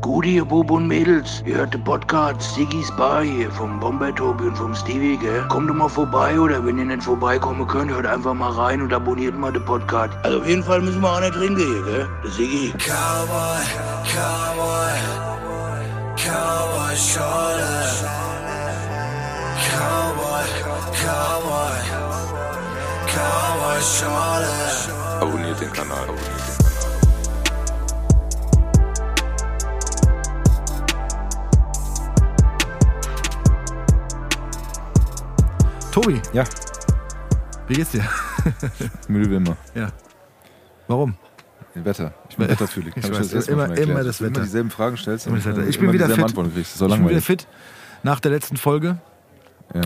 Gute, ihr Bub und Mädels. Ihr hört den Podcast Siggy's Bar hier vom Bombay Tobi und vom Stevie, gell? Kommt doch mal vorbei oder wenn ihr nicht vorbeikommen könnt, hört einfach mal rein und abonniert mal den Podcast. Also auf jeden Fall müssen wir auch nicht trinken hier, gell? Der Siggy. Cowboy, Cowboy, Cowboy Schorle. Cowboy, Cowboy, Cowboy Schorle. Abonniert den Kanal. Abonniert den Kanal. Tobi, Ja, wie geht's dir? müde wie immer. Ja. Warum? Wetter. Ich bin wetterfühlig. Ich Hab weiß, das immer- immer das Wenn du Wetter. Immer dieselben Fragen stellst. Immer das Wetter. Ich bin wieder fit. Antworten kriegst. Das ist Ich bin wieder fit nach der letzten Folge. Ja,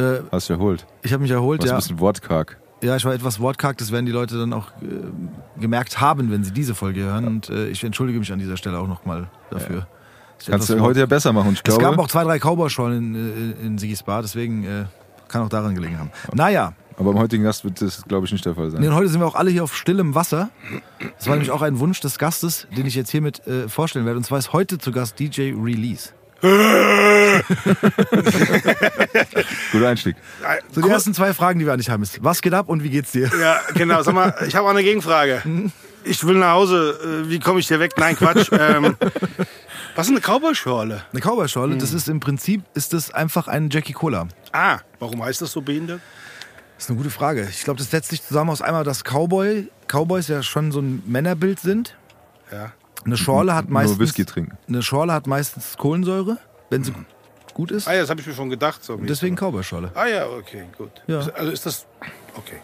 Äh, hast du erholt. ich habe mich erholt, Was ja. ein bisschen wortkarg. Ja, ich war etwas wortkarg, das werden die Leute dann auch äh, gemerkt haben, wenn sie diese Folge hören. Und äh, ich entschuldige mich an dieser Stelle auch nochmal dafür. Ich Kannst du heute ja besser machen. Ich Es glaube, gab auch zwei, drei Cowboy-Schollen in, äh, in Sigis Bar, deswegen äh, kann auch daran gelegen haben. Naja, aber beim heutigen Gast wird das, glaube ich, nicht der Fall sein. nee, und heute sind wir auch alle hier auf stillem Wasser. Das war nämlich auch ein Wunsch des Gastes, den ich jetzt hiermit äh, vorstellen werde. Und zwar ist heute zu Gast DJ Release. Guter Einstieg. So, die ersten zwei Fragen, die wir an dich haben, ist, was geht ab und wie geht's dir? Ja, genau. Sag mal, ich habe auch eine Gegenfrage. Ich will nach Hause. Äh, Wie komme ich hier weg? Nein, Quatsch. ähm, was ist eine Cowboy-Schorle? Eine Cowboy-Schorle, das ist im Prinzip, ist das einfach ein Jackie Cola. Ah, warum heißt das so behindert? Das ist eine gute Frage. Ich glaube, das setzt sich zusammen aus einmal, dass Cowboy, Cowboys ja schon so ein Männerbild sind. Ja. Eine Schorle hat meistens, Nur Whisky trinken. eine Schorle hat meistens Kohlensäure, wenn sie gut ist. Ah ja, das habe ich mir schon gedacht. So deswegen Cowboy-Schorle. ah ja, okay, gut. Ja. Also ist das... Okay.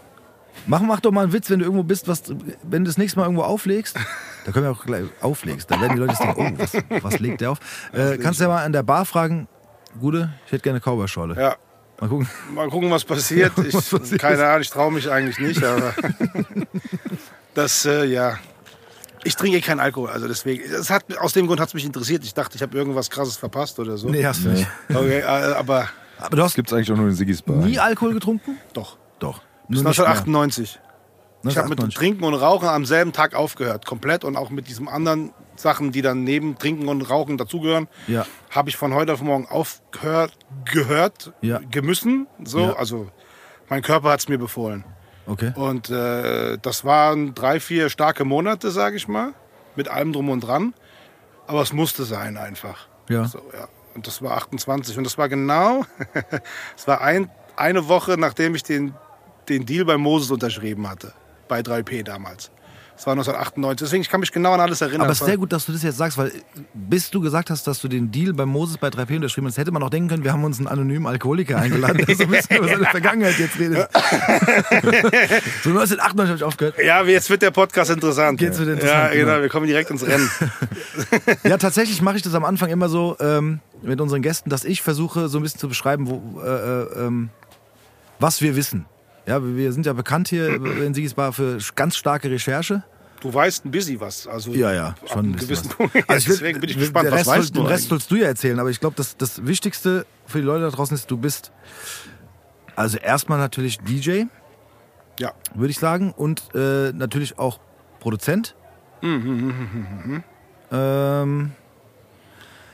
Mach, mach doch mal einen Witz, wenn du irgendwo bist, was, wenn du das nächste Mal irgendwo auflegst. Da können wir auch gleich auflegst. Da werden die Leute denken, oh, was, was legt der auf? Äh, kannst du ja mal an der Bar fragen, Gude, ich hätte gerne Cowboy-Schorle. Ja, Mal gucken. mal gucken, was passiert. Ich, Was passiert. Keine Ahnung, ich traue mich eigentlich nicht, aber... das, äh, ja... Ich trinke eh keinen Alkohol, also deswegen... Das hat, aus dem Grund hat es mich interessiert. Ich dachte, ich habe irgendwas Krasses verpasst oder so. Nee, hast du nicht. Okay, äh, aber Aber du hast Gibt's eigentlich auch nur in Siggy's Bar. nie Alkohol getrunken? doch. Doch. Bis Nur nicht mehr. 1998. Ich habe mit dem 1998. Trinken und Rauchen am selben Tag aufgehört, komplett. Und auch mit diesen anderen Sachen, die dann neben Trinken und Rauchen dazugehören, Ja. habe ich von heute auf morgen aufgehört, gehört, Ja. gemüssen. So, Ja. also mein Körper hat es mir befohlen. Okay. Und äh, das waren drei, vier starke Monate, sage ich mal, mit allem drum und dran. Aber es musste sein einfach. Ja. So, ja. Und das war 28. Und das war genau, es war ein, eine Woche, nachdem ich den, den Deal bei Moses unterschrieben hatte. Bei 3P damals. Das war 1998. Deswegen, ich kann mich genau an alles erinnern. Aber es ist sehr gut, dass du das jetzt sagst, weil bis du gesagt hast, dass du den Deal bei Moses bei 3P unterschrieben hast, hätte man auch denken können, wir haben uns einen anonymen Alkoholiker eingeladen, der so ein bisschen über seine Vergangenheit jetzt redet. so 1998 habe ich aufgehört. Ja, jetzt wird der Podcast interessant. Jetzt wird interessant, Ja, genau. genau. Wir kommen direkt ins Rennen. Ja, tatsächlich mache ich das am Anfang immer so ähm, mit unseren Gästen, dass ich versuche, so ein bisschen zu beschreiben, wo, äh, äh, ähm, was wir wissen. Ja, wir sind ja bekannt hier in Siegesbar für ganz starke Recherche. Du weißt ein bisschen was. Also Ja, ja, schon ein bisschen. Punkt. Also Deswegen bin ich gespannt, was Rest weißt soll, du Den Rest sollst du ja erzählen, aber ich glaube, das, das Wichtigste für die Leute da draußen ist, du bist also erstmal natürlich DJ, Ja. würde ich sagen, und äh, natürlich auch Produzent. ähm,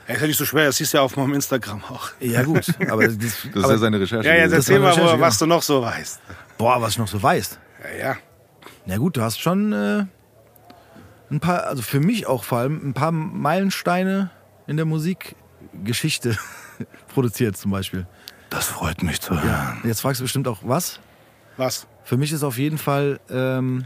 Ja, ist ja nicht so schwer, das siehst du ja auf meinem Instagram auch. ja gut, aber, das, Das ist aber ja seine Recherche. Ja, jetzt Das erzähl mal, Recherche, was genau. du noch so weißt. boah, was ich noch so weiß. Ja, ja. Na gut, du hast schon äh, ein paar, also für mich auch vor allem, ein paar Meilensteine in der Musikgeschichte produziert zum Beispiel. Das freut mich zu hören. Ja, jetzt fragst du bestimmt auch, was? Was? Für mich ist auf jeden Fall ähm,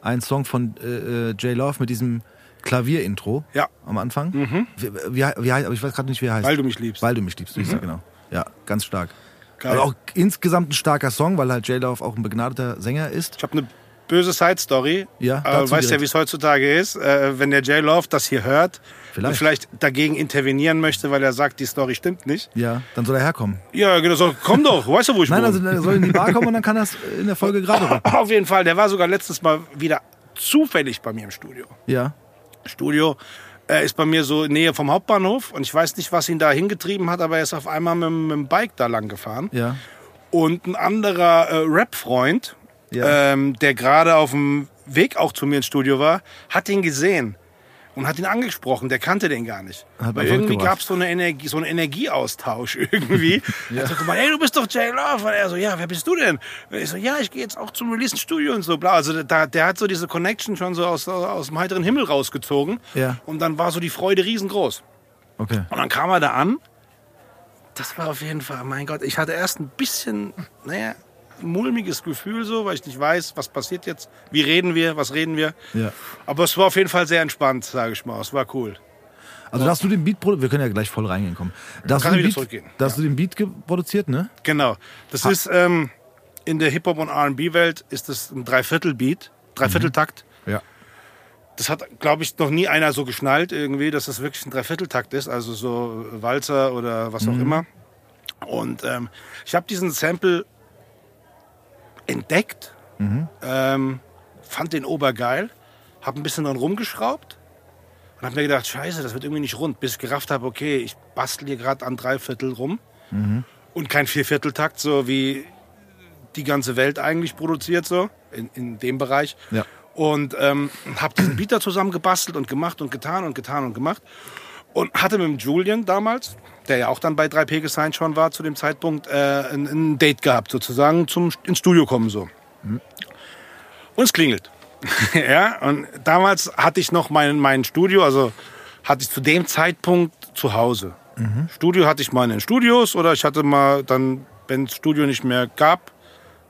ein Song von äh, äh, J Love mit diesem Klavierintro Ja. am Anfang. Wie, wie, wie, heißt- aber ich weiß gerade nicht, wie er heißt. Weil du mich liebst. Weil du mich liebst, mhm. genau. Ja, ganz stark. Geil. Aber auch insgesamt ein starker Song, weil halt J Love auch ein begnadeter Sänger ist. Ich habe eine böse Side-Story. Ja, äh, weißt ja, direkt. wie es heutzutage ist. Äh, wenn der J. Love das hier hört Vielleicht. und vielleicht dagegen intervenieren möchte, weil er sagt, die Story stimmt nicht. Ja, dann soll er herkommen. Ja, genau. So, komm doch, weißt du, wo ich Nein, wohne? also er soll in die Bar kommen und dann kann er es in der Folge gerade rappen. Auf jeden Fall. Der war sogar letztes Mal wieder zufällig bei mir im Studio. Ja. Studio äh, ist bei mir so in Nähe vom Hauptbahnhof und ich weiß nicht, was ihn da hingetrieben hat, aber er ist auf einmal mit, mit dem Bike da lang gefahren. Ja. Und ein anderer äh, Rap-Freund, Ja. ähm, der gerade auf dem Weg auch zu mir ins Studio war, hat ihn gesehen. Und hat ihn angesprochen. Der kannte den gar nicht. Hat Weil irgendwie gab es so, eine Energie, so einen Energieaustausch irgendwie. Er sagte mal, hey, du bist doch Jay Love. Und er so, ja, wer bist du denn? Und ich so, ja, ich gehe jetzt auch zum Release-Studio und so. Bla. Also da, der hat so diese Connection schon so aus, aus dem heiteren Himmel rausgezogen. Ja. Und dann war so die Freude riesengroß. Okay. Und dann kam er da an. Das war auf jeden Fall, mein Gott, ich hatte erst ein bisschen, naja, mulmiges Gefühl so, weil ich nicht weiß, was passiert jetzt, wie reden wir, was reden wir. Ja. Aber es war auf jeden Fall sehr entspannt, sage ich mal. Es war cool. Also da hast du den Beat produziert, wir können ja gleich voll reingehen kommen. Da hast, Kann du den, Beat, zurückgehen. da hast du den Beat produziert, ne? Genau. Das ist ähm, in der Hip-Hop- und RB-Welt ist das ein Dreiviertel-Beat, Dreivierteltakt. Ja. Das hat, glaube ich, noch nie einer so geschnallt irgendwie, dass das wirklich ein Dreivierteltakt ist, also so Walzer oder was auch immer. Und ähm, ich habe diesen Sample entdeckt, ähm, fand den obergeil, habe ein bisschen dran rumgeschraubt und habe mir gedacht, scheiße, das wird irgendwie nicht rund, bis ich gerafft habe, okay, ich bastel hier gerade an Dreiviertel rum und kein Viervierteltakt, so wie die ganze Welt eigentlich produziert, so in, in dem Bereich. Ja. Und ähm, habe diesen Beat da zusammen gebastelt und gemacht und getan und getan und gemacht. Und hatte mit dem Julian damals, der ja auch dann bei 3P gesigned schon war zu dem Zeitpunkt, äh, ein, ein Date gehabt, sozusagen, zum ins Studio kommen so. Und es klingelt. ja, und damals hatte ich noch mein, mein Studio, also hatte ich zu dem Zeitpunkt zu Hause. Studio hatte ich mal in den Studios oder ich hatte mal dann, wenn es Studio nicht mehr gab,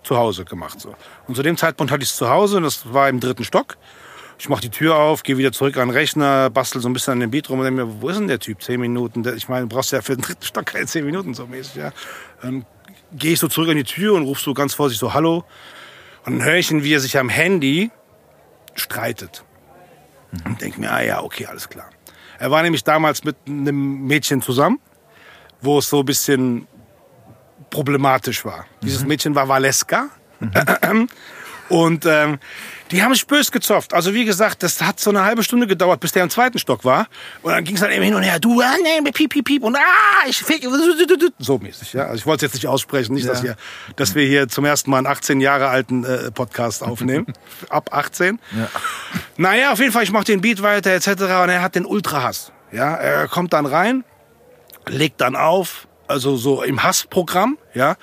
zu Hause gemacht. So. Und zu dem Zeitpunkt hatte ich es zu Hause und das war im dritten Stock. Ich mache die Tür auf, gehe wieder zurück an den Rechner, bastel so ein bisschen an dem Beat rum und denke mir, wo ist denn der Typ? Zehn Minuten. Ich meine, du brauchst ja für den dritten Stock keine zehn Minuten so mäßig. Ja. Dann gehe ich so zurück an die Tür und rufe so ganz vorsichtig so Hallo. Und dann höre ich ihn, wie er sich am Handy streitet. Und denke mir, ah ja, okay, alles klar. Er war nämlich damals mit einem Mädchen zusammen, wo es so ein bisschen problematisch war. Dieses Mädchen war Valeska. Und ähm, die haben sich bös gezopft. Also wie gesagt, das hat so eine halbe Stunde gedauert, bis der im zweiten Stock war. Und dann ging es halt eben hin und her. Du, ah, nee, piep, piep, piep. Und ah, ich fick. So mäßig, ja. Also ich wollte es jetzt nicht aussprechen. Nicht, dass, Ja. wir, dass wir hier zum ersten Mal einen 18 Jahre alten äh, Podcast aufnehmen. Ab 18. Naja, auf jeden Fall, ich mache den Beat weiter etc. Und er hat den Ultra-Hass. Ja, er kommt dann rein, legt dann auf, also so im Hassprogramm, ja.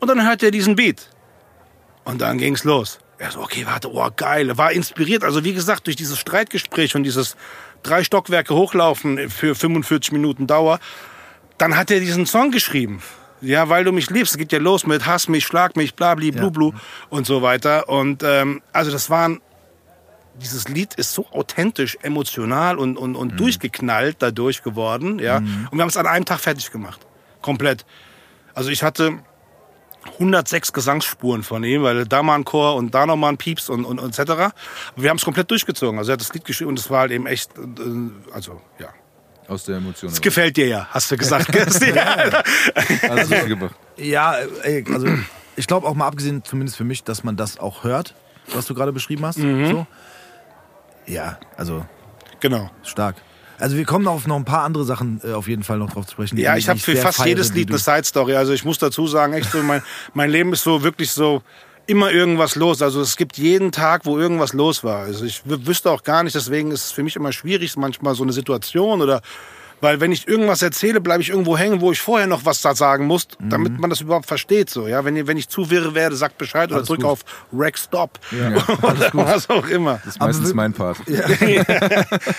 Und dann hört er diesen Beat. Und dann ging's los. Er so, okay, warte, oh, geil. War inspiriert. Also wie gesagt, durch dieses Streitgespräch und dieses drei Stockwerke hochlaufen für 45 Minuten Dauer, dann hat er diesen Song geschrieben. Ja, weil du mich liebst. Geht ja los mit Hass mich, schlag mich, blabli, blu, blu und so weiter. Und ähm, also das waren, dieses Lied ist so authentisch, emotional und, und, und durchgeknallt dadurch geworden. Ja, und wir haben es an einem Tag fertig gemacht. Komplett. Also ich hatte 106 Gesangsspuren von ihm, weil da mal ein Chor und da noch mal ein Pieps und, und, und etc. Aber wir haben es komplett durchgezogen. Also er hat das Lied geschrieben und es war halt eben echt, äh, also ja. Aus der Emotion. Es gefällt dir ja, hast du gesagt. ja. Also. Ja, ey, also ich glaube auch mal abgesehen, zumindest für mich, dass man das auch hört, was du gerade beschrieben hast. So. Ja, also Genau. stark. Also wir kommen auf noch ein paar andere Sachen äh, auf jeden Fall noch drauf zu sprechen. Ja, ich habe für fast feiere, jedes Lied eine Side-Story. Also ich muss dazu sagen, echt so, mein, mein Leben ist so wirklich so immer irgendwas los. Also es gibt jeden Tag, wo irgendwas los war. Also ich wü- wüsste auch gar nicht, deswegen ist es für mich immer schwierig, manchmal so eine Situation oder weil wenn ich irgendwas erzähle, bleibe ich irgendwo hängen, wo ich vorher noch was da sagen muss, Mhm. damit man das überhaupt versteht. So, ja, wenn, ihr- wenn ich zu wirre werde, sagt Bescheid oder Alles drück gut. auf Rack Stop Ja, oder was auch immer. Das ist meistens wir- mein Part.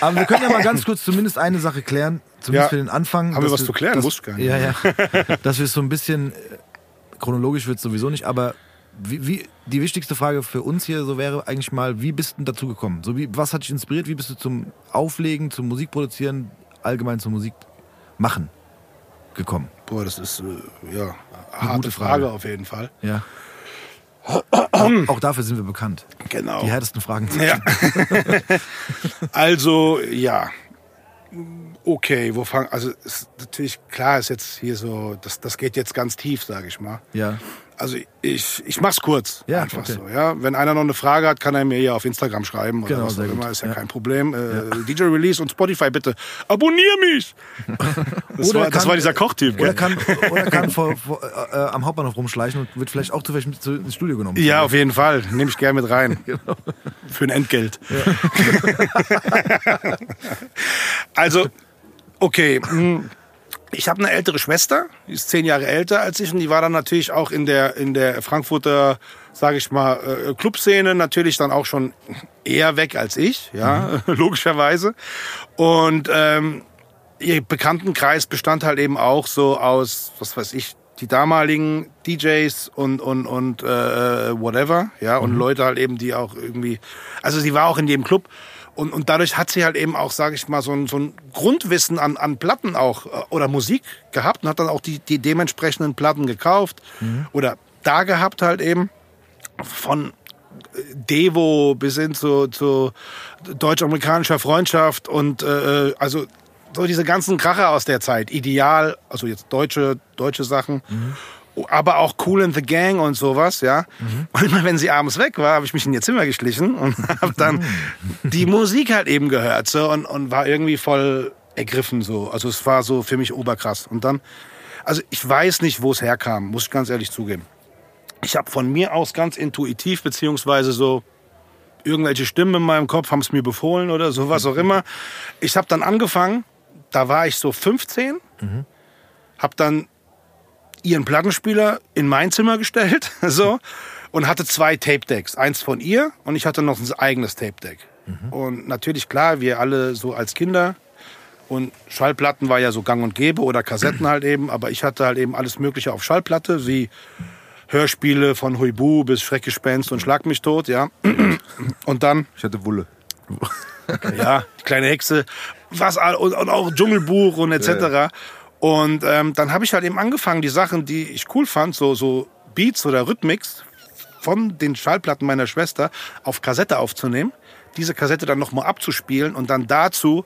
Aber wir können ja mal ganz kurz zumindest eine Sache klären, zumindest Ja. für den Anfang. Haben wir was zu klären? Wusste ich gar nicht. Ja, ja. dass wir es so ein bisschen, äh, chronologisch wird sowieso nicht, aber wie, wie, die wichtigste Frage für uns hier so wäre eigentlich mal, wie bist du dazu gekommen? So wie, was hat dich inspiriert? Wie bist du zum Auflegen, zum Musikproduzieren, allgemein zum Musik machen gekommen? Boah, das ist äh, ja harte gute Frage. Frage. auf jeden Fall. Ja. auch, dafür sind wir bekannt. Genau. Die härtesten Fragen zu Ja. also, ja. Okay, wo fang, also ist natürlich klar ist jetzt hier so, das, das geht jetzt ganz tief, sage ich mal. Ja. Also ich, ich mach's kurz, Ja, einfach okay. so. Ja, wenn einer noch eine Frage hat, kann er mir ja auf Instagram schreiben oder Genau, was auch immer, ist ja, Ja. kein Problem. Äh, DJ Release und Spotify bitte, abonnier mich. Das, Oder war, das kann- war dieser Kochtyp. Oder kann, oder kann vor, vor, äh, äh, am Hauptbahnhof rumschleichen und wird vielleicht auch zufällig mit zu- ins Studio genommen. Ja, auf jeden Fall. Nehme ich gerne mit rein. Für ein Entgelt. also, okay. hm, Ich habe eine ältere Schwester, die ist zehn Jahre älter als ich und die war dann natürlich auch in der, in der Frankfurter, sage ich mal, äh, Clubszene natürlich dann auch schon eher weg als ich, ja, logischerweise. Und ähm, ihr Bekanntenkreis bestand halt eben auch so aus, was weiß ich, die damaligen DJs und und und äh, whatever, ja, und Leute halt eben, die auch irgendwie, also sie war auch in jedem Club und und dadurch hat sie halt eben auch, sage ich mal, so ein so ein Grundwissen an an Platten auch äh, oder Musik gehabt und hat dann auch die die dementsprechenden Platten gekauft oder da gehabt halt eben von Devo bis hin zu, zu deutsch-amerikanischer Freundschaft und äh, also so diese ganzen Kracher aus der Zeit. Ideal, also jetzt deutsche, deutsche Sachen. Aber auch Cool in the Gang und sowas, ja. Und immer wenn sie abends weg war, habe ich mich in ihr Zimmer geschlichen und habe dann die Musik halt eben gehört so, und, und war irgendwie voll ergriffen so. Also es war so für mich oberkrass. Und dann, also ich weiß nicht, wo es herkam, muss ich ganz ehrlich zugeben. Ich habe von mir aus ganz intuitiv, beziehungsweise so irgendwelche Stimmen in meinem Kopf haben es mir befohlen oder so, was auch immer. Ich habe dann angefangen, da war ich so 15, habe dann ihren Plattenspieler in mein Zimmer gestellt, so, und hatte zwei Tape-Decks. Eins von ihr und ich hatte noch ein eigenes Tape-Deck. Und natürlich, klar, wir alle so als Kinder und Schallplatten war ja so gang und gäbe oder Kassetten halt eben, aber ich hatte halt eben alles Mögliche auf Schallplatte, wie Hörspiele von Huibu bis Schreckgespenst und Schlag mich tot, ja. Und dann Ich hatte Wulle. ja, die kleine Hexe, was und, und auch Dschungelbuch und etc. Und ähm, dann habe ich halt eben angefangen, die Sachen, die ich cool fand, so so Beats oder Rhythmics von den Schallplatten meiner Schwester auf Kassette aufzunehmen, diese Kassette dann nochmal abzuspielen und dann dazu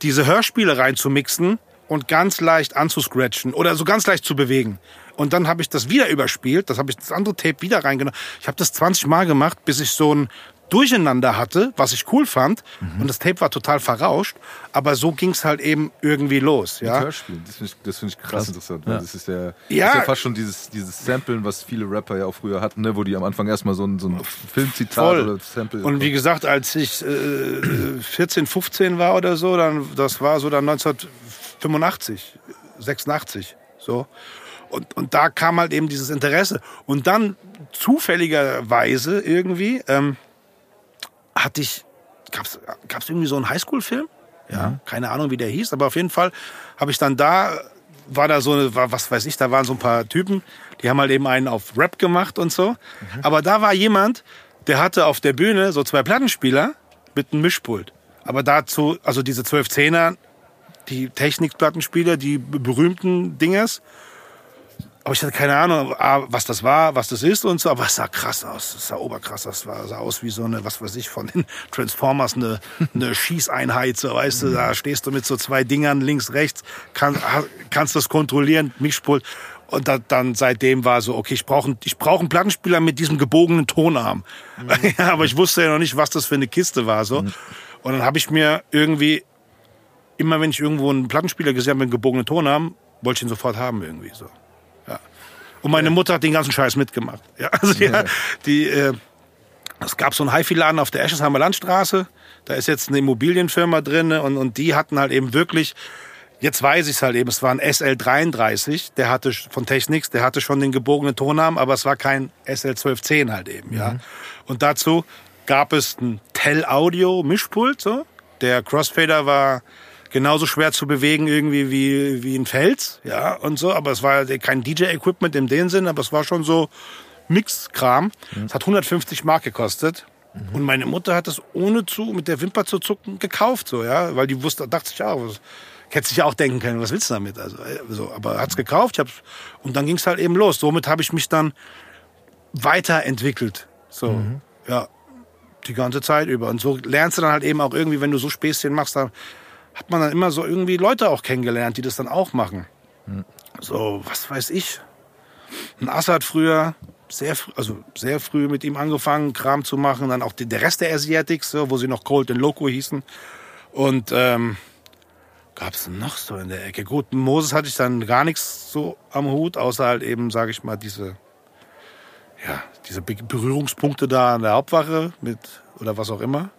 diese Hörspiele reinzumixen und ganz leicht anzuscratchen oder so ganz leicht zu bewegen. Und dann habe ich das wieder überspielt, das habe ich das andere Tape wieder reingenommen. Ich habe das 20 Mal gemacht, bis ich so ein Durcheinander hatte, was ich cool fand. Und das Tape war total verrauscht. Aber so ging's halt eben irgendwie los. Ja? Hörspiel, das finde ich, das find ich krass, interessant. weil Das ist ja, das Ja. ist ja fast schon dieses, dieses Samplen, was viele Rapper ja auch früher hatten, ne? wo die am Anfang erstmal so ein, so ein Filmzitat Voll. oder Sample. Und wie gesagt, als ich äh, 14, 15 war oder so, dann das war so dann 1985, 86, so. Und, und da kam halt eben dieses Interesse. Und dann zufälligerweise irgendwie ähm, hatte ich, gab's gab's irgendwie so einen Highschool-Film? Ja, keine Ahnung, wie der hieß, aber auf jeden Fall habe ich dann da, war da so, eine, war, was weiß ich, da waren so ein paar Typen, die haben halt eben einen auf Rap gemacht und so. Aber da war jemand, der hatte auf der Bühne so zwei Plattenspieler mit einem Mischpult. Aber dazu, also diese 12 Zehner, die Technikplattenspieler, die berühmten Dingers. Aber ich hatte keine Ahnung, ah, was das war, was das ist und so. Aber es sah krass aus. Es sah oberkrass aus. Es sah aus wie so eine, was weiß ich, von den Transformers, eine, eine Schießeinheit. So, weißt du, da stehst du mit so zwei Dingern links, rechts, kann, kannst das kontrollieren, Mischpult. Und da, dann seitdem war so, okay, ich brauche einen, ich brauch einen Plattenspieler mit diesem gebogenen Tonarm. ja, aber ich wusste ja noch nicht, was das für eine Kiste war. So. Und dann habe ich mir irgendwie, immer wenn ich irgendwo einen Plattenspieler gesehen habe mit einem gebogenen Tonarm, wollte ich ihn sofort haben irgendwie so. Und meine Mutter hat den ganzen Scheiß mitgemacht. Ja, also die, die äh, es gab so einen HiFi-Laden auf der Eschesheimer Landstraße. Da ist jetzt eine Immobilienfirma drin und, und die hatten halt eben wirklich, jetzt weiß ich es halt eben, es war ein SL33, der hatte von Technics, der hatte schon den gebogenen Tonarm, aber es war kein SL1210 halt eben, ja. Und dazu gab es ein Tell-Audio-Mischpult, so. Der Crossfader war genauso schwer zu bewegen irgendwie wie, wie ein Fels, ja, und so, aber es war kein DJ-Equipment in dem Sinn, aber es war schon so Mix-Kram. Es hat 150 Mark gekostet. Und meine Mutter hat es ohne zu, mit der Wimper zu zucken, gekauft, so, ja, weil die wusste, dachte sich auch, was, hätte sich auch denken können, was willst du damit? Also, äh, so, aber hat's gekauft, ich hab's, und dann ging's halt eben los. Somit habe ich mich dann weiterentwickelt, so, ja, die ganze Zeit über. Und so lernst du dann halt eben auch irgendwie, wenn du so Späßchen machst, da hat man dann immer so irgendwie Leute auch kennengelernt, die das dann auch machen. So, was weiß ich. Ein Assad früher, sehr, also sehr früh mit ihm angefangen, Kram zu machen. Dann auch der Rest der Asiatics, so, wo sie noch Cold and Loco hießen. Und ähm, gab es noch so in der Ecke? Gut, Moses hatte ich dann gar nichts so am Hut, außer halt eben, sage ich mal, diese, ja, diese Be- Berührungspunkte da an der Hauptwache mit oder was auch immer.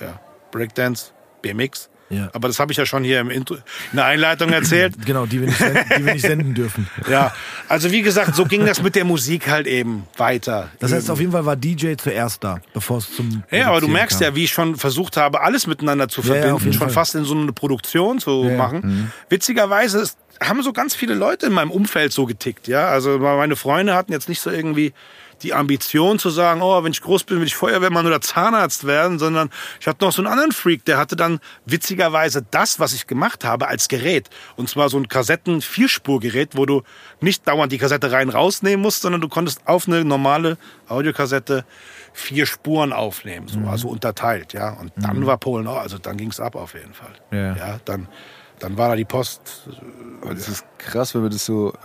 Ja, Breakdance, BMX. Ja. Aber das habe ich ja schon hier im Intro, in der Einleitung erzählt. Genau, die wir, nicht senden, die wir nicht senden dürfen. Ja, also wie gesagt, so ging das mit der Musik halt eben weiter. Das heißt, auf jeden Fall war DJ zuerst da, bevor es zum. Ja, aber du merkst kam. ja, wie ich schon versucht habe, alles miteinander zu Ja, ja, verbinden, auf jeden schon Fall. fast in so eine Produktion zu Ja, ja. machen. Witzigerweise ist, haben so ganz viele Leute in meinem Umfeld so getickt, ja. Also meine Freunde hatten jetzt nicht so irgendwie die Ambition zu sagen, oh, wenn ich groß bin, will ich Feuerwehrmann oder Zahnarzt werden, sondern ich hatte noch so einen anderen Freak, der hatte dann witzigerweise das, was ich gemacht habe, als Gerät. Und zwar so ein Kassetten-Vierspurgerät, wo du nicht dauernd die Kassette rein rausnehmen musst, sondern du konntest auf eine normale Audiokassette vier Spuren aufnehmen, so, also unterteilt, ja. Und dann war Polen, oh, also dann ging's ab auf jeden Fall. Ja. ja dann, dann war da die Post. Aber das ist krass, wenn wir das so äh,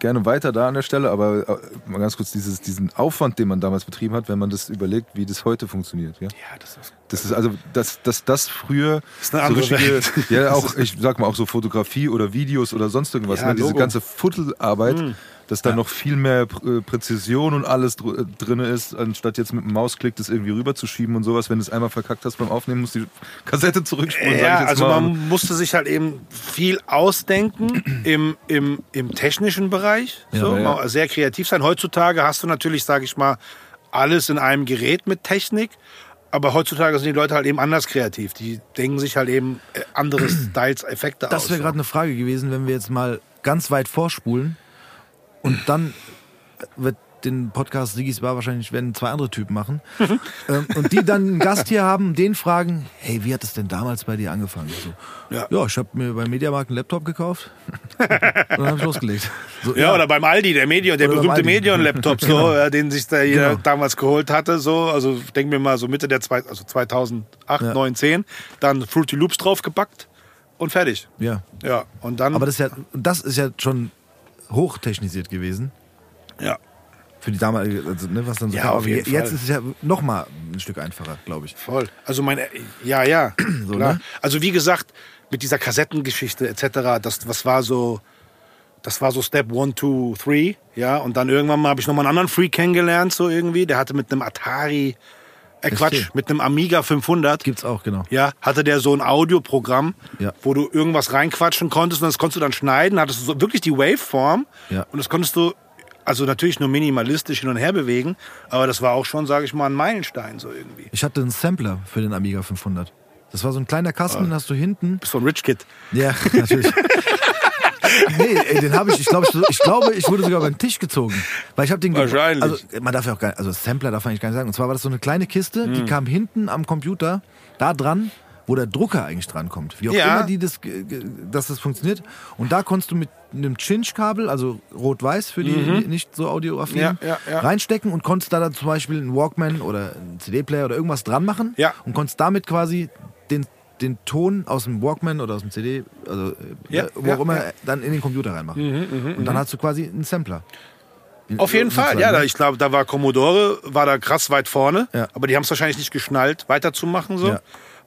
gerne weiter da an der Stelle, aber äh, mal ganz kurz dieses, diesen Aufwand, den man damals betrieben hat, wenn man das überlegt, wie das heute funktioniert. Ja? Ja, das ist. Das ist also, dass, dass das früher ist eine andere Welt. ja auch, ich sag mal auch so Fotografie oder Videos oder sonst irgendwas, Ja, ne? diese ganze Futtelarbeit, dass da noch viel mehr äh, Präzision und alles dr äh, drin ist, anstatt jetzt mit dem Mausklick das irgendwie rüberzuschieben und sowas. Wenn du es einmal verkackt hast beim Aufnehmen, musst du die Kassette zurückspulen. Ja, also mal. man musste sich halt eben viel ausdenken im, im, im technischen Bereich. so, ja. mal sehr kreativ sein. Heutzutage hast du natürlich, sage ich mal, alles in einem Gerät mit Technik. Aber heutzutage sind die Leute halt eben anders kreativ. Die denken sich halt eben äh, andere Styles, Effekte aus. Das wäre gerade eine Frage gewesen, wenn wir jetzt mal ganz weit vorspulen und dann wird den Podcast Sigis Bar wahrscheinlich werden zwei andere Typen machen ähm, und die dann einen Gast hier haben, den fragen, hey, wie hat es denn damals bei dir angefangen? So, Ja. ja. ich habe mir beim Mediamarkt einen Laptop gekauft und dann habe ich losgelegt. So, Ja, oder beim Aldi, der Medion, der Oder berühmte. Medion-Laptop, so, Genau. ja, den sich da jeder Genau. damals geholt hatte, so, also denk mir mal so Mitte der zwei, also 2008, Ja. 9, 10, dann Fruity Loops draufgepackt und fertig. ja. Ja, und dann, Aber das ist ja, das ist ja schon hochtechnisiert gewesen. ja, Für die damalige, also, ne, was dann so Ja, auf jeden Jetzt Fall. ist es ja noch mal ein Stück einfacher, glaube ich. voll. Also meine, ja, ja, So, klar. ne? Also wie gesagt, mit dieser Kassettengeschichte etc., das, was war so, das war so Step 1, 2, 3, ja, und dann irgendwann mal habe ich nochmal einen anderen Freak kennengelernt, so irgendwie, der hatte mit einem Atari, äh Quatsch, mit einem Amiga 500, Gibt's auch, genau. ja, hatte der so ein Audioprogramm, Ja. wo du irgendwas reinquatschen konntest und das konntest du dann schneiden, hattest du so wirklich die Waveform Ja. und das konntest du also natürlich nur minimalistisch hin und her bewegen, aber das war auch schon, sage ich mal, ein Meilenstein so irgendwie. Ich hatte einen Sampler für den Amiga 500. Das war so ein kleiner Kasten, den hast du hinten. Bist so ein Rich Kid. Ja, natürlich. nee, ey, den habe ich, ich glaube, ich, ich glaube, ich wurde sogar über den Tisch gezogen. Weil ich habe den Wahrscheinlich. Also, man darf ja auch gar also Sampler darf man eigentlich gar nicht sagen. Und zwar war das so eine kleine Kiste, Hm. die kam hinten am Computer, da dran, wo der Drucker eigentlich drankommt. Wie auch Ja. immer die das, dass das funktioniert. Und da konntest du mit einem Cinch-Kabel, also rot-weiß für die nicht so audioaffinen, Mhm. Ja, ja, reinstecken und konntest da dann zum Beispiel einen Walkman oder einen CD-Player oder irgendwas dran machen und konntest damit quasi den, den Ton aus dem Walkman oder aus dem CD, also äh, Ja, wo ja, auch immer, ja. Mhm, dann in den Computer reinmachen. und dann hast du quasi einen Sampler. In- Auf jeden Fall, ja, ne? da, ich glaube, da war Commodore, war da krass weit vorne, aber die haben es wahrscheinlich nicht geschnallt, weiterzumachen so.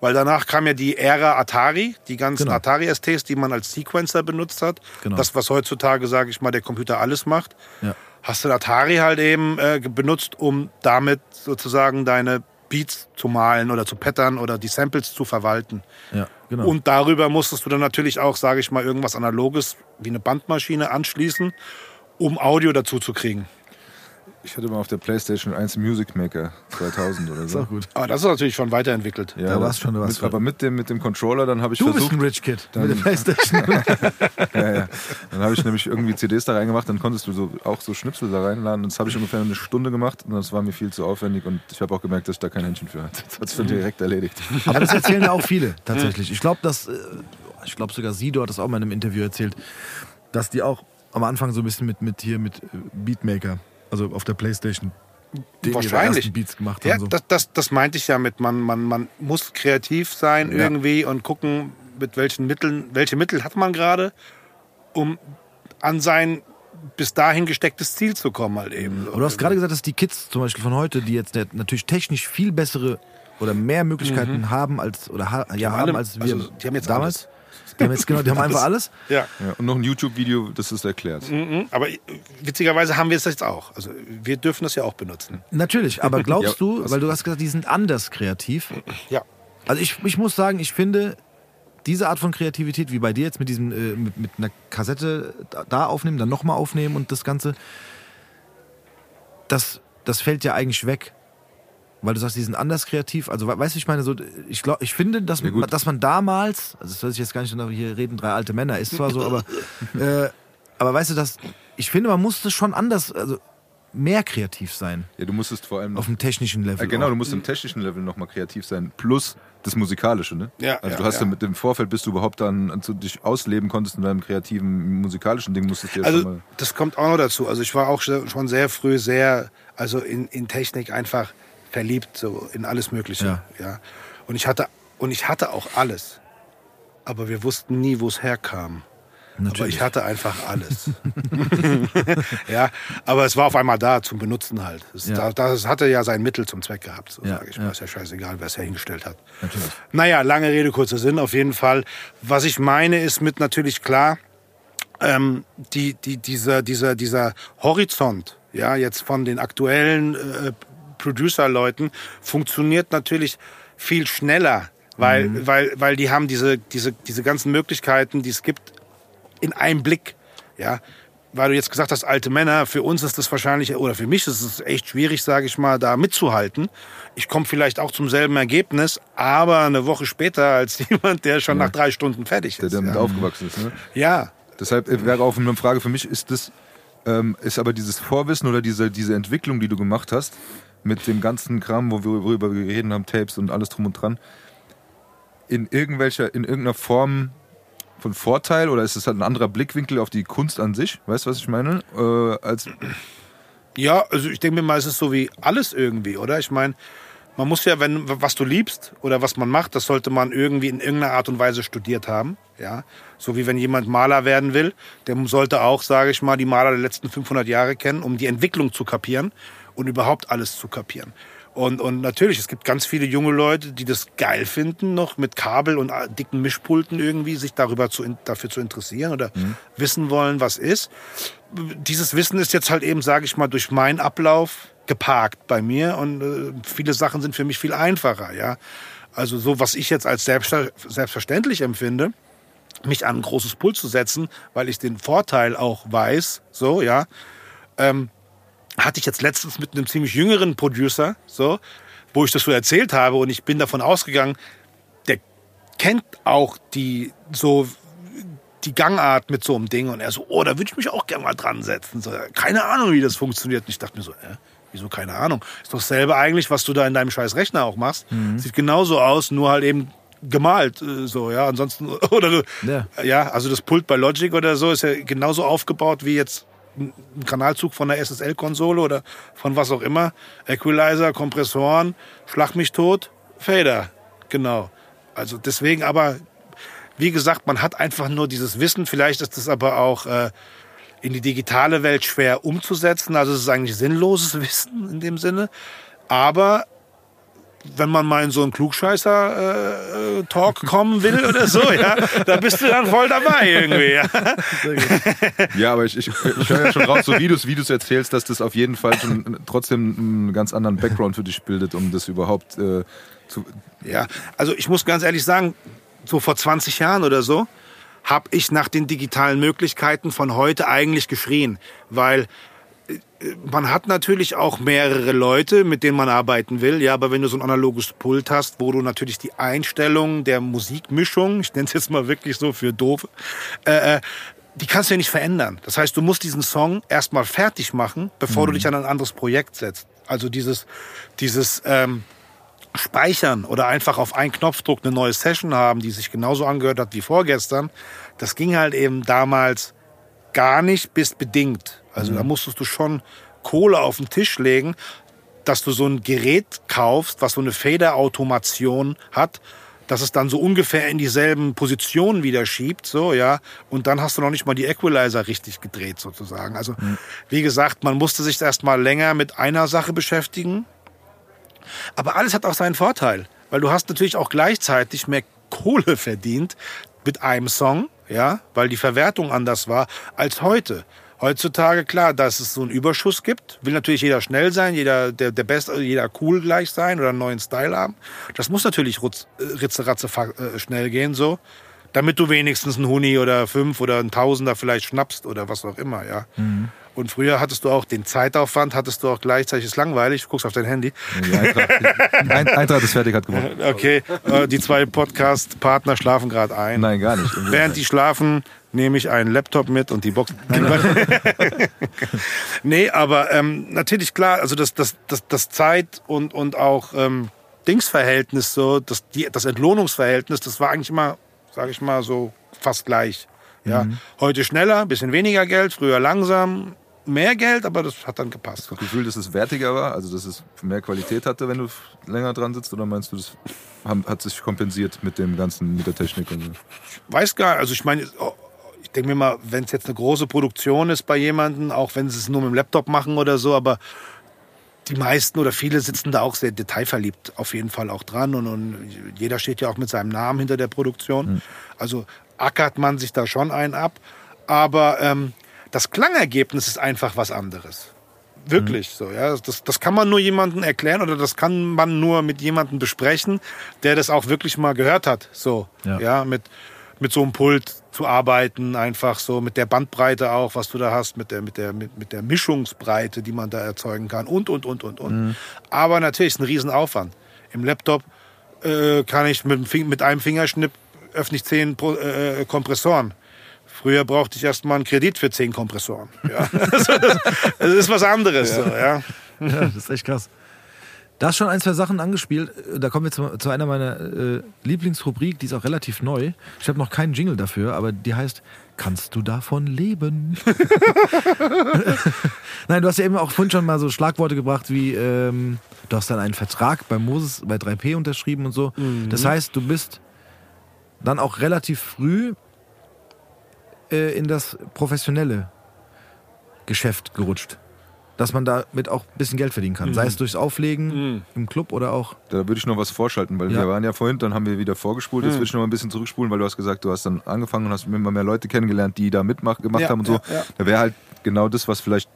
Weil danach kam ja die Ära Atari, die ganzen Genau. Atari-STs, die man als Sequencer benutzt hat. Genau. Das, was heutzutage, sage ich mal, der Computer alles macht. Ja. Hast du Atari halt eben äh, benutzt, um damit sozusagen deine Beats zu malen oder zu pattern oder die Samples zu verwalten. Ja, genau. Und darüber musstest du dann natürlich auch, sage ich mal, irgendwas Analoges wie eine Bandmaschine anschließen, um Audio dazu zu kriegen. Ich hatte mal auf der Playstation 1 Music Maker 2000 oder ist so. auch gut. Aber das ist natürlich schon weiterentwickelt. Ja, Da war's schon was mit, für- Aber mit dem, mit dem Controller, dann habe ich Du bist versucht. ein Rich Kid mit der Playstation. ja, ja. Dann habe ich nämlich irgendwie CDs da reingemacht, dann konntest du so, auch so Schnipsel da reinladen. Und das habe ich ungefähr eine Stunde gemacht und das war mir viel zu aufwendig und ich habe auch gemerkt, dass ich da kein Händchen für hatte. Das hat es direkt erledigt. Aber das erzählen ja auch viele tatsächlich. Ich glaube, dass äh, ich glaube sogar Sido hat das auch mal in einem Interview erzählt, dass die auch am Anfang so ein bisschen mit mit hier mit äh, Beatmaker, also auf der Playstation, den Wahrscheinlich. Beats gemacht Ja, haben. So. das, das, das meinte ich ja mit, man, man, man muss kreativ sein Ja. irgendwie und gucken, mit welchen Mitteln, welche Mittel hat man gerade, um an sein bis dahin gestecktes Ziel zu kommen halt eben. Aber du hast gerade gesagt, dass die Kids zum Beispiel von heute, die jetzt natürlich technisch viel bessere oder mehr Möglichkeiten haben als oder ha ja, haben haben als wir also, die haben jetzt damals. alles. Die haben jetzt genau, die haben einfach alles. Ja. Ja, und noch ein YouTube-Video, das ist erklärt. Mhm. Aber äh, witzigerweise haben wir es jetzt auch. Also wir dürfen das ja auch benutzen. Natürlich, aber glaubst Ja, du, also- weil du hast gesagt, die sind anders kreativ. Ja. Also ich, ich muss sagen, ich finde diese Art von Kreativität, wie bei dir jetzt mit diesem, äh, mit, mit einer Kassette da- da aufnehmen, dann nochmal aufnehmen und das Ganze, das, das fällt ja eigentlich weg. Weil du sagst, die sind anders kreativ. Also, we- weißt du, ich meine, so, ich, glaub, ich finde, dass, Ja, gut. dass man damals, also das hört sich jetzt gar nicht nach, hier reden drei alte Männer, ist zwar so, aber, äh, aber weißt du, dass, ich finde, man musste schon anders, also mehr kreativ sein. Ja, du musstest vor allem Auf dem technischen Level. Ja, genau, auch. du musst im technischen Level nochmal kreativ sein, plus das Musikalische, ne? Ja, also ja, du hast ja, ja. mit dem Vorfeld, bis du überhaupt dann also dich ausleben konntest in deinem kreativen musikalischen Ding, musstest du ja schon Also das kommt auch noch dazu. Also ich war auch schon schon sehr früh sehr, also in, in Technik einfach verliebt, so in alles Mögliche. Ja. Ja. Und ich hatte und ich hatte auch alles, aber wir wussten nie, wo es herkam. Aber Natürlich. ich hatte einfach alles. ja, aber es war auf einmal da zum Benutzen halt. Es, Ja. da, das hatte ja sein Mittel zum Zweck gehabt, so Ja, sage ich ja. mal. Ist ja scheißegal, wer es herhingestellt hat. Natürlich. Naja, lange Rede, kurzer Sinn, auf jeden Fall. Was ich meine, ist mit natürlich klar, ähm, die, die, dieser, dieser, dieser Horizont, ja, jetzt von den aktuellen äh, Producer-Leuten, funktioniert natürlich viel schneller, weil, weil, weil die haben diese, diese, diese ganzen Möglichkeiten, die es gibt, in einem Blick, ja. Weil du jetzt gesagt hast, alte Männer, für uns ist das wahrscheinlich, oder für mich ist es echt schwierig, sage ich mal, da mitzuhalten. Ich komme vielleicht auch zum selben Ergebnis, aber eine Woche später als jemand, der schon nach drei Stunden fertig der ist. damit ja. aufgewachsen ist. Ne? ja, Deshalb äh, wäre auch eine Frage für mich, ist das, ähm, ist aber dieses Vorwissen oder diese, diese Entwicklung, die du gemacht hast, mit dem ganzen Kram, wo wir, worüber wir reden haben, Tapes und alles drum und dran, in irgendwelcher, in irgendeiner Form von Vorteil oder ist es halt ein anderer Blickwinkel auf die Kunst an sich? Weißt du, was ich meine? Äh, als, Ja, also ich denke mir mal, es ist so wie alles irgendwie, oder? Ich meine, man muss ja, wenn was du liebst oder was man macht, das sollte man irgendwie in irgendeiner Art und Weise studiert haben, ja. So wie wenn jemand Maler werden will, der sollte auch, sage ich mal, die Maler der letzten 500 Jahre kennen, um die Entwicklung zu kapieren und überhaupt alles zu kapieren. Und, und natürlich, es gibt ganz viele junge Leute, die das geil finden, noch mit Kabel und äh, dicken Mischpulten irgendwie sich darüber zu, dafür zu interessieren oder wissen wollen, was ist dieses Wissen ist jetzt halt eben, sage ich mal, durch meinen Ablauf geparkt bei mir und äh, viele Sachen sind für mich viel einfacher, ja. Also so, was ich jetzt als selbst, selbstverständlich empfinde, mich an ein großes Pult zu setzen, weil ich den Vorteil auch weiß, so, ja, ähm, hatte ich jetzt letztens mit einem ziemlich jüngeren Producer, so, wo ich das so erzählt habe und ich bin davon ausgegangen, der kennt auch die so die Gangart mit so einem Ding und er so, oh, da würde ich mich auch gerne mal dran setzen. So, keine Ahnung, wie das funktioniert. Und ich dachte mir so, äh, wieso keine Ahnung? Ist doch dasselbe eigentlich, was du da in deinem scheiß Rechner auch machst. Sieht genauso aus, nur halt eben gemalt, äh, so, ja, ansonsten, oder, Ja. ja, also das Pult bei Logic oder so ist ja genauso aufgebaut wie jetzt ein ein Kanalzug von der SSL-Konsole oder von was auch immer. Equalizer, Kompressoren, Schlag mich tot, Fader. Genau. Also deswegen aber, wie gesagt, man hat einfach nur dieses Wissen. Vielleicht ist es aber auch äh, in die digitale Welt schwer umzusetzen. Also es ist eigentlich sinnloses Wissen in dem Sinne. Aber wenn man mal in so einen Klugscheißer-Talk kommen will oder so, ja, da bist du dann voll dabei irgendwie. Ja. ja, aber ich, ich, ich höre ja schon raus, so wie du es erzählst, dass das auf jeden Fall schon trotzdem einen ganz anderen Background für dich bildet, um das überhaupt äh, zu. Ja, also ich muss ganz ehrlich sagen, so vor 20 Jahren oder so, habe ich nach den digitalen Möglichkeiten von heute eigentlich geschrien, weil äh, man hat natürlich auch mehrere Leute, mit denen man arbeiten will, ja, aber wenn du so ein analoges Pult hast, wo du natürlich die Einstellung der Musikmischung, ich nenne es jetzt mal wirklich so für doof, äh, äh, die kannst du ja nicht verändern. Das heißt, du musst diesen Song erstmal fertig machen, bevor du dich an ein anderes Projekt setzt. Also dieses, dieses ähm, speichern oder einfach auf einen Knopfdruck eine neue Session haben, die sich genauso angehört hat wie vorgestern, das ging halt eben damals gar nicht bis bedingt. Also da musstest du schon Kohle auf den Tisch legen, dass du so ein Gerät kaufst, was so eine Fader-Automation hat, dass es dann so ungefähr in dieselben Positionen wieder schiebt, so, ja. Und dann hast du noch nicht mal die Equalizer richtig gedreht, sozusagen. Also, wie gesagt, man musste sich erst mal länger mit einer Sache beschäftigen. Aber alles hat auch seinen Vorteil, weil du hast natürlich auch gleichzeitig mehr Kohle verdient mit einem Song, ja, weil die Verwertung anders war als heute. Heutzutage, klar, dass es so einen Überschuss gibt, will natürlich jeder schnell sein, jeder der, der Best, jeder cool gleich sein oder einen neuen Style haben. Das muss natürlich rutz, äh, ritzeratze äh, schnell gehen, so. Damit du wenigstens einen Huni oder fünf oder einen Tausender vielleicht schnappst oder was auch immer, ja. Und früher hattest du auch den Zeitaufwand, hattest du auch gleichzeitig ist langweilig, du guckst auf dein Handy. Die Eintracht, die Eintracht ist fertig, hat gewonnen. Okay, äh, die zwei Podcast-Partner schlafen gerade ein. Nein, gar nicht. Während die schlafen, nehme ich einen Laptop mit und die Box. nee, aber ähm, natürlich klar, also das, das, das, das Zeit- und, und auch ähm, Dingsverhältnis, so, das, die, das Entlohnungsverhältnis, das war eigentlich immer, sage ich mal, so fast gleich. Ja, heute schneller, bisschen weniger Geld, früher langsam, mehr Geld, aber das hat dann gepasst. das Gefühl, dass es wertiger war, also dass es mehr Qualität hatte, wenn du länger dran sitzt, oder meinst du, das hat sich kompensiert mit dem ganzen, mit der Technik und so? weiß gar also ich meine, ich denke mir mal, wenn es jetzt eine große Produktion ist bei jemandem, auch wenn sie es nur mit dem Laptop machen oder so, aber die meisten oder viele sitzen da auch sehr detailverliebt auf jeden Fall auch dran und, und jeder steht ja auch mit seinem Namen hinter der Produktion. Also ackert man sich da schon einen ab, aber ähm, das Klangergebnis ist einfach was anderes. Wirklich so, ja. Das, das kann man nur jemandem erklären oder das kann man nur mit jemandem besprechen, der das auch wirklich mal gehört hat. So, Ja. ja, mit, mit so einem Pult zu arbeiten, einfach so mit der Bandbreite auch, was du da hast, mit der, mit der, mit, mit der Mischungsbreite, die man da erzeugen kann und, und, und, und, und. Aber natürlich ist ein Riesenaufwand. Im Laptop äh, kann ich mit, mit einem Fingerschnipp öffne ich zehn Pro, äh, Kompressoren. Früher brauchte ich erst mal einen Kredit für zehn Kompressoren. Ja. das ist was anderes. So, ja. Ja, das ist echt krass. Da ist schon ein, zwei Sachen angespielt. Da kommen wir zu, zu einer meiner äh, Lieblingsrubrik, die ist auch relativ neu. Ich habe noch keinen Jingle dafür, aber die heißt Kannst du davon leben? Nein, du hast ja eben auch vorhin schon mal so Schlagworte gebracht wie ähm, du hast dann einen Vertrag bei Moses bei 3P unterschrieben und so. Das heißt, du bist dann auch relativ früh äh, in das professionelle Geschäft gerutscht. Dass man damit auch ein bisschen Geld verdienen kann. Sei es durchs Auflegen im Club oder auch. Da würde ich noch was vorschalten, weil Ja. wir waren ja vorhin, dann haben wir wieder vorgespult. Jetzt will ich noch mal ein bisschen zurückspulen, weil du hast gesagt, du hast dann angefangen und hast immer mehr Leute kennengelernt, die da mitmacht gemacht Ja, haben und so. ja. Da wäre halt genau das, was vielleicht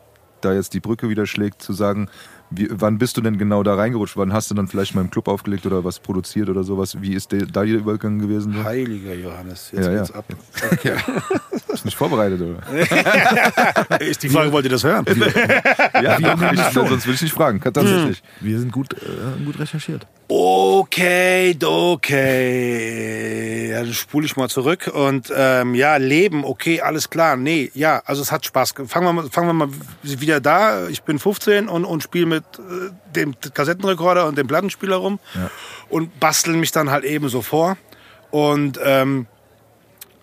da jetzt die Brücke wieder schlägt, zu sagen, wie, wann bist du denn genau da reingerutscht? Wann hast du dann vielleicht mal im Club aufgelegt oder was produziert oder sowas? Wie ist der, da der Übergang gewesen? So? Heiliger Johannes, jetzt Ja, ja. geht's ab. Bist nicht vorbereitet, oder? Ist die Frage, wollt ihr das hören? ja, doch, ich, sonst will ich nicht fragen. Tatsächlich. Wir sind gut, äh, gut recherchiert. Okay, okay. Ja, dann spule ich mal zurück. Und ähm, ja, Leben, okay, alles klar. Nee, ja, also es hat Spaß. Fangen wir mal, fangen wir mal wieder da. Ich bin 15 und, und spiele mit äh, dem Kassettenrekorder und dem Plattenspieler rum und basteln mich dann halt eben so vor. Und ähm,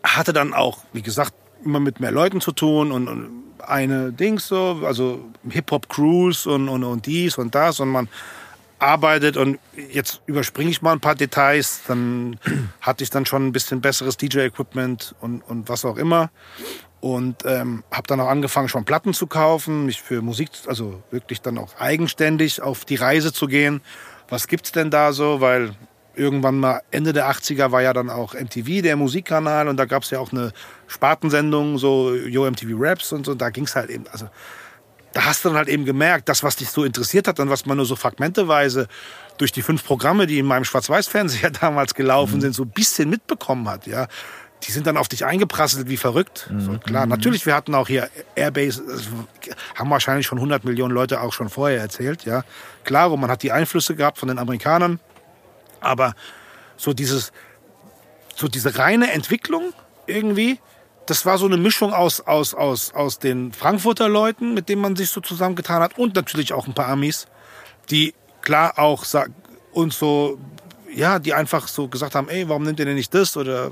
hatte dann auch, wie gesagt, immer mit mehr Leuten zu tun und, und eine Dings so, also Hip-Hop-Crews und, und, und dies und das und man arbeitet und jetzt überspringe ich mal ein paar Details, dann hatte ich dann schon ein bisschen besseres DJ-Equipment und, und was auch immer und ähm, habe dann auch angefangen schon Platten zu kaufen, mich für Musik, also wirklich dann auch eigenständig auf die Reise zu gehen. Was gibt's denn da so, weil irgendwann mal Ende der 80er war ja dann auch MTV der Musikkanal und da gab's ja auch eine Spartensendung, so Yo MTV Raps und so, da ging's halt eben, also da hast du dann halt eben gemerkt, das, was dich so interessiert hat und was man nur so fragmenteweise durch die fünf Programme, die in meinem Schwarz-Weiß-Fernseher damals gelaufen sind, so ein bisschen mitbekommen hat, ja. Die sind dann auf dich eingeprasselt wie verrückt. So, klar, natürlich, wir hatten auch hier Airbase, haben wahrscheinlich schon 100 Millionen Leute auch schon vorher erzählt, ja. Klar, und man hat die Einflüsse gehabt von den Amerikanern, aber so dieses, so diese reine Entwicklung irgendwie, das war so eine Mischung aus, aus, aus, aus den Frankfurter Leuten, mit denen man sich so zusammengetan hat und natürlich auch ein paar Amis, die klar auch uns so, ja, die einfach so gesagt haben, ey, warum nimmt ihr denn nicht das oder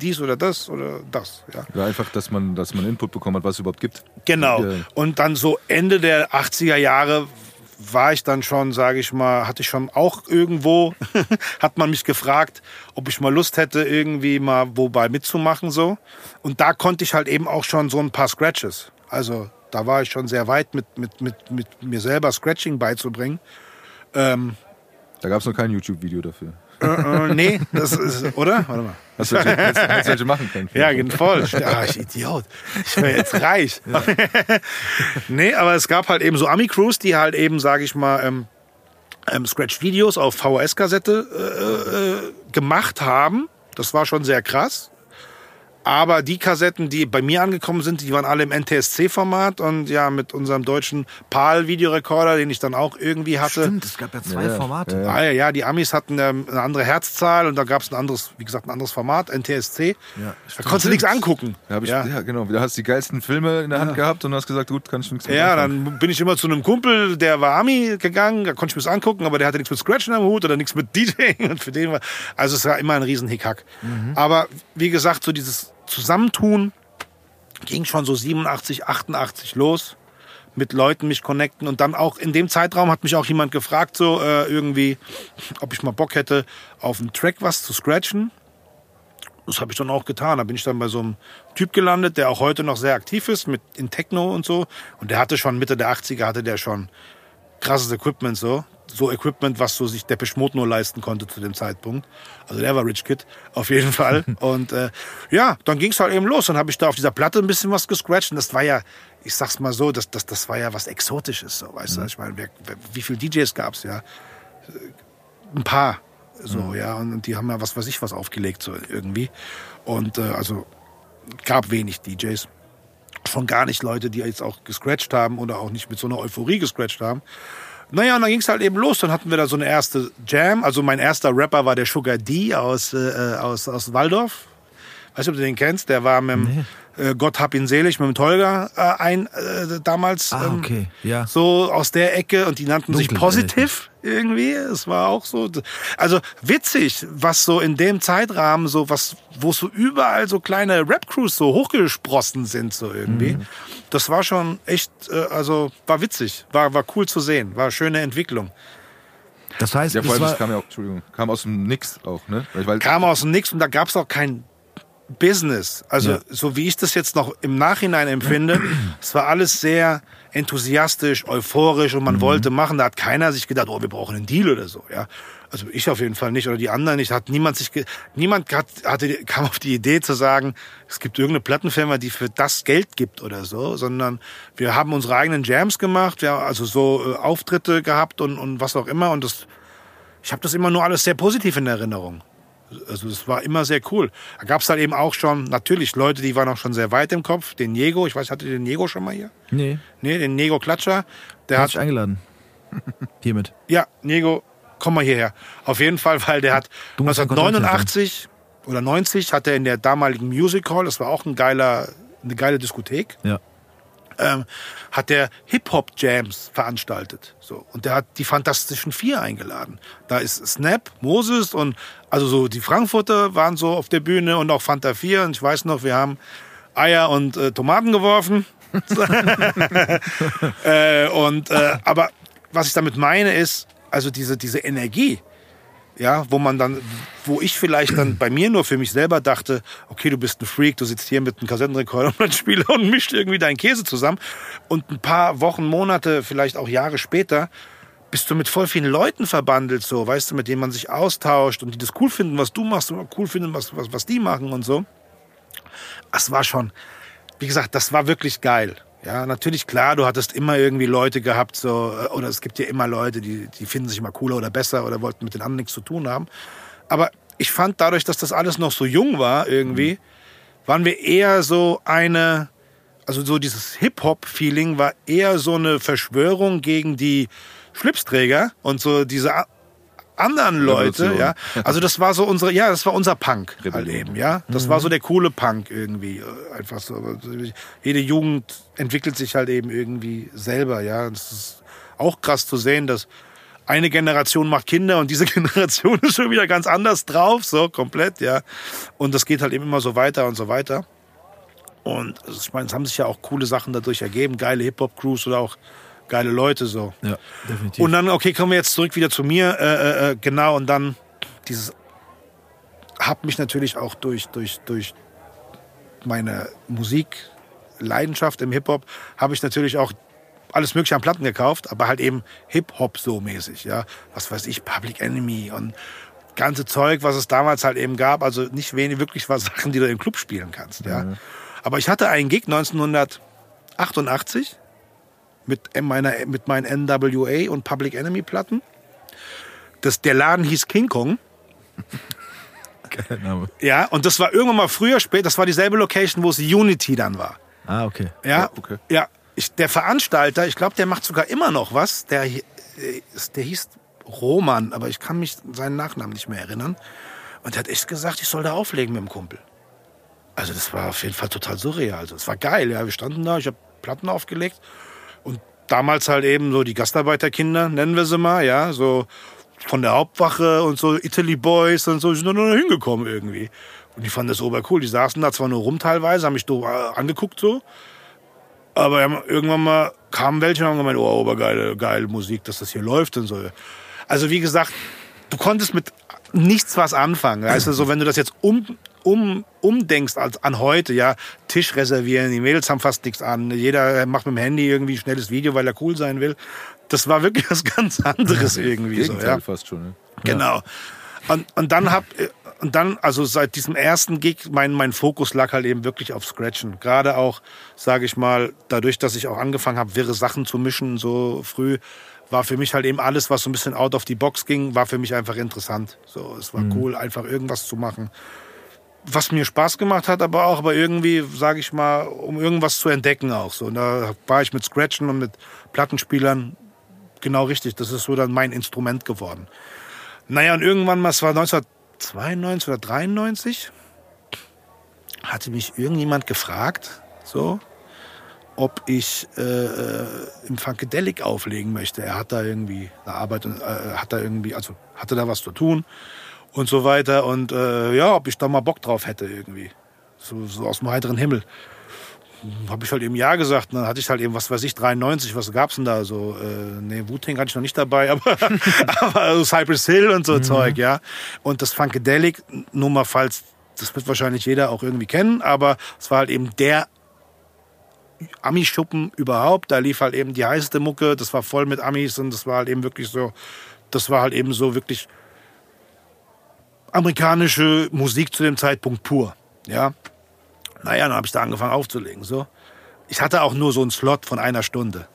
dies oder das oder das, ja. Ja, einfach, dass man, dass man Input bekommen hat, was es überhaupt gibt. Genau. Und dann so Ende der 80er Jahre war ich dann schon, sage ich mal, hatte ich schon auch irgendwo, hat man mich gefragt, ob ich mal Lust hätte, irgendwie mal wobei mitzumachen so. Und da konnte ich halt eben auch schon so ein paar Scratches. Also da war ich schon sehr weit mit, mit, mit, mit mir selber Scratching beizubringen. Ähm, Da gab es noch kein YouTube-Video dafür. äh, äh, nee, das ist, oder? Warte mal. Hast du welche, hättest welche machen können. Ja, genau, voll. Ah, ich Idiot. Ich wäre jetzt reich. nee, aber es gab halt eben so Ami-Crews, die halt eben, sage ich mal, ähm, ähm, Scratch-Videos auf VHS-Kassette äh, äh, gemacht haben. Das war schon sehr krass. Aber die Kassetten, die bei mir angekommen sind, die waren alle im NTSC-Format und ja, mit unserem deutschen PAL-Videorekorder, den ich dann auch irgendwie hatte. Stimmt, es gab ja zwei Ja, ja. Formate. Ah, ja, ja, die Amis hatten eine andere Herzzahl und da gab es ein anderes, wie gesagt, ein anderes Format, NTSC. Ja, da konntest du nichts angucken. Da hab ich, ja. ja. genau. Da hast du die geilsten Filme in der Hand gehabt und hast gesagt, gut, kann ich nichts mehr Ja, anfangen. dann bin ich immer zu einem Kumpel, der war Ami gegangen, da konnte ich mir das angucken, aber der hatte nichts mit Scratchen am Hut oder nichts mit DJing und für den war, also es war immer ein riesen Hickhack. Aber wie gesagt, so dieses Zusammentun ging schon so 87, 88 los mit Leuten mich connecten und dann auch in dem Zeitraum hat mich auch jemand gefragt so äh, irgendwie, ob ich mal Bock hätte auf einen Track was zu scratchen. Das habe ich dann auch getan. Da bin ich dann bei so einem Typ gelandet, der auch heute noch sehr aktiv ist mit in Techno und so. Und der hatte schon Mitte der 80er hatte der schon krasses Equipment so. So Equipment, was so sich Depeche Mode nur leisten konnte zu dem Zeitpunkt. Also der war Rich Kid, auf jeden Fall. und äh, ja, dann ging's halt eben los. Dann habe ich da auf dieser Platte ein bisschen was gescratcht. Und das war ja, ich sag's mal so, das, das, das war ja was Exotisches. So, weißt du? Ich meine, wer, wer, wie viele DJs gab's ja? Ein paar. So, ja. Und, und die haben ja was weiß ich was aufgelegt, so irgendwie. Und äh, also gab wenig DJs schon gar nicht Leute, die jetzt auch gescratcht haben oder auch nicht mit so einer Euphorie gescratcht haben. Naja, und dann ging es halt eben los. Dann hatten wir da so eine erste Jam. Also mein erster Rapper war der Sugar D aus, äh, aus, aus Waldorf. Weißt du, ob du den kennst? Der war mit dem, äh, Gott hab ihn selig, mit dem Tolga äh, ein, äh, damals. Ah, ähm, okay, ja. So aus der Ecke und die nannten sich Dunkel, Positiv irgendwie. Es war auch so. Also witzig, was so in dem Zeitrahmen so, was, wo so überall so kleine Rap-Crews so hochgesprossen sind, so irgendwie. Mhm. Das war schon echt, äh, also war witzig, war, war cool zu sehen, war eine schöne Entwicklung. Das heißt, Ja, vor das allem, war, das kam ja auch, Entschuldigung, kam aus dem Nix auch, ne? Weil, Kam aus dem Nix und da gab es auch kein Business. Also Ja. so wie ich das jetzt noch im Nachhinein empfinde, es war alles sehr enthusiastisch, euphorisch und man Mhm. wollte machen. Da hat keiner sich gedacht, oh, wir brauchen einen Deal oder so. Ja, also ich auf jeden Fall nicht oder die anderen nicht. Hat niemand sich, niemand hat, hatte, kam auf die Idee zu sagen, es gibt irgendeine Plattenfirma, die für das Geld gibt oder so, sondern wir haben unsere eigenen Jams gemacht, wir haben also so äh, Auftritte gehabt und, und was auch immer und das ich habe das immer nur alles sehr positiv in Erinnerung. Also es war immer sehr cool. Da gab es halt eben auch schon, natürlich Leute, die waren auch schon sehr weit im Kopf. Den Jego, ich weiß, hatte den Jego schon mal hier? nee, Nee, den Nego Klatscher. Der hat dich eingeladen. Hiermit. ja, Nego, komm mal hierher. Auf jeden Fall, weil der hat Du musst in Kontakt 1989 oder 90 hat er in der damaligen Music Hall, das war auch ein geiler, eine geile Diskothek, Ja. ähm, hat der Hip-Hop-Jams veranstaltet. So. Und der hat die Fantastischen Vier eingeladen. Da ist Snap, Moses und also so die Frankfurter waren so auf der Bühne und auch Fanta 4. Und ich weiß noch, wir haben Eier und äh, Tomaten geworfen. äh, und, äh, aber was ich damit meine ist, also diese, diese Energie, ja, wo man dann, wo ich vielleicht dann bei mir nur für mich selber dachte, okay, du bist ein Freak, du sitzt hier mit einem Kassettenrekorder und einem Spieler und mischt irgendwie deinen Käse zusammen. Und ein paar Wochen, Monate, vielleicht auch Jahre später, bist du mit voll vielen Leuten verbandelt, so, weißt du, mit denen man sich austauscht und die das cool finden, was du machst und cool finden, was, was, was die machen und so. Das war schon, wie gesagt, das war wirklich geil. Ja, natürlich, klar, du hattest immer irgendwie Leute gehabt, so, äh, oder es gibt ja immer Leute, die, die finden sich immer cooler oder besser oder wollten mit den anderen nichts zu tun haben. Aber ich fand dadurch, dass das alles noch so jung war, irgendwie, waren wir eher so eine, also so dieses Hip-Hop-Feeling war eher so eine Verschwörung gegen die Schlipsträger und so diese anderen Leute, Revolution. ja. Also das war so unsere, ja, das war unser Punk halt eben, ja. Das war so der coole Punk irgendwie, äh, einfach so. Jede Jugend entwickelt sich halt eben irgendwie selber, ja. Das ist auch krass zu sehen, dass eine Generation macht Kinder und diese Generation ist schon wieder ganz anders drauf, so komplett, ja. Und das geht halt eben immer so weiter und so weiter. Und also ich meine, es haben sich ja auch coole Sachen dadurch ergeben, geile Hip-Hop-Crews oder auch geile Leute so. Ja, definitiv. Und dann, okay, kommen wir jetzt zurück wieder zu mir. Äh, äh, äh, genau, und dann dieses hat mich natürlich auch durch, durch, durch meine Musikleidenschaft im Hip-Hop, habe ich natürlich auch alles mögliche an Platten gekauft, aber halt eben Hip-Hop so mäßig, ja. Was weiß ich, Public Enemy und ganze Zeug, was es damals halt eben gab. Also nicht wenig wirklich was Sachen, die du im Club spielen kannst. Ja. Aber ich hatte einen Gig 1988 mit meiner mit meinen NWA und Public Enemy Platten. Das, der Laden hieß King Kong. Geiler Name. Ja, und das war irgendwann mal früher, spät, das war dieselbe Location, wo es Unity dann war. Ah, okay. Ja, okay. ja. Ich, der Veranstalter, ich glaube, der macht sogar immer noch was. Der, äh, der hieß Roman, aber ich kann mich seinen Nachnamen nicht mehr erinnern. Und der hat echt gesagt, ich soll da auflegen mit dem Kumpel. Also das war auf jeden Fall total surreal. Also es war geil, ja. Wir standen da, ich habe Platten aufgelegt damals halt eben so die Gastarbeiterkinder, nennen wir sie mal, ja, so von der Hauptwache und so Italy Boys und so, sind da hingekommen irgendwie. Und die fanden das obercool. Die saßen da zwar nur rum teilweise, haben mich doof äh, angeguckt so, aber irgendwann mal kamen welche und haben gemeint, oh, obergeile, geile Musik, dass das hier läuft und so. Also wie gesagt, du konntest mit nichts was anfangen. Weißt du, so wenn du das jetzt um, um, umdenkst als an heute, ja, Tisch reservieren, die Mädels haben fast nichts an, jeder macht mit dem Handy irgendwie ein schnelles Video, weil er cool sein will. Das war wirklich was ganz anderes irgendwie so, ja. fast schon. Ne? Genau. Und, und dann hab und dann, also seit diesem ersten Gig, mein, mein Fokus lag halt eben wirklich auf Scratchen. Gerade auch, sage ich mal, dadurch, dass ich auch angefangen habe, wirre Sachen zu mischen, so früh, war für mich halt eben alles, was so ein bisschen out of the box ging, war für mich einfach interessant. So, es war cool, einfach irgendwas zu machen. Was mir Spaß gemacht hat, aber auch, aber irgendwie, sage ich mal, um irgendwas zu entdecken auch. So, und da war ich mit Scratchen und mit Plattenspielern genau richtig. Das ist so dann mein Instrument geworden. Naja, und irgendwann mal, es war 1992 oder 93, hatte mich irgendjemand gefragt, so, ob ich äh, äh, im Funkadelic auflegen möchte. Er hat da irgendwie eine Arbeit, äh, hat da irgendwie, also hatte da was zu tun und so weiter. Und äh, ja, ob ich da mal Bock drauf hätte irgendwie. So, so aus dem heiteren Himmel. Habe ich halt eben Ja gesagt. Und dann hatte ich halt eben, was weiß ich, 93, was gab's denn da? So, äh, nee, Wu-Tang hatte ich noch nicht dabei, aber, aber also Cypress Hill und so Zeug, ja. Und das Funkadelic, nur mal falls, das wird wahrscheinlich jeder auch irgendwie kennen, aber es war halt eben der Ami-Schuppen überhaupt. Da lief halt eben die heißeste Mucke, das war voll mit Amis und das war halt eben wirklich so, das war halt eben so wirklich amerikanische Musik zu dem Zeitpunkt pur, ja. Naja, dann habe ich da angefangen aufzulegen. So. Ich hatte auch nur so einen Slot von einer Stunde.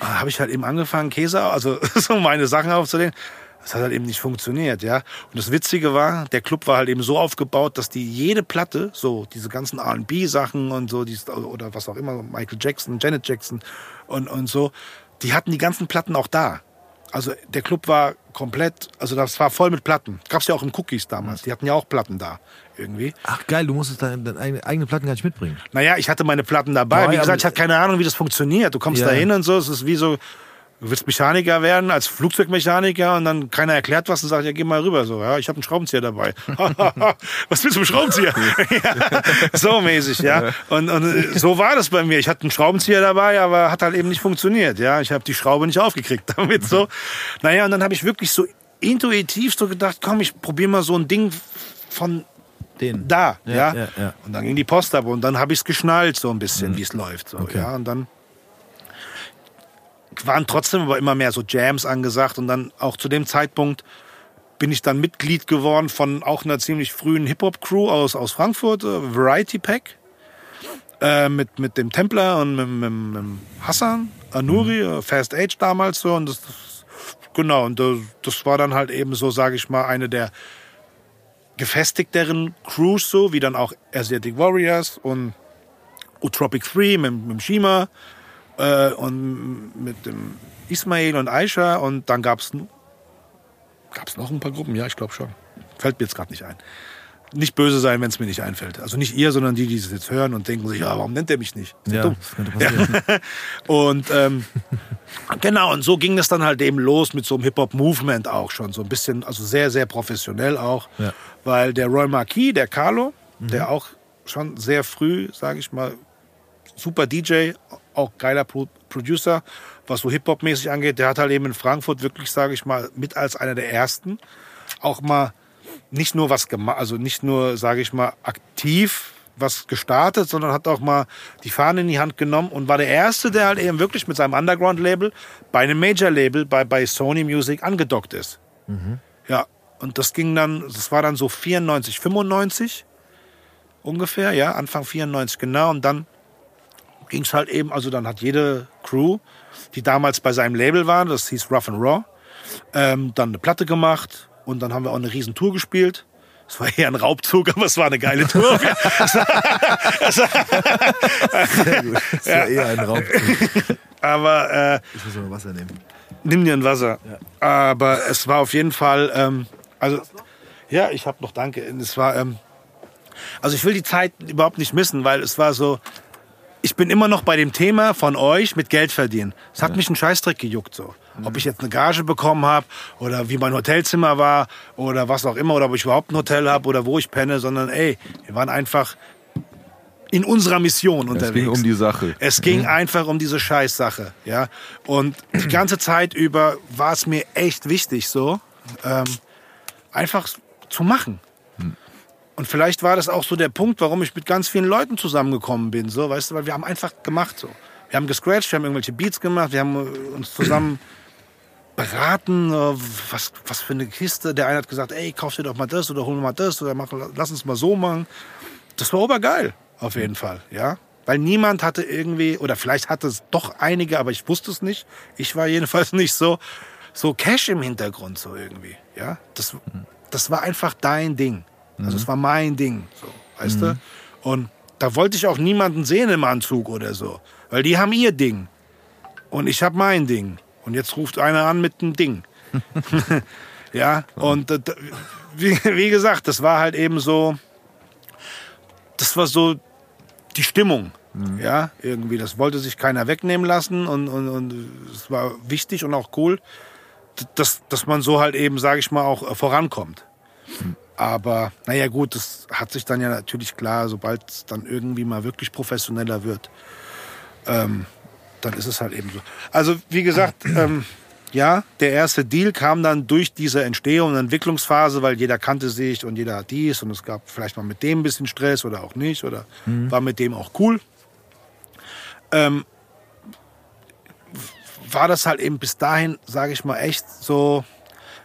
Da habe ich halt eben angefangen, Käse, also so meine Sachen aufzulegen. Das hat halt eben nicht funktioniert, ja. Und das Witzige war, der Club war halt eben so aufgebaut, dass die jede Platte, so diese ganzen R&B-Sachen und so, die, oder was auch immer, Michael Jackson, Janet Jackson und, und so, die hatten die ganzen Platten auch da. Also der Club war komplett, also das war voll mit Platten. Gab's ja auch im Cookies damals, die hatten ja auch Platten da irgendwie. Ach geil, du musstest deine, deine eigene- eigene Platten gar nicht mitbringen. Naja, ich hatte meine Platten dabei. Ja, Wie gesagt, ich hatte keine Ahnung, wie das funktioniert. Du kommst Ja. da hin und so, es ist wie so, du willst Mechaniker werden, als Flugzeugmechaniker und dann keiner erklärt was und sagt, ja, geh mal rüber. So, ja, ich habe einen Schraubenzieher dabei. was willst du mit Schraubenzieher? ja, so mäßig, ja. Und, und äh, so war das bei mir. Ich hatte einen Schraubenzieher dabei, aber hat halt eben nicht funktioniert. Ja, ich habe die Schraube nicht aufgekriegt damit so. Naja, und dann habe ich wirklich so intuitiv so gedacht, komm, ich probiere mal so ein Ding von Den. da, ja. Ja, ja, ja. Und dann ging die Post ab und dann habe ich es geschnallt so ein bisschen, wie es läuft. So, Okay. ja. Und dann waren trotzdem aber immer mehr so Jams angesagt und dann auch zu dem Zeitpunkt bin ich dann Mitglied geworden von auch einer ziemlich frühen Hip-Hop-Crew aus, aus Frankfurt, äh, Variety Pack. Äh, mit, mit dem Templar und mit, mit, mit Hassan, Anuri, äh, Fast Age damals so. Und das, das, genau, und das, das war dann halt eben so, sage ich mal, eine der gefestigteren Crews, so wie dann auch Asiatic Warriors und Utropic 3 mit, mit Shima äh, und mit dem Ismail und Aisha und dann gab es gab's noch ein paar Gruppen, ja, ich glaube schon. Fällt mir jetzt gerade nicht ein. Nicht böse sein, wenn es mir nicht einfällt. Also nicht ihr, sondern die, die es jetzt hören und denken sich, ja, warum nennt er mich nicht? Ist Ja, dumm? passieren. Und ähm, genau, und so ging das dann halt eben los mit so einem Hip-Hop-Movement auch schon. So ein bisschen, also sehr, sehr professionell auch. Ja. Weil der Roy Marquis, der Carlo, der auch schon sehr früh, sage ich mal, super DJ, auch geiler Pro Producer, was so Hip-Hop-mäßig angeht, der hat halt eben in Frankfurt wirklich, sage ich mal, mit als einer der ersten auch mal nicht nur was gemacht, also nicht nur, sage ich mal, aktiv was gestartet, sondern hat auch mal die Fahne in die Hand genommen und war der Erste, der halt eben wirklich mit seinem Underground-Label bei einem Major-Label, bei, bei Sony Music angedockt ist. Ja, Und das ging dann, das war dann so 94, 95 ungefähr, ja, Anfang 94 genau. Und dann ging es halt eben, also dann hat jede Crew, die damals bei seinem Label war, das hieß Rough and Raw, ähm, dann eine Platte gemacht und dann haben wir auch eine riesen Tour gespielt. Es war eher ein Raubzug, aber es war eine geile Tour. Das war eher ein Raum. aber äh, Ich muss mal Wasser nehmen. nimm dir ein Wasser. Aber es war auf jeden Fall, ähm, also ja, ich habe noch Danke. Es war, ähm, also ich will die Zeit überhaupt nicht missen, weil es war so, ich bin immer noch bei dem Thema von euch mit Geld verdienen. Es hat mich einen Scheißdreck gejuckt so. Ob ich jetzt eine Gage bekommen habe oder wie mein Hotelzimmer war oder was auch immer oder ob ich überhaupt ein Hotel habe oder wo ich penne, sondern ey, wir waren einfach in unserer Mission Es unterwegs. ging um die Sache. Es ging einfach um diese Scheißsache, ja. Und die ganze Zeit über war es mir echt wichtig, so ähm, einfach zu machen. Und vielleicht war das auch so der Punkt, warum ich mit ganz vielen Leuten zusammengekommen bin, so, weißt du, weil wir haben einfach gemacht, so. Wir haben gescratcht, wir haben irgendwelche Beats gemacht, wir haben äh, uns zusammen beraten, äh, was, was für eine Kiste. Der eine hat gesagt, ey, kauf dir doch mal das oder hol mir mal das oder mach, lass uns mal so machen. Das war obergeil, auf jeden Fall, ja. Weil niemand hatte irgendwie, oder vielleicht hatte es doch einige, aber ich wusste es nicht. Ich war jedenfalls nicht so, so Cash im Hintergrund, so irgendwie, ja. Das, das war einfach dein Ding. Also es war mein Ding, so, weißt du. Und da wollte ich auch niemanden sehen im Anzug oder so, weil die haben ihr Ding und ich habe mein Ding. Und jetzt ruft einer an mit einem Ding. ja, und äh, wie, wie gesagt, das war halt eben so, das war so die Stimmung. Ja, irgendwie, das wollte sich keiner wegnehmen lassen und, und, und es war wichtig und auch cool, dass, dass man so halt eben, sage ich mal, auch äh, vorankommt. Aber naja gut, das hat sich dann ja natürlich klar, sobald es dann irgendwie mal wirklich professioneller wird, ähm, dann ist es halt eben so. Also wie gesagt, ähm, ja, der erste Deal kam dann durch diese Entstehung und Entwicklungsphase, weil jeder kannte sich und jeder hat dies und es gab vielleicht mal mit dem ein bisschen Stress oder auch nicht oder war mit dem auch cool. Ähm, war das halt eben bis dahin, sage ich mal, echt so,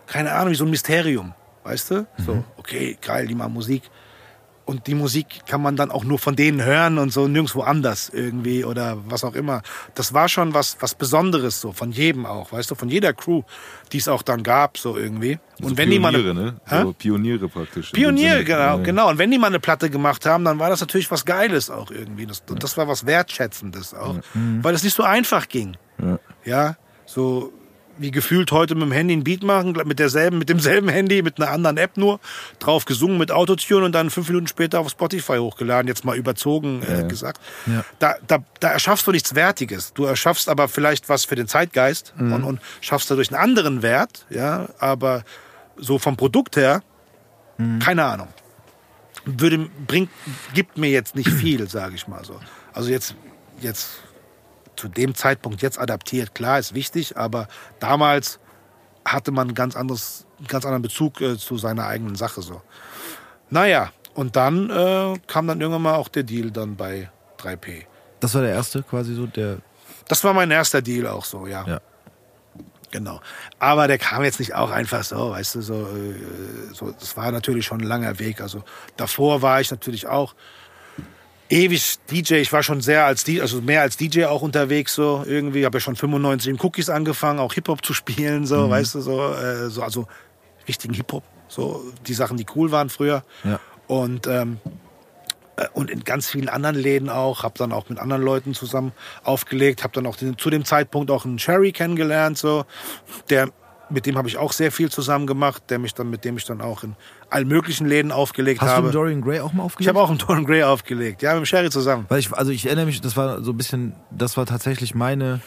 keine Ahnung, wie so ein Mysterium, weißt du? So, okay, geil, die machen Musik. Und die Musik kann man dann auch nur von denen hören und so nirgendwo anders irgendwie oder was auch immer. Das war schon was, was Besonderes so, von jedem auch, weißt du, von jeder Crew, die es auch dann gab, so irgendwie. Und So wenn die mal Pioniere, eine, ne? Hä? So Pioniere praktisch. Pioniere, genau, Ja. genau. Und wenn die mal eine Platte gemacht haben, dann war das natürlich was Geiles auch irgendwie. Das, das war was Wertschätzendes auch, weil es nicht so einfach ging. Ja. Ja, so wie gefühlt heute mit dem Handy ein Beat machen, mit derselben, mit demselben Handy, mit einer anderen App nur, drauf gesungen mit Autotune und dann fünf Minuten später auf Spotify hochgeladen, jetzt mal überzogen äh, gesagt. Ja. Da, da, da erschaffst du nichts Wertiges. Du erschaffst aber vielleicht was für den Zeitgeist und, und schaffst dadurch einen anderen Wert, ja, aber so vom Produkt her, keine Ahnung. Würde, bringt, gibt mir jetzt nicht viel, sage ich mal so. Also jetzt, jetzt zu dem Zeitpunkt jetzt adaptiert, klar, ist wichtig, aber damals hatte man ganz anderes, ganz anderen Bezug äh, zu seiner eigenen Sache so. Naja, und dann äh, kam dann irgendwann mal auch der Deal dann bei 3P. Das war der erste quasi so, der. Das war mein erster Deal auch so, ja. Ja. Genau. Aber der kam jetzt nicht auch einfach so, weißt du, so, äh, so das war natürlich schon ein langer Weg. Also davor war ich natürlich auch ewig DJ. Ich war schon sehr als DJ, also mehr als DJ auch unterwegs so irgendwie. Habe ja schon 95 in Cookies angefangen, auch Hip Hop zu spielen, so, weißt du, so, äh, so also richtigen Hip Hop, so die Sachen, die cool waren früher. Ja. Und ähm, äh, und in ganz vielen anderen Läden auch, habe dann auch mit anderen Leuten zusammen aufgelegt, habe dann auch den, zu dem Zeitpunkt auch einen Cherry kennengelernt, so der mit dem habe ich auch sehr viel zusammen gemacht, der mich dann mit dem ich dann auch in allen möglichen Läden aufgelegt Hast du habe. mit Dorian Gray auch mal ich aufgelegt? habe auch einen Dorian Gray aufgelegt, ja, mit dem Sherry zusammen. Weil ich, also ich erinnere mich, das war so ein bisschen, das war tatsächlich meine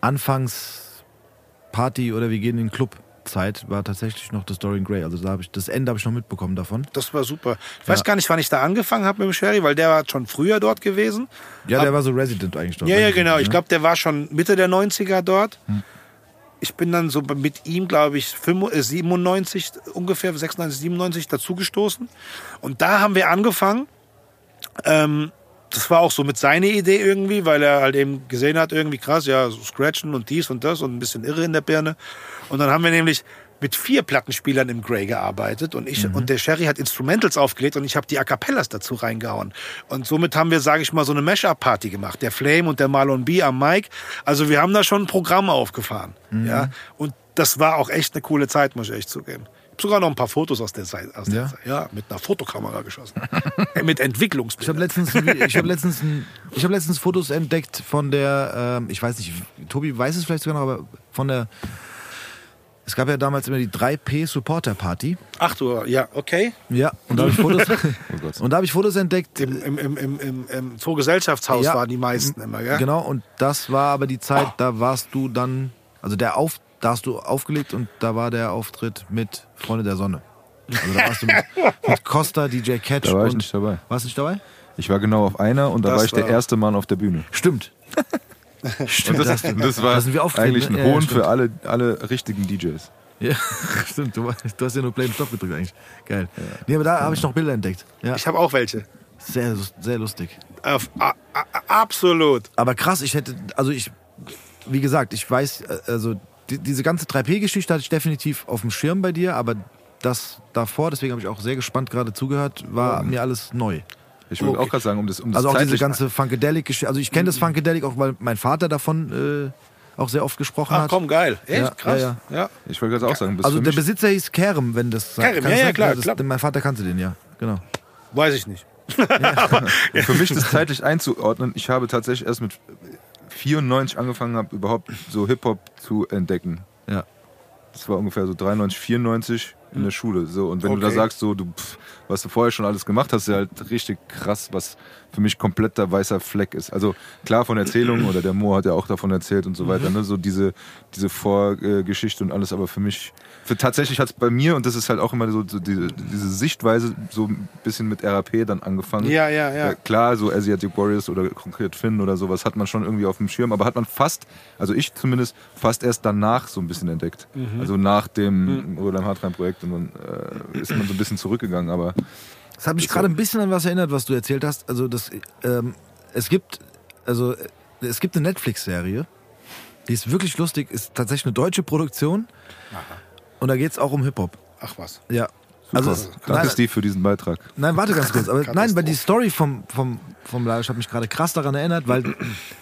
Anfangsparty oder wir gehen in den Club Zeit, war tatsächlich noch das Dorian Gray. Also da habe ich, das Ende habe ich noch mitbekommen davon. Das war super. Ich weiß Ja. gar nicht, wann ich da angefangen habe mit dem Sherry, weil der war schon früher dort gewesen. Ja, der war so Resident eigentlich dort. Ja, ja, genau. Ich ne? glaube, der war schon Mitte der 90er dort. Ich bin dann so mit ihm, glaube ich, 95, äh, 97, ungefähr 96, 97 dazugestoßen. Und da haben wir angefangen. Ähm, das war auch so mit seiner Idee irgendwie, weil er halt eben gesehen hat, irgendwie krass, ja, so Scratchen und dies und das und ein bisschen irre in der Birne. Und dann haben wir nämlich mit vier Plattenspielern im Grey gearbeitet und ich Mhm. und der Sherry hat Instrumentals aufgelegt und ich habe die A cappellas dazu reingehauen. Und somit haben wir, sage ich mal, so eine Mashup-Party gemacht. Der Flame und der Marlon B am Mic. Also wir haben da schon ein Programm aufgefahren. Mhm. Ja. Und das war auch echt eine coole Zeit, muss ich echt zugeben. Ich sogar noch ein paar Fotos aus der Zeit. Aus Ja? der Zeit. ja mit einer Fotokamera geschossen. Mit Entwicklungsbildern. Ich habe letztens, ich hab letztens, ich hab letztens Fotos entdeckt von der, ähm, ich weiß nicht, Tobi weiß es vielleicht sogar noch, aber von der, es gab ja damals immer die 3P Supporter Party. Ach du, ja, okay. Ja, und da habe ich Fotos, und da habe ich Fotos entdeckt. Im, im, im, im, im, im Zoogesellschaftshaus Ja. waren die meisten immer, gell? Genau, und das war aber die Zeit, da warst du dann, also der auf, da hast du aufgelegt und da war der Auftritt mit Freunde der Sonne. Also da warst du mit, mit Costa, DJ Catch Da war ich und nicht dabei. Warst du nicht dabei? Ich war genau auf einer und da war ich der erste Mann auf der Bühne. Stimmt. Stimmt, Und das, da hast du- das war da sind wir eigentlich ein ne? Ja, ja, Hohn stimmt. für alle, alle richtigen DJs. Ja, stimmt. Du, du hast ja nur Play and Stop gedrückt eigentlich. Geil. Nee, aber da habe ich noch Bilder entdeckt. Ja, Ich habe auch welche. sehr, sehr lustig. Auf, a, a, absolut. Aber krass, ich hätte, also ich, wie gesagt, ich weiß, äh, also die, diese ganze 3P-Geschichte hatte ich definitiv auf dem Schirm bei dir, aber das davor, deswegen habe ich auch sehr gespannt gerade zugehört, war mir alles neu. Ich würde Okay. auch gerade sagen, um das, um das Also auch diese ganze Funkadelic-Geschichte. Also ich kenne das Funkadelic auch, weil mein Vater davon äh, auch sehr oft gesprochen Ach hat. komm, geil. Echt? Ja, Krass. ja, Ja, Ich wollte gerade auch sagen, das Also der Besitzer hieß Kerem, wenn das Kerem, ja, das ja, klar, das, klar. Mein Vater kannte den, ja. Genau. Weiß ich nicht. für mich das zeitlich einzuordnen, ich habe tatsächlich erst mit 94 angefangen, habe überhaupt so Hip-Hop zu entdecken. Ja. Das war ungefähr so 93, 94 in der Schule. So. Und wenn du da Okay. sagst, so, du, pff, was du vorher schon alles gemacht hast, ist ja halt richtig krass, was für mich kompletter weißer Fleck ist. Also klar von Erzählungen, oder der Mo hat ja auch davon erzählt und so weiter, ne? so diese, diese Vorgeschichte und alles, aber für mich, tatsächlich hat es bei mir, und das ist halt auch immer so, so diese, diese Sichtweise, so ein bisschen mit RAP dann angefangen. Ja, ja, ja. klar, so Asiatic Warriors oder Concrete Finn oder sowas hat man schon irgendwie auf dem Schirm, aber hat man fast, also ich zumindest, fast erst danach so ein bisschen entdeckt. Mhm. Also nach dem Roland Hartrein Projekt und dann äh, ist man so ein bisschen zurückgegangen, aber Das hat mich gerade ein bisschen an was erinnert, was du erzählt hast. Also das, ähm, es gibt, also äh, es gibt eine Netflix-Serie, die ist wirklich lustig, ist tatsächlich eine deutsche Produktion. Und da geht es auch um Hip-Hop. Ach was. Ja. Also, es- danke nein, Steve für diesen Beitrag. nein, warte ganz kurz. Aber nein, weil die Story vom, vom, vom Laisch hat mich gerade krass daran erinnert, weil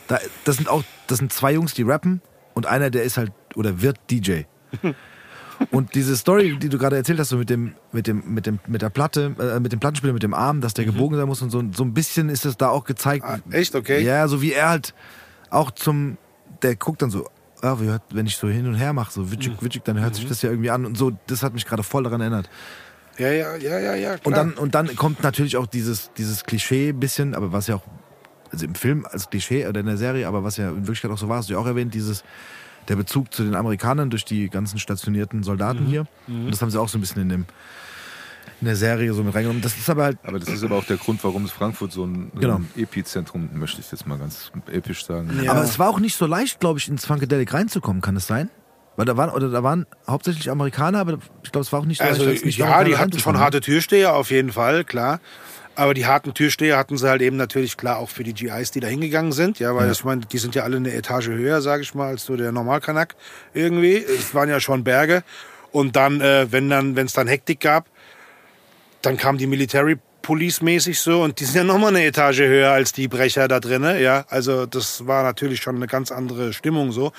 da, das sind auch, das sind zwei Jungs, die rappen und einer, der ist halt oder wird DJ. Und diese Story, die du gerade erzählt hast, so mit dem, mit dem, mit dem, mit der Platte, äh, mit dem Plattenspieler, mit dem Arm, dass der gebogen sein muss und so, so ein bisschen ist es da auch gezeigt. Ah, echt? Okay. Ja, so wie er halt auch zum, der guckt dann so, ah, wie hört, wenn ich so hin und her mache, so witschig, witschig, dann hört sich das ja irgendwie an und so, das hat mich gerade voll daran erinnert. Ja, ja, ja, ja, ja. Klar. Und dann, und dann kommt natürlich auch dieses, dieses Klischee ein bisschen, aber was ja auch, also im Film als Klischee oder in der Serie, aber was ja in Wirklichkeit auch so war, hast du ja auch erwähnt, dieses, der Bezug zu den Amerikanern durch die ganzen stationierten Soldaten hier. Und das haben sie auch so ein bisschen in, dem, in der Serie so mit reingenommen. Das ist aber halt, Aber das ist aber auch der Grund, warum es Frankfurt so ein, so Genau. ein Epizentrum, möchte ich jetzt mal ganz episch sagen. Ja. aber es war auch nicht so leicht, glaube ich, ins Funkadelic reinzukommen, kann es sein? Weil da waren, oder da waren hauptsächlich Amerikaner, aber ich glaube, es war auch nicht so Also, leicht, nicht ja, die hatten schon harte Türsteher, auf jeden Fall, klar. Aber die harten Türsteher hatten sie halt eben natürlich klar auch für die GIs, die da hingegangen sind. Ja, weil Ja. ich meine, die sind ja alle eine Etage höher, sage ich mal, als so der Normalkanak irgendwie. Es waren ja schon Berge. Und dann, äh, wenn dann, wenn es dann Hektik gab, dann kam die Military Police mäßig so und die sind ja nochmal eine Etage höher als die Brecher da drinnen, ja. Also das war natürlich schon eine ganz andere Stimmung so.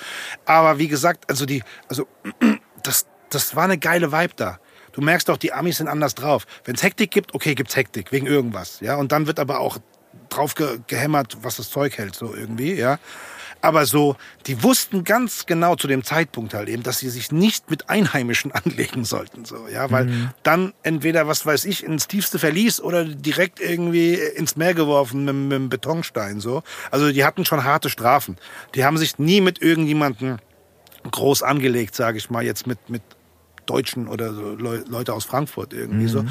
Aber wie gesagt, also die, also das, das war eine geile Vibe da. Du merkst doch, die Amis sind anders drauf. Wenn es Hektik gibt, okay, gibt's Hektik wegen irgendwas, ja. Und dann wird aber auch drauf ge gehämmert, was das Zeug hält, so irgendwie, ja. Aber so, die wussten ganz genau zu dem Zeitpunkt halt eben, dass sie sich nicht mit Einheimischen anlegen sollten, so, ja, weil dann entweder, was weiß ich, ins tiefste Verlies oder direkt irgendwie ins Meer geworfen mit, mit einem Betonstein, so. Also die hatten schon harte Strafen. Die haben sich nie mit irgendjemandem groß angelegt, sage ich mal, jetzt mit, mit Deutschen oder so Leu Leute aus Frankfurt irgendwie so.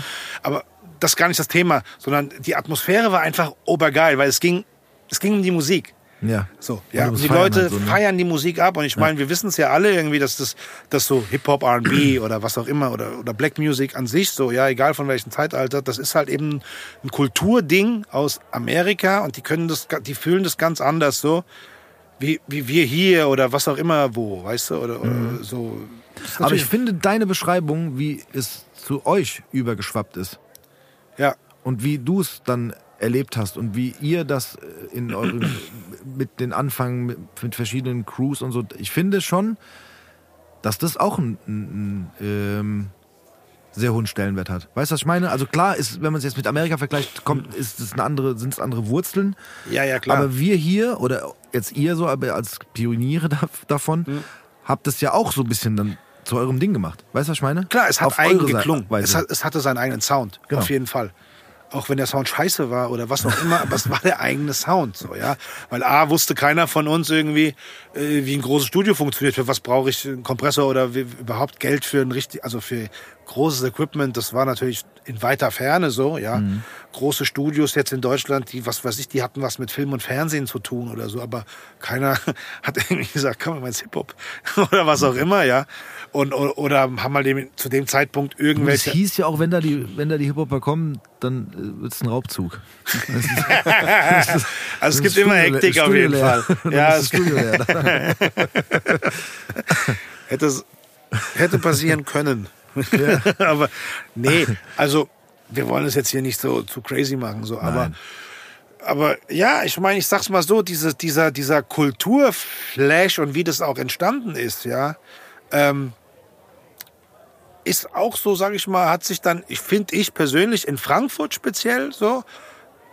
Aber das ist gar nicht das Thema, sondern die Atmosphäre war einfach obergeil, weil es ging, es ging um die Musik. Ja. So, Ja, ja, musst die feiern Leute halt so, ne? feiern die Musik ab und ich meine, wir wissen es ja alle irgendwie, dass das, dass so Hip-Hop, R&B oder was auch immer oder, oder Black Music an sich so, ja, egal von welchem Zeitalter, das ist halt eben ein Kulturding aus Amerika und die können das, die fühlen das ganz anders so. wie, wie wir hier oder was auch immer wo, weißt du? Oder, oder Mhm. so. Aber ich finde deine Beschreibung, wie es zu euch übergeschwappt ist ja, und wie du es dann erlebt hast und wie ihr das äh, in eurem, mit den Anfängen mit, mit verschiedenen Crews und so, ich finde schon, dass das auch einen, einen ähm, sehr hohen Stellenwert hat. Weißt du, was ich meine? Also klar ist, wenn man es jetzt mit Amerika vergleicht, kommt, ist es eine andere, sind es andere Wurzeln. ja, ja, klar. Aber wir hier, oder jetzt ihr so, aber als Pioniere da, davon, Hm. habt es ja auch so ein bisschen dann zu eurem Ding gemacht. Weißt du, was ich meine? Klar, es hat Auf eigen geklungen. Es, hat, es hatte seinen eigenen Sound, Genau. auf jeden Fall. Auch wenn der Sound scheiße war oder was auch immer, aber es war der eigene Sound, so, ja. Weil A, wusste keiner von uns irgendwie, äh, wie ein großes Studio funktioniert. Für was brauche ich einen Kompressor oder wie, überhaupt Geld für ein richtig, also für großes Equipment. Das war natürlich in weiter Ferne so, ja. Mhm. Große Studios jetzt in Deutschland, die, was weiß ich, die hatten was mit Film und Fernsehen zu tun oder so, aber keiner hat irgendwie gesagt, komm mal ins Hip-Hop oder was auch immer, ja. Und, oder haben mal dem, zu dem Zeitpunkt Und es irgendwelche. hieß ja auch, wenn da die, wenn da die Hip-Hopper kommen, dann äh, wird es ein Raubzug. Also es gibt immer Hektik auf jeden. Fall. Ja, es Studio leer. hätte, hätte passieren können. aber nee, also wir wollen es jetzt hier nicht so zu crazy machen, so, aber Nein. aber ja, ich meine, ich sag's mal so, diese, dieser, dieser Kulturflash und wie das auch entstanden ist, ja, ähm, ist auch so, sage ich mal, hat sich dann, ich finde ich persönlich in Frankfurt speziell so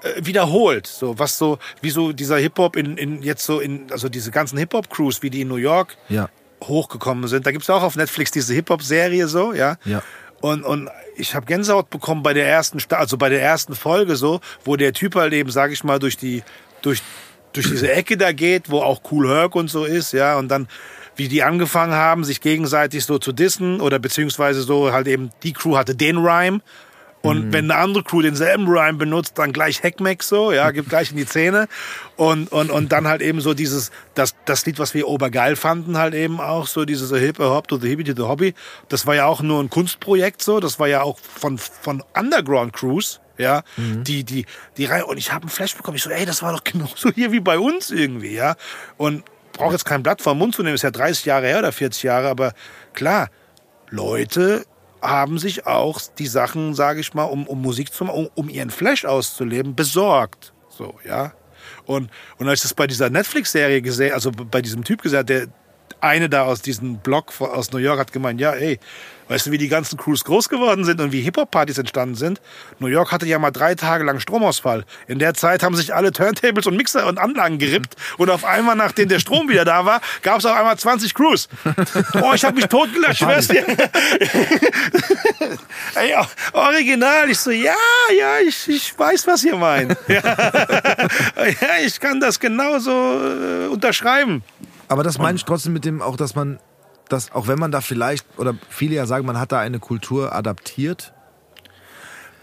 äh, wiederholt, so was so, wie so dieser Hip Hop in, in jetzt so in, also diese ganzen Hip Hop Crews, wie die in New York Ja. Hochgekommen sind. Da gibt's auch auf Netflix diese Hip-Hop-Serie so, ja. Ja. Und, und ich habe Gänsehaut bekommen bei der ersten, also bei der ersten Folge so, wo der Typ halt eben, sag ich mal, durch die, durch, durch diese Ecke da geht, wo auch Cool Herc und so ist, ja, und dann, wie die angefangen haben, sich gegenseitig so zu dissen oder beziehungsweise so halt eben, die Crew hatte den Rhyme und wenn eine andere Crew denselben Rhyme benutzt, dann gleich Heckmeck so, ja, gibt gleich in die Zähne. Und, und, und dann halt eben so dieses, das, das Lied, was wir obergeil fanden, halt eben auch so dieses Hip, A Hop to the Hippie to the Hobby. Das war ja auch nur ein Kunstprojekt so, das war ja auch von, von Underground Crews. Ja, die, die, die Reihe. Und ich habe einen Flash bekommen. Ich so, ey, das war doch genauso hier wie bei uns irgendwie, ja. Und brauche jetzt kein Blatt vom Mund zu nehmen, ist ja 30 Jahre her oder 40 Jahre, aber klar, Leute haben sich auch die Sachen, sage ich mal, um, um Musik zu machen, um, um ihren Flash auszuleben, besorgt. So, ja. Und, und als ich das bei dieser Netflix-Serie gesehen, also bei diesem Typ gesagt, der eine da aus diesem Blog aus New York hat gemeint, ja, ey, weißt du, wie die ganzen Crews groß geworden sind und wie Hip-Hop-Partys entstanden sind? New York hatte ja mal drei Tage lang Stromausfall. In der Zeit haben sich alle Turntables und Mixer und Anlagen gerippt und auf einmal, nachdem der Strom wieder da war, gab es auf einmal 20 Crews. Oh, ich habe mich totgelacht, schwör's dir. Ey, original. Ich so, ja, ja, ich, ich weiß, was ihr meint. Ja, ja ich kann das genauso äh, unterschreiben. Aber das meine ich trotzdem mit dem auch, dass man, dass auch wenn man da vielleicht, oder viele ja sagen, man hat da eine Kultur adaptiert.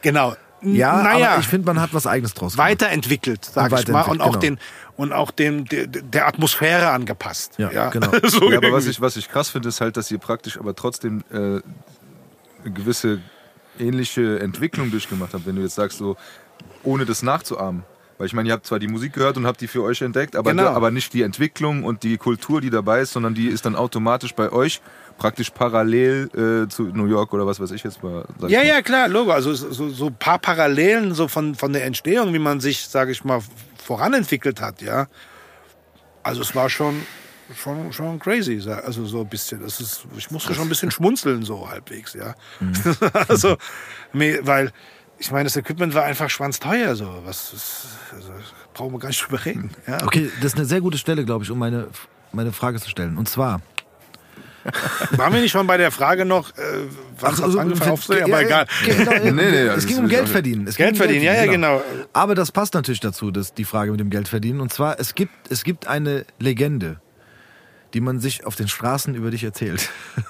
Genau. N- Ja, naja, aber ich finde, man hat was Eigenes draus gemacht. weiterentwickelt, sag Und ich mal, und auch genau. den und auch dem der, der Atmosphäre angepasst. Ja, genau. so Ja, aber was ich, was ich krass finde, ist halt, dass ihr praktisch aber trotzdem äh, eine gewisse ähnliche Entwicklung durchgemacht habt, wenn du jetzt sagst, so ohne das nachzuahmen. Weil ich meine, ihr habt zwar die Musik gehört und habt die für euch entdeckt, aber, Genau. aber nicht die Entwicklung und die Kultur, die dabei ist, sondern die ist dann automatisch bei euch praktisch parallel äh, zu New York oder was weiß ich jetzt mal. Ja, mal. ja, klar, Logo. Also so, so ein paar Parallelen so von, von der Entstehung, wie man sich, sage ich mal, voranentwickelt hat, ja. Also es war schon, schon, schon crazy, also so ein bisschen. Das ist, ich musste schon ein bisschen schmunzeln, so halbwegs, ja. also, me- weil, ich meine, das Equipment war einfach schwanzteuer, so. Was ist, also, brauchen wir gar nicht drüber reden. Ja. Okay, das ist eine sehr gute Stelle, glaube ich, um meine, meine Frage zu stellen. Und zwar, Waren wir nicht schon bei der Frage noch, äh, was Ach, hat's so, angefangen ja, aufzusehen? ja, Aber egal. Genau, Nee, nee, es ging um Geld verdienen. Es Geld um verdienen, ja, ja, genau. Aber das passt natürlich dazu, dass die Frage mit dem Geld verdienen. Und zwar, es gibt, es gibt eine Legende, die man sich auf den Straßen über dich erzählt.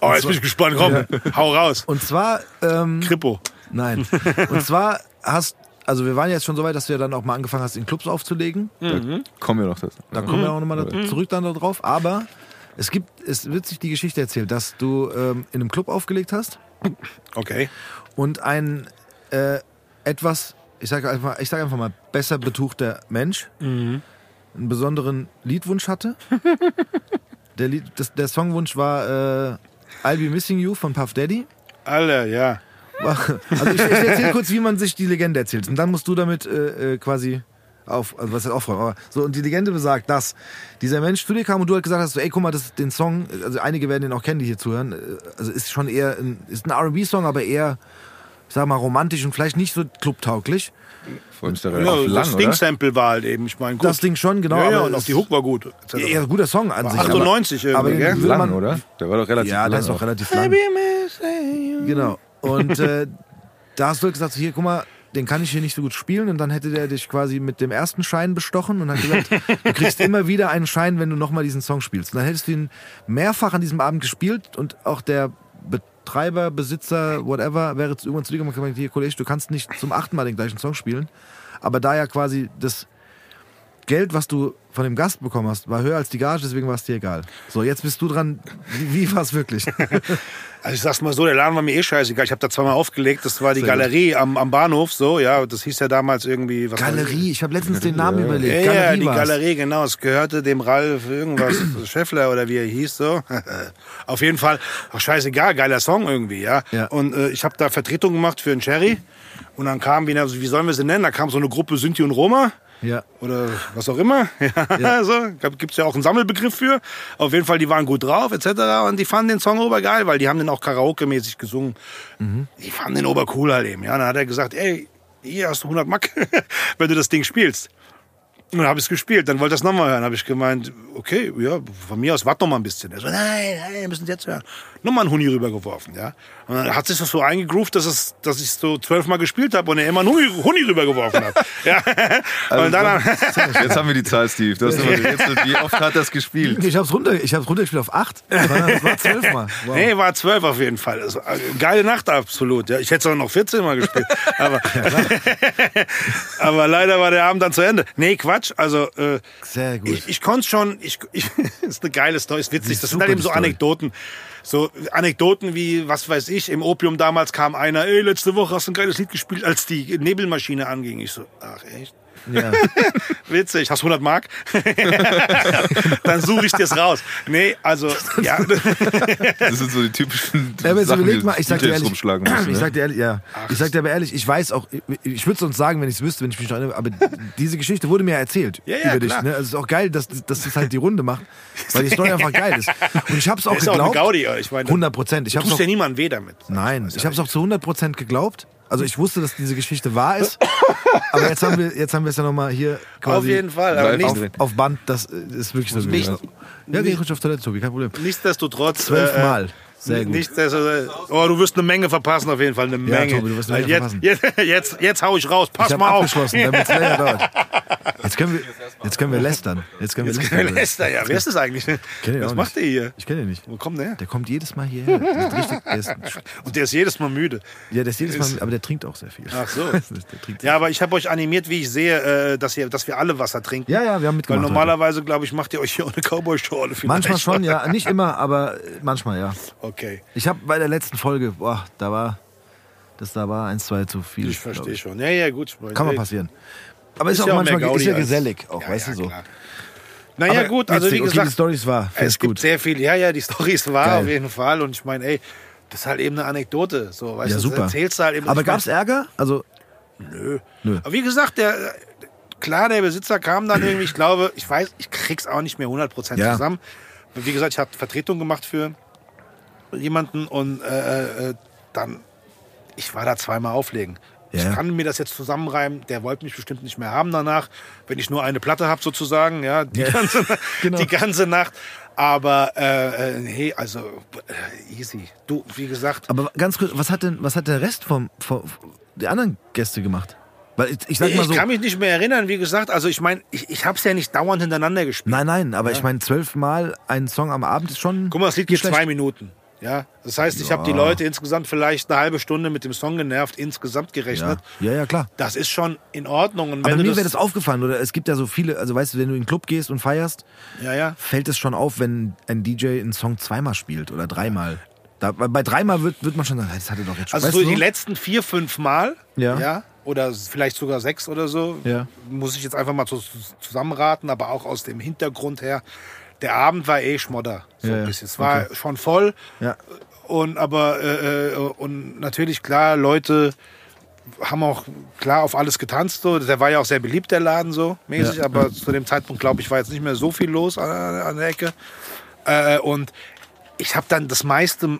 Oh, jetzt bin ich gespannt, komm, hau raus. Und zwar, ähm, Kripo. Nein. Und zwar hast, also wir waren jetzt schon so weit, dass du ja dann auch mal angefangen hast, in Clubs aufzulegen. Da kommen wir noch das. Da kommen wir auch nochmal zurück dann darauf. Aber es gibt, es wird sich die Geschichte erzählt, dass du ähm, in einem Club aufgelegt hast Okay. und ein äh, etwas, ich sage einfach, ich sag einfach mal, besser betuchter Mensch, einen besonderen Liedwunsch hatte. der, Lied, das, der Songwunsch war äh, I'll Be Missing You von Puff Daddy. Alle, ja. Also ich, ich erzähle kurz, wie man sich die Legende erzählt. Und dann musst du damit äh, äh, quasi auf, also was heißt aufräumen, aber so, und die Legende besagt, dass dieser Mensch zu dir kam und du halt gesagt hast, so, ey, guck mal, das ist den Song, also einige werden den auch kennen, die hier zuhören, äh, also ist schon eher, ein, ist ein R&B-Song, aber eher, ich sag mal, romantisch und vielleicht nicht so clubtauglich. Vor allem ist der ja relativ das lang, oder? Ding-Sample war halt eben, ich meine, gut. Das Ding schon, genau. ja, ja, aber und auch die Hook war gut. etc. Ja, guter Song an sich. 98 aber, aber irgendwie, will lang, oder? Der war doch relativ Ja, lang. der ist auch auch. relativ lang. Genau. Und äh, da hast du halt gesagt, hier, guck mal, den kann ich hier nicht so gut spielen. Und dann hätte der dich quasi mit dem ersten Schein bestochen und hat gesagt, du kriegst immer wieder einen Schein, wenn du nochmal diesen Song spielst. Und dann hättest du ihn mehrfach an diesem Abend gespielt und auch der Betreiber, Besitzer, whatever, wäre jetzt irgendwann zu dir gekommen und gesagt, hier, Kollege, du kannst nicht zum achten Mal den gleichen Song spielen. Aber da ja quasi das Geld, was du von dem Gast bekommen hast, war höher als die Gage, deswegen war es dir egal. So, jetzt bist du dran. Wie, wie war es wirklich? Also ich sag's mal so, der Laden war mir eh scheißegal. Ich habe da zweimal aufgelegt. Das war die Sehr. Galerie am, am Bahnhof, so, ja. Das hieß ja damals irgendwie... Was Galerie, ich habe letztens den Namen Ja, überlegt. ja, Galerie die war's. Galerie, genau. Es gehörte dem Ralf irgendwas, Scheffler oder wie er hieß, so. Auf jeden Fall, ach, scheißegal, geiler Song irgendwie, ja. Ja. Und äh, ich habe da Vertretung gemacht für einen Cherry. Und dann kam, wie, wie sollen wir sie nennen? Da kam so eine Gruppe Sinti und Roma. Ja. Oder was auch immer. Ja, so. Gibt es ja auch einen Sammelbegriff für. Auf jeden Fall, die waren gut drauf, etc. Und die fanden den Song obergeil, weil die haben den auch Karaoke-mäßig gesungen. Die fanden den obercool halt eben. Ja, dann hat er gesagt, ey, hier hast du 100 Mack, wenn du das Ding spielst. Und dann habe ich es gespielt. Dann wollte ich das nochmal hören. habe ich gemeint, okay, ja, von mir aus warte noch mal ein bisschen. Er so, nein, nein, wir müssen es jetzt hören. Nochmal einen Huni rübergeworfen, ja. Und dann hat sich das so eingegroovt, dass, es, dass ich so zwölfmal gespielt habe und er immer einen Huni, Huni rübergeworfen hat. ja. Und dann, Jetzt haben wir die Zahl, Steve. Du hast immer gerätselt, wie oft hat das gespielt? Ich hab's runter, ich hab's runtergespielt auf 8. Das war, das war 12 Mal. Wow. Nee, war zwölf auf jeden Fall. Also, äh, geile Nacht, absolut. Ja, ich hätte es auch noch 14 Mal gespielt. aber, aber leider war der Abend dann zu Ende. Nee, Quatsch. Also, äh, Sehr gut. ich, ich konnte schon, ich, ich, ist eine geile Story, ist witzig. ist Das sind halt eben so Story. Anekdoten. So Anekdoten wie, was weiß ich, im Opium damals kam einer, ey, letzte Woche hast du ein geiles Lied gespielt, als die Nebelmaschine anging. Ich so, ach echt? Ja. Witzig, hast 100 Mark? Dann suche ich dir's raus. Nee, also, ja. Das sind so die typischen Ja, aber Sachen, überleg mal, ich sag dir ehrlich, rumschlagen müssen. ich ne? sag dir ehrlich, ja, ich sag dir aber ehrlich, ich weiß auch, ich, ich würde es uns sagen, wenn ich es wüsste, wenn ich mich noch erinnere, aber diese Geschichte wurde mir erzählt Ja, ja, über dich. klar. Ne? Also es ist auch geil, dass, dass das halt die Runde macht, weil die Story einfach geil ist. Und ich habe es auch ist auch eine geglaubt. Gaudi, ich meine. 100 Prozent. Ich Du habe tust auch ja niemandem weh damit. Nein, ich habe es auch zu 100% geglaubt. Also ich wusste, dass diese Geschichte wahr ist. Aber jetzt haben wir, jetzt haben wir es ja nochmal hier quasi Auf jeden Fall. Aber nicht, auf, Band. Das äh, ist wirklich so gewesen. Ja, geh ruhig auf Toilette, Tobi, kein Problem. nichtsdestotrotz. Zwölfmal. Sehr gut. Nichtsdestotrotz. Oh, du wirst eine Menge verpassen, auf jeden Fall. Eine Ja, Menge. Tobi, du wirst eine Weil Menge jetzt, jetzt, jetzt, jetzt hau ich raus. Pass Ich mal auf. abgeschlossen, damit es länger dauert. Jetzt können wir, jetzt können wir lästern. Jetzt können wir Jetzt lästern. Lester, ja. Wer ist das eigentlich? Ihn Was macht nicht. der hier? Ich kenne den nicht. Wo kommt der her? Der kommt jedes Mal hierher. Richtig, der ist, Und der ist jedes Mal müde. ja, der ist jedes Mal, aber der trinkt auch sehr viel. Ach so. Ja, aber ich habe euch animiert, wie ich sehe, äh, dass, ihr, dass wir alle Wasser trinken. ja, ja, wir haben Weil mitgemacht. heute. normalerweise, glaube ich, macht ihr euch hier ohne Cowboy-Schorle. Manchmal schon, ja. Nicht immer, aber manchmal, ja. Okay, Ich habe bei der letzten Folge, boah, da war, das da war eins, zwei zu viel. ich verstehe schon. Ja, ja, gut. Kann mal passieren. Aber ist, Ist auch ja auch manchmal ist ja gesellig, auch, Ja, weißt ja, du so. klar. Naja, Aber gut, also wie okay, gesagt, die Stories war, es gibt gut. sehr viel. Ja, ja, die Story ist wahr Geil. auf jeden Fall. Und ich meine, ey, das ist halt eben eine Anekdote. So, weißt Ja, du, super. Erzählst du halt eben. Aber mein, gab's Ärger? Also, Nö. Nö. Aber wie gesagt, der, klar, der Besitzer kam dann irgendwie, ich glaube, ich weiß, ich krieg's auch nicht mehr 100% Ja. zusammen. Wie gesagt, ich habe Vertretung gemacht für jemanden und äh, äh, dann, ich war da zweimal auflegen. Ja. Ich kann mir das jetzt zusammenreimen, der wollte mich bestimmt nicht mehr haben danach, wenn ich nur eine Platte habe sozusagen, ja, die, Ja. Ganze, Genau. die ganze Nacht. Aber äh, äh, nee, also äh, easy. Du, wie gesagt, aber ganz kurz, was hat denn, was hat der Rest vom, vom die anderen Gäste gemacht? Weil ich, ich sag mal ich so. kann mich nicht mehr erinnern, wie gesagt. Also ich meine, ich, ich habe es ja nicht dauernd hintereinander gespielt. Nein, nein, aber ich meine, zwölfmal einen Song am Abend ist schon. Guck mal, das Lied geht schlecht. zwei Minuten. Ja, das heißt, ich habe die Leute insgesamt vielleicht eine halbe Stunde mit dem Song genervt, insgesamt Ja. gerechnet. ja, ja, klar. Das ist schon in Ordnung. Und Aber wenn mir du wäre das, aufgefallen, oder es gibt ja so viele, also weißt du, wenn du in den Club gehst und feierst, ja, ja. fällt es schon auf, wenn ein DJ einen Song zweimal spielt oder dreimal. Da, bei dreimal wird, wird man schon sagen, das hatte doch jetzt schon. Also so die letzten vier, fünf Mal, Ja. ja, oder vielleicht sogar sechs oder so. Ja. Muss ich jetzt einfach mal zu, zusammenraten, aber auch aus dem Hintergrund her. Der Abend war eh Schmodder. So Ja, ein bisschen. Es war Okay. schon voll. Ja. Und aber äh, äh, und natürlich klar, Leute haben auch klar auf alles getanzt. So. Der war ja auch sehr beliebt, der Laden so mäßig, Ja. aber zu dem Zeitpunkt, glaube ich, war jetzt nicht mehr so viel los an, an der Ecke. Äh, und ich habe dann das meiste,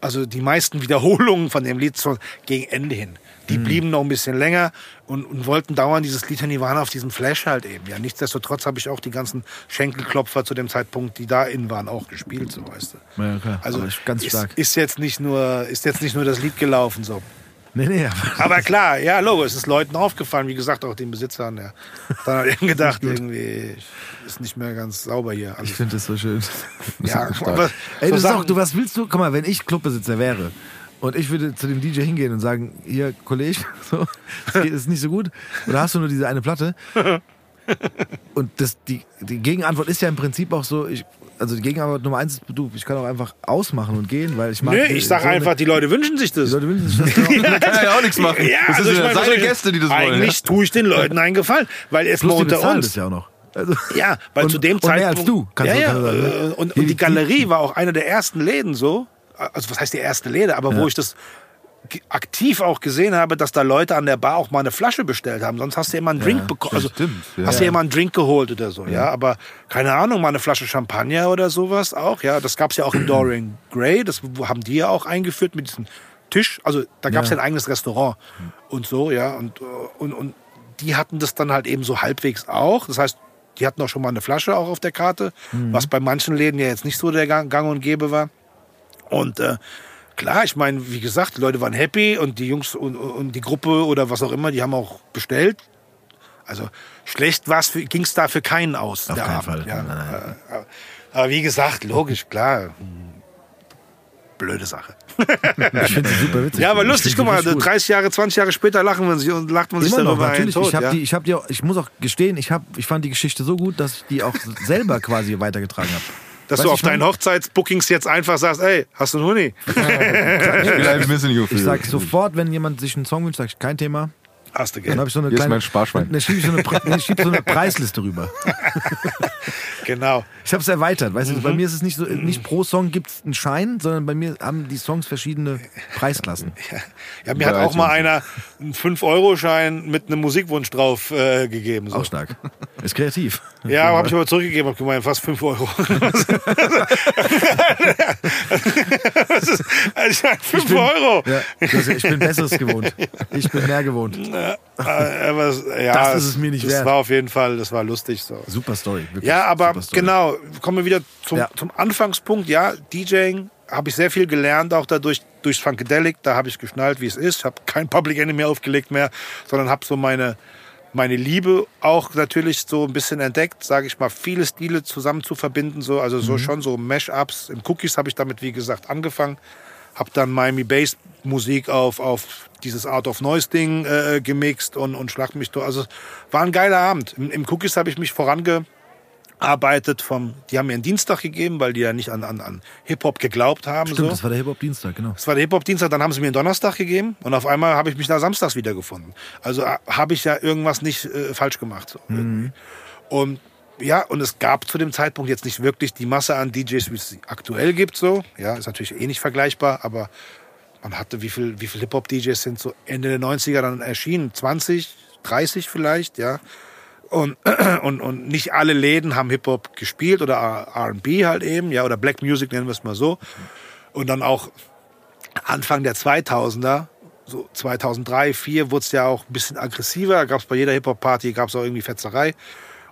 also die meisten Wiederholungen von dem Lied so gegen Ende hin. Die Mhm. blieben noch ein bisschen länger und, und wollten dauernd dieses Lied waren auf diesem Flash halt eben. Ja, nichtsdestotrotz habe ich auch die ganzen Schenkelklopfer zu dem Zeitpunkt, die da in waren, auch gespielt, so weißt du. Ja, okay. Also ich- ganz ist, stark. ist jetzt nicht nur ist jetzt nicht nur das Lied gelaufen so. Nee, nee, aber Aber klar, ja, Logo, es ist Leuten aufgefallen, wie gesagt, auch den Besitzern. Ja. Dann hat eben gedacht, irgendwie ist nicht mehr ganz sauber hier. ich Alles. finde das so schön. Ja, aber Ey, so das ist auch, Sachen- du, was willst du? Guck mal, wenn ich Clubbesitzer wäre und ich würde zu dem DJ hingehen und sagen, hier, Kollege, so, das geht- ist nicht so gut. Oder hast du nur diese eine Platte? Und das, die, die Gegenantwort ist ja im Prinzip auch so, ich, also die Gegenantwort Nummer eins ist, du, ich kann auch einfach ausmachen und gehen, weil ich mag. Nö, ich sag so eine- einfach, die Leute wünschen sich das. Die Leute wünschen sich das genau. Da kann ja auch nichts machen. Ja, das also ja meine, seine Gäste, die das wollen. Eigentlich tue ich den Leuten einen Gefallen, weil mal Plus die unter uns. das ja auch noch. Also, Ja, weil Und- zu dem und mehr Zeitpunkt. als du, kannst ja, du- ja, kannst du sagen, ne? äh, und, und die die- Galerie war auch einer der ersten Läden so. Also was heißt die erste Läde, aber wo ich das aktiv auch gesehen habe, dass da Leute an der Bar auch mal eine Flasche bestellt haben. Sonst hast du immer einen Drink bekommen. Also stimmt, ja. hast du immer einen Drink geholt oder so, ja. Aber keine Ahnung, mal eine Flasche Champagner oder sowas auch, ja. Das gab's ja auch im Dorian Gray. Das haben die ja auch eingeführt mit diesem Tisch. Also da gab's ja. ein eigenes Restaurant und so, ja. Und, äh, und, und die hatten das dann halt eben so halbwegs auch. Das heißt, die hatten auch schon mal eine Flasche auch auf der Karte, was bei manchen Läden ja jetzt nicht so der Gang Gang und Gäbe war. Und äh, klar, ich meine, wie gesagt, die Leute waren happy und die Jungs und, und die Gruppe oder was auch immer, die haben auch bestellt. Also schlecht ging es da für keinen aus. Auf keinen Abend, Fall. Ja. Nein, nein. Äh, Aber, aber wie gesagt, logisch, klar. Blöde Sache. ich finde es super witzig. Ja, aber lustig, guck mal, richtig gut. 30 Jahre, 20 Jahre später lachen wir sich und lacht man sich Immer noch, darüber natürlich. tot. ich, hab ja? die, ich, hab die auch, ich muss auch gestehen, ich, hab, ich fand die Geschichte so gut, dass ich die auch selber quasi weitergetragen habe. Dass Weißt du auf ich deinen Hochzeitsbookings jetzt einfach sagst, ey, hast du einen Huni? Ich ein bisschen Gefühl. Ich sag sofort, wenn jemand sich einen Song wünscht, sag ich kein Thema. Hast du Dann Geld. habe ich so eine Hier ist kleine. mein Sparschwein. Dann schiebe ich, so eine Pre- nee, ich schieb so eine Preisliste rüber. Genau. Ich habe es erweitert. Weißt du, Mhm. bei mir ist es nicht so, nicht pro Song gibt es einen Schein, sondern bei mir haben die Songs verschiedene Preisklassen. Ja, mir hat Bei auch mal einer einen 5-Euro-Schein mit einem Musikwunsch drauf äh, gegeben. So. Auch stark. Ist kreativ. Ja, habe ich aber zurückgegeben, habe gemeint, fast 5 Euro. Ist, also 5 Euro. Ja, ich bin Besseres gewohnt. Ich bin mehr gewohnt. Äh, aber, es- ja, Das ist es mir nicht das wert. war auf jeden Fall, das war lustig so. Super Story. Wirklich Ja, aber Story. genau, kommen wir wieder zum, Ja. zum Anfangspunkt. Ja, DJing habe ich sehr viel gelernt, auch dadurch durchs Funkadelic. Da habe ich geschnallt, wie es ist. Ich habe kein Public Enemy aufgelegt mehr, sondern habe so meine, meine Liebe auch natürlich so ein bisschen entdeckt, sage ich mal, viele Stile zusammen zu verbinden. So, also Mhm. so schon so Mash-ups. Im Cookies habe ich damit, wie gesagt, angefangen. Habe dann Miami Bass Musik auf, auf dieses Art of Noise Ding äh, gemixt und, und schlag mich durch. Also war ein geiler Abend. Im, im Cookies habe ich mich vorange arbeitet vom, die haben mir einen Dienstag gegeben, weil die ja nicht an, an, an Hip-Hop geglaubt haben. Stimmt, so. das war der Hip-Hop-Dienstag, genau. Das war der Hip-Hop-Dienstag, dann haben sie mir einen Donnerstag gegeben und auf einmal habe ich mich da samstags wiedergefunden. Also äh, habe ich ja irgendwas nicht äh, falsch gemacht. So. Und ja, und es gab zu dem Zeitpunkt jetzt nicht wirklich die Masse an DJs, wie es sie aktuell gibt. So. Ja, ist natürlich eh nicht vergleichbar, aber man hatte, wie viel, wie viel Hip-Hop-DJs sind so Ende der 90er dann erschienen? 20, 30 vielleicht, ja. Und, und, und nicht alle Läden haben Hip-Hop gespielt oder R&B halt eben, ja, oder Black Music nennen wir es mal so. Und dann auch Anfang der 2000er, so 2003, 2004 wurde es ja auch ein bisschen aggressiver. Gab es bei jeder Hip-Hop-Party, gab es auch irgendwie Fetzerei.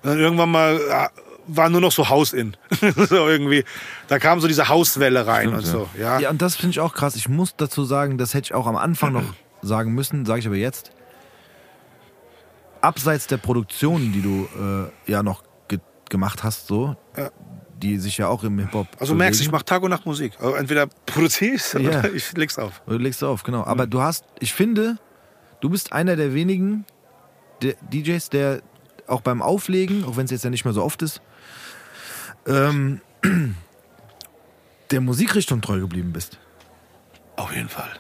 Und dann irgendwann mal äh, war nur noch so Haus in. so irgendwie. Da kam so diese Hauswelle rein und so. Ja. Ja, und das finde ich auch krass. Ich muss dazu sagen, das hätte ich auch am Anfang noch sagen müssen, sage ich aber jetzt. Abseits der Produktionen, die du äh, ja noch ge gemacht hast, so, Ja. die sich ja auch im Hip-Hop. Also merkst du, ich bewegen. mache Tag und Nacht Musik. Also entweder produziere ich Ja. oder ich leg's auf. Du legst auf, genau. Aber du hast, ich finde, du bist einer der wenigen der DJs, der auch beim Auflegen, auch wenn es jetzt ja nicht mehr so oft ist, ähm, der Musikrichtung treu geblieben bist. Auf jeden Fall.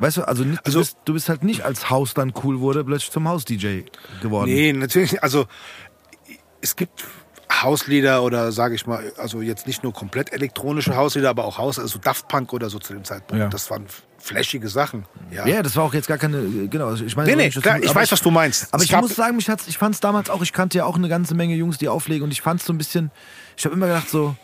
Weißt du, also, nicht, Also- du, bist, du bist halt nicht als Haus dann cool wurde, plötzlich zum Haus-DJ geworden. Nee, natürlich. nicht. Also es gibt Hauslieder oder sage ich mal, also jetzt nicht nur komplett elektronische Hauslieder, aber auch Haus, also Daft Punk oder so zu dem Zeitpunkt. Ja. Das waren flashige Sachen. Ja. Ja, das war auch jetzt gar keine, genau. also Ich meine, Nee, nee, klar, ich weiß, was du meinst. Aber Es ich muss sagen, mich hat's, ich fand es damals auch, ich kannte ja auch eine ganze Menge Jungs, die auflegen und ich fand es so ein bisschen, ich habe immer gedacht so,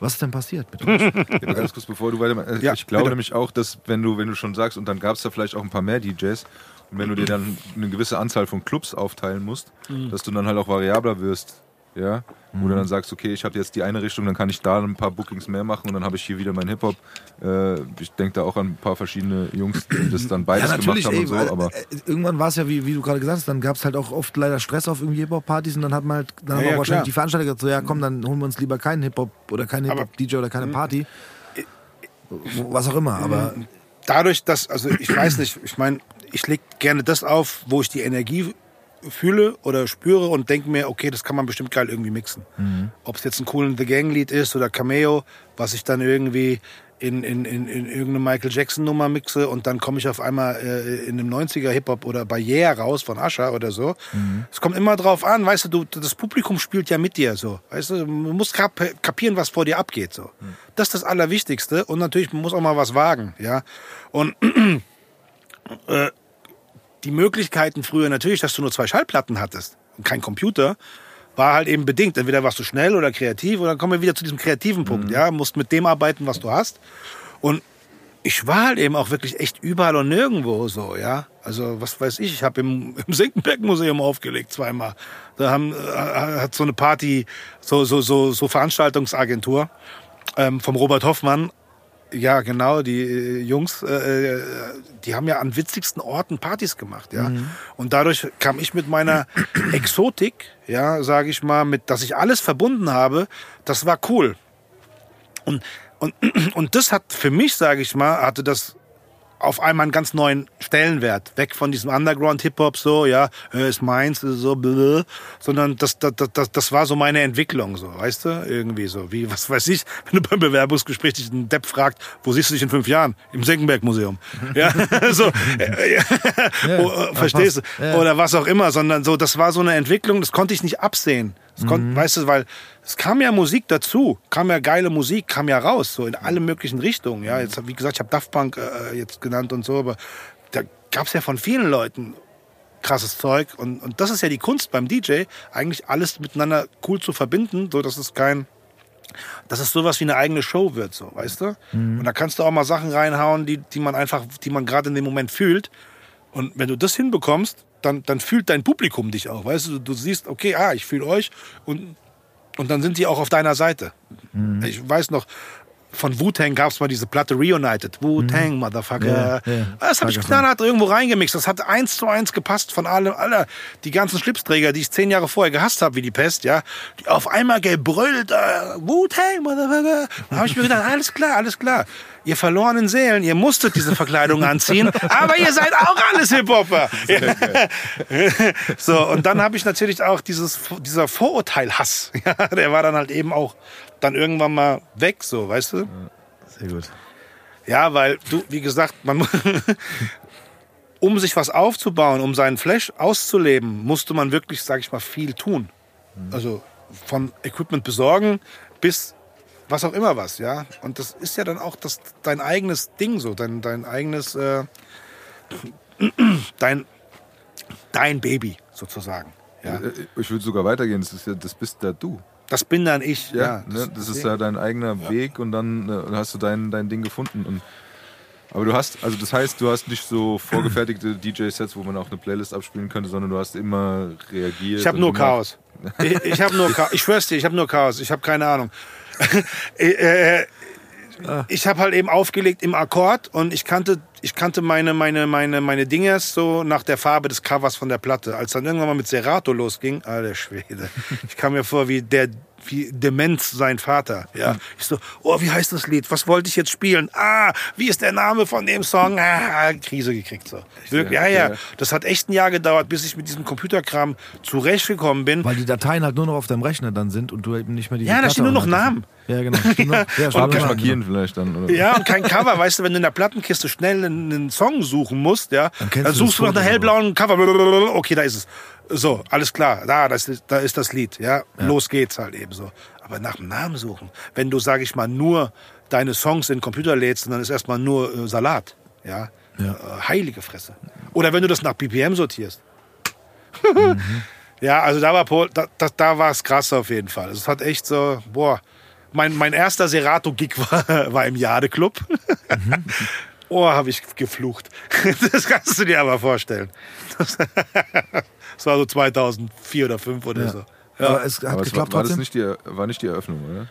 was ist denn passiert mit uns? Ja, ganz kurz, bevor du weitermachst. Äh, Ja, ich glaube bitte. nämlich auch, dass wenn du, wenn du schon sagst, und dann gab es da vielleicht auch ein paar mehr DJs, und wenn du dir dann eine gewisse Anzahl von Clubs aufteilen musst, Mhm. dass du dann halt auch variabler wirst. Ja, wo du dann sagst, okay, ich habe jetzt die eine Richtung, dann kann ich da ein paar Bookings mehr machen und dann habe ich hier wieder mein Hip-Hop. Äh, ich denke da auch an ein paar verschiedene Jungs, die das dann beides gemacht haben und so, aber äh, irgendwann war es ja, wie, wie du gerade gesagt hast, dann gab es halt auch oft leider Stress auf irgendwie Hip-Hop-Partys und dann hat man halt, dann haben Ja, auch ja, wahrscheinlich klar. die Veranstalter gesagt, so ja komm, dann holen wir uns lieber keinen Hip-Hop oder keinen Hip-Hop-DJ oder keine Party. Wo- Was auch immer, aber dadurch, dass, also ich weiß nicht, ich meine, ich leg gerne das auf, wo ich die Energie fühle oder spüre und denke mir, okay, das kann man bestimmt geil irgendwie mixen. Ob es jetzt ein coolen The Gang Lied ist oder Cameo, was ich dann irgendwie in, in, in, in irgendeine Michael Jackson Nummer mixe und dann komme ich auf einmal äh, in einem 90er Hip-Hop oder bei Yeah raus von Asher oder so. Es kommt immer drauf an, weißt du, du, das Publikum spielt ja mit dir so. Weißt du, man muss kap kapieren, was vor dir abgeht so. Das ist das Allerwichtigste und natürlich, man muss auch mal was wagen, ja. Und die Möglichkeiten früher natürlich, dass du nur zwei Schallplatten hattest und kein Computer, war halt eben bedingt. Entweder warst du schnell oder kreativ und dann kommen wir wieder zu diesem kreativen Punkt. Ja, musst mit dem arbeiten, was du hast. Und ich war halt eben auch wirklich echt überall und nirgendwo so, ja. Also was weiß ich, ich habe im, im Senckenberg-Museum aufgelegt zweimal. Da haben, äh, hat so eine Party, so so so so Veranstaltungsagentur ähm, vom Robert Hoffmann ja, genau, die äh, Jungs, äh, äh, die haben ja an witzigsten Orten Partys gemacht, ja. Und dadurch kam ich mit meiner Exotik, ja, sage ich mal, mit, dass ich alles verbunden habe, das war cool. Und, und, und das hat für mich, sage ich mal, hatte das auf einmal einen ganz neuen Stellenwert. Weg von diesem Underground-Hip-Hop, so, ja, äh, ist meins, so, blablabla. sondern das, das, das, das war so meine Entwicklung, so, weißt du, irgendwie so, wie, was weiß ich, wenn du beim Bewerbungsgespräch dich einen Depp fragt, wo siehst du dich in fünf Jahren? Im Senckenberg-Museum. Ja, so, äh, ja, oh, äh, verstehst du? Ja. Oder was auch immer, sondern so, das war so eine Entwicklung, das konnte ich nicht absehen. Das kon, Weißt du, weil es kam ja Musik dazu, kam ja geile Musik, kam ja raus, so in alle möglichen Richtungen. Ja, jetzt, wie gesagt, ich habe Daft Punk äh, jetzt genannt und so, aber da gab es ja von vielen Leuten krasses Zeug. Und, und das ist ja die Kunst beim DJ, eigentlich alles miteinander cool zu verbinden, so dass es kein, dass es sowas wie eine eigene Show wird, so, weißt du? Und da kannst du auch mal Sachen reinhauen, die, die man einfach, die man gerade in dem Moment fühlt. Und wenn du das hinbekommst, dann, dann fühlt dein Publikum dich auch, weißt du? Du siehst, okay, ah, ich fühle euch und, und dann sind die auch auf deiner Seite. Ich weiß noch, von Wu-Tang gab es mal diese Platte Reunited. Wu-Tang, Motherfucker. Ja, ja. Das habe ich knallhart irgendwo reingemixt. Das hat eins zu eins gepasst von allem, aller, die ganzen Schlipsträger, die ich zehn Jahre vorher gehasst habe, wie die Pest, ja. Die auf einmal gebrüllt, äh, Wu-Tang, Motherfucker. Da habe ich mir gedacht, alles klar, alles klar. Ihr verlorenen Seelen, ihr musstet diese Verkleidung anziehen, aber ihr seid auch alles Hip-Hopper. so, und dann habe ich natürlich auch dieses, dieser Vorurteil-Hass, ja, der war dann halt eben auch dann irgendwann mal weg, so, weißt du? sehr gut. Ja, weil du, wie gesagt, man um sich was aufzubauen, um seinen Flash auszuleben, musste man wirklich, sag ich mal, viel tun. Also von Equipment besorgen bis was auch immer was, ja. Und das ist ja dann auch das, dein eigenes Ding so, dein, dein eigenes, äh, dein, dein Baby sozusagen. Ja. äh, ich würde sogar weitergehen, das, ist ja, das bist ja du. Das bin dann ich, ja. Ja, ne? das ist ja dein eigener Weg und dann äh, hast du dein, dein Ding gefunden. Und, aber du hast, also das heißt, du hast nicht so vorgefertigte DJ-Sets, wo man auch eine Playlist abspielen könnte, sondern du hast immer reagiert. Ich habe nur Chaos. Ich, ich habe nur Chaos. Ich schwör's dir, ich habe nur Chaos. Ich habe keine Ahnung. äh, ich habe halt eben aufgelegt im Akkord und ich kannte, ich kannte meine, meine, meine, meine Dingers so nach der Farbe des Covers von der Platte. Als dann irgendwann mal mit Serato losging, alter Schwede. Ich kam mir vor wie der wie Demenz sein Vater. Ja. Ich so, oh, wie heißt das Lied? Was wollte ich jetzt spielen? Ah, wie ist der Name von dem Song? Ah, Krise gekriegt so. Wirklich, ja, ja. Ja. Das hat echt ein Jahr gedauert, bis ich mit diesem Computerkram zurechtgekommen bin. Weil die Dateien halt nur noch auf deinem Rechner dann sind und du eben nicht mehr die Ja, da stehen nur noch Namen. Ja, genau. Ja, stimmt Farbe noch. markieren vielleicht dann. Oder? Ja, und kein Cover, weißt du, wenn du in der Plattenkiste schnell einen, einen Song suchen musst, ja, dann, kennst du suchst du nach einem hellblauen Cover. Okay, da ist es. So, alles klar, da, das ist, da ist das Lied, ja. Los geht's halt eben so. Aber nach dem Namen suchen. Wenn du, sag ich mal, nur deine Songs in den Computer lädst, dann ist erstmal nur äh, Salat, ja. Ja. Äh, heilige Fresse. Oder wenn du das nach BPM sortierst. Mhm. Ja, also da war Paul, da, da, da war es krass auf jeden Fall. Es hat echt so, boah. Mein, mein erster Serato-Gig war, war im Jade-Club. Mhm. Oh, habe ich geflucht. Das kannst du dir aber vorstellen. Das, das war so 2004 oder 2005 oder so. Ja. Aber es hat Aber es war, geklappt war das nicht die, war nicht die Eröffnung, oder?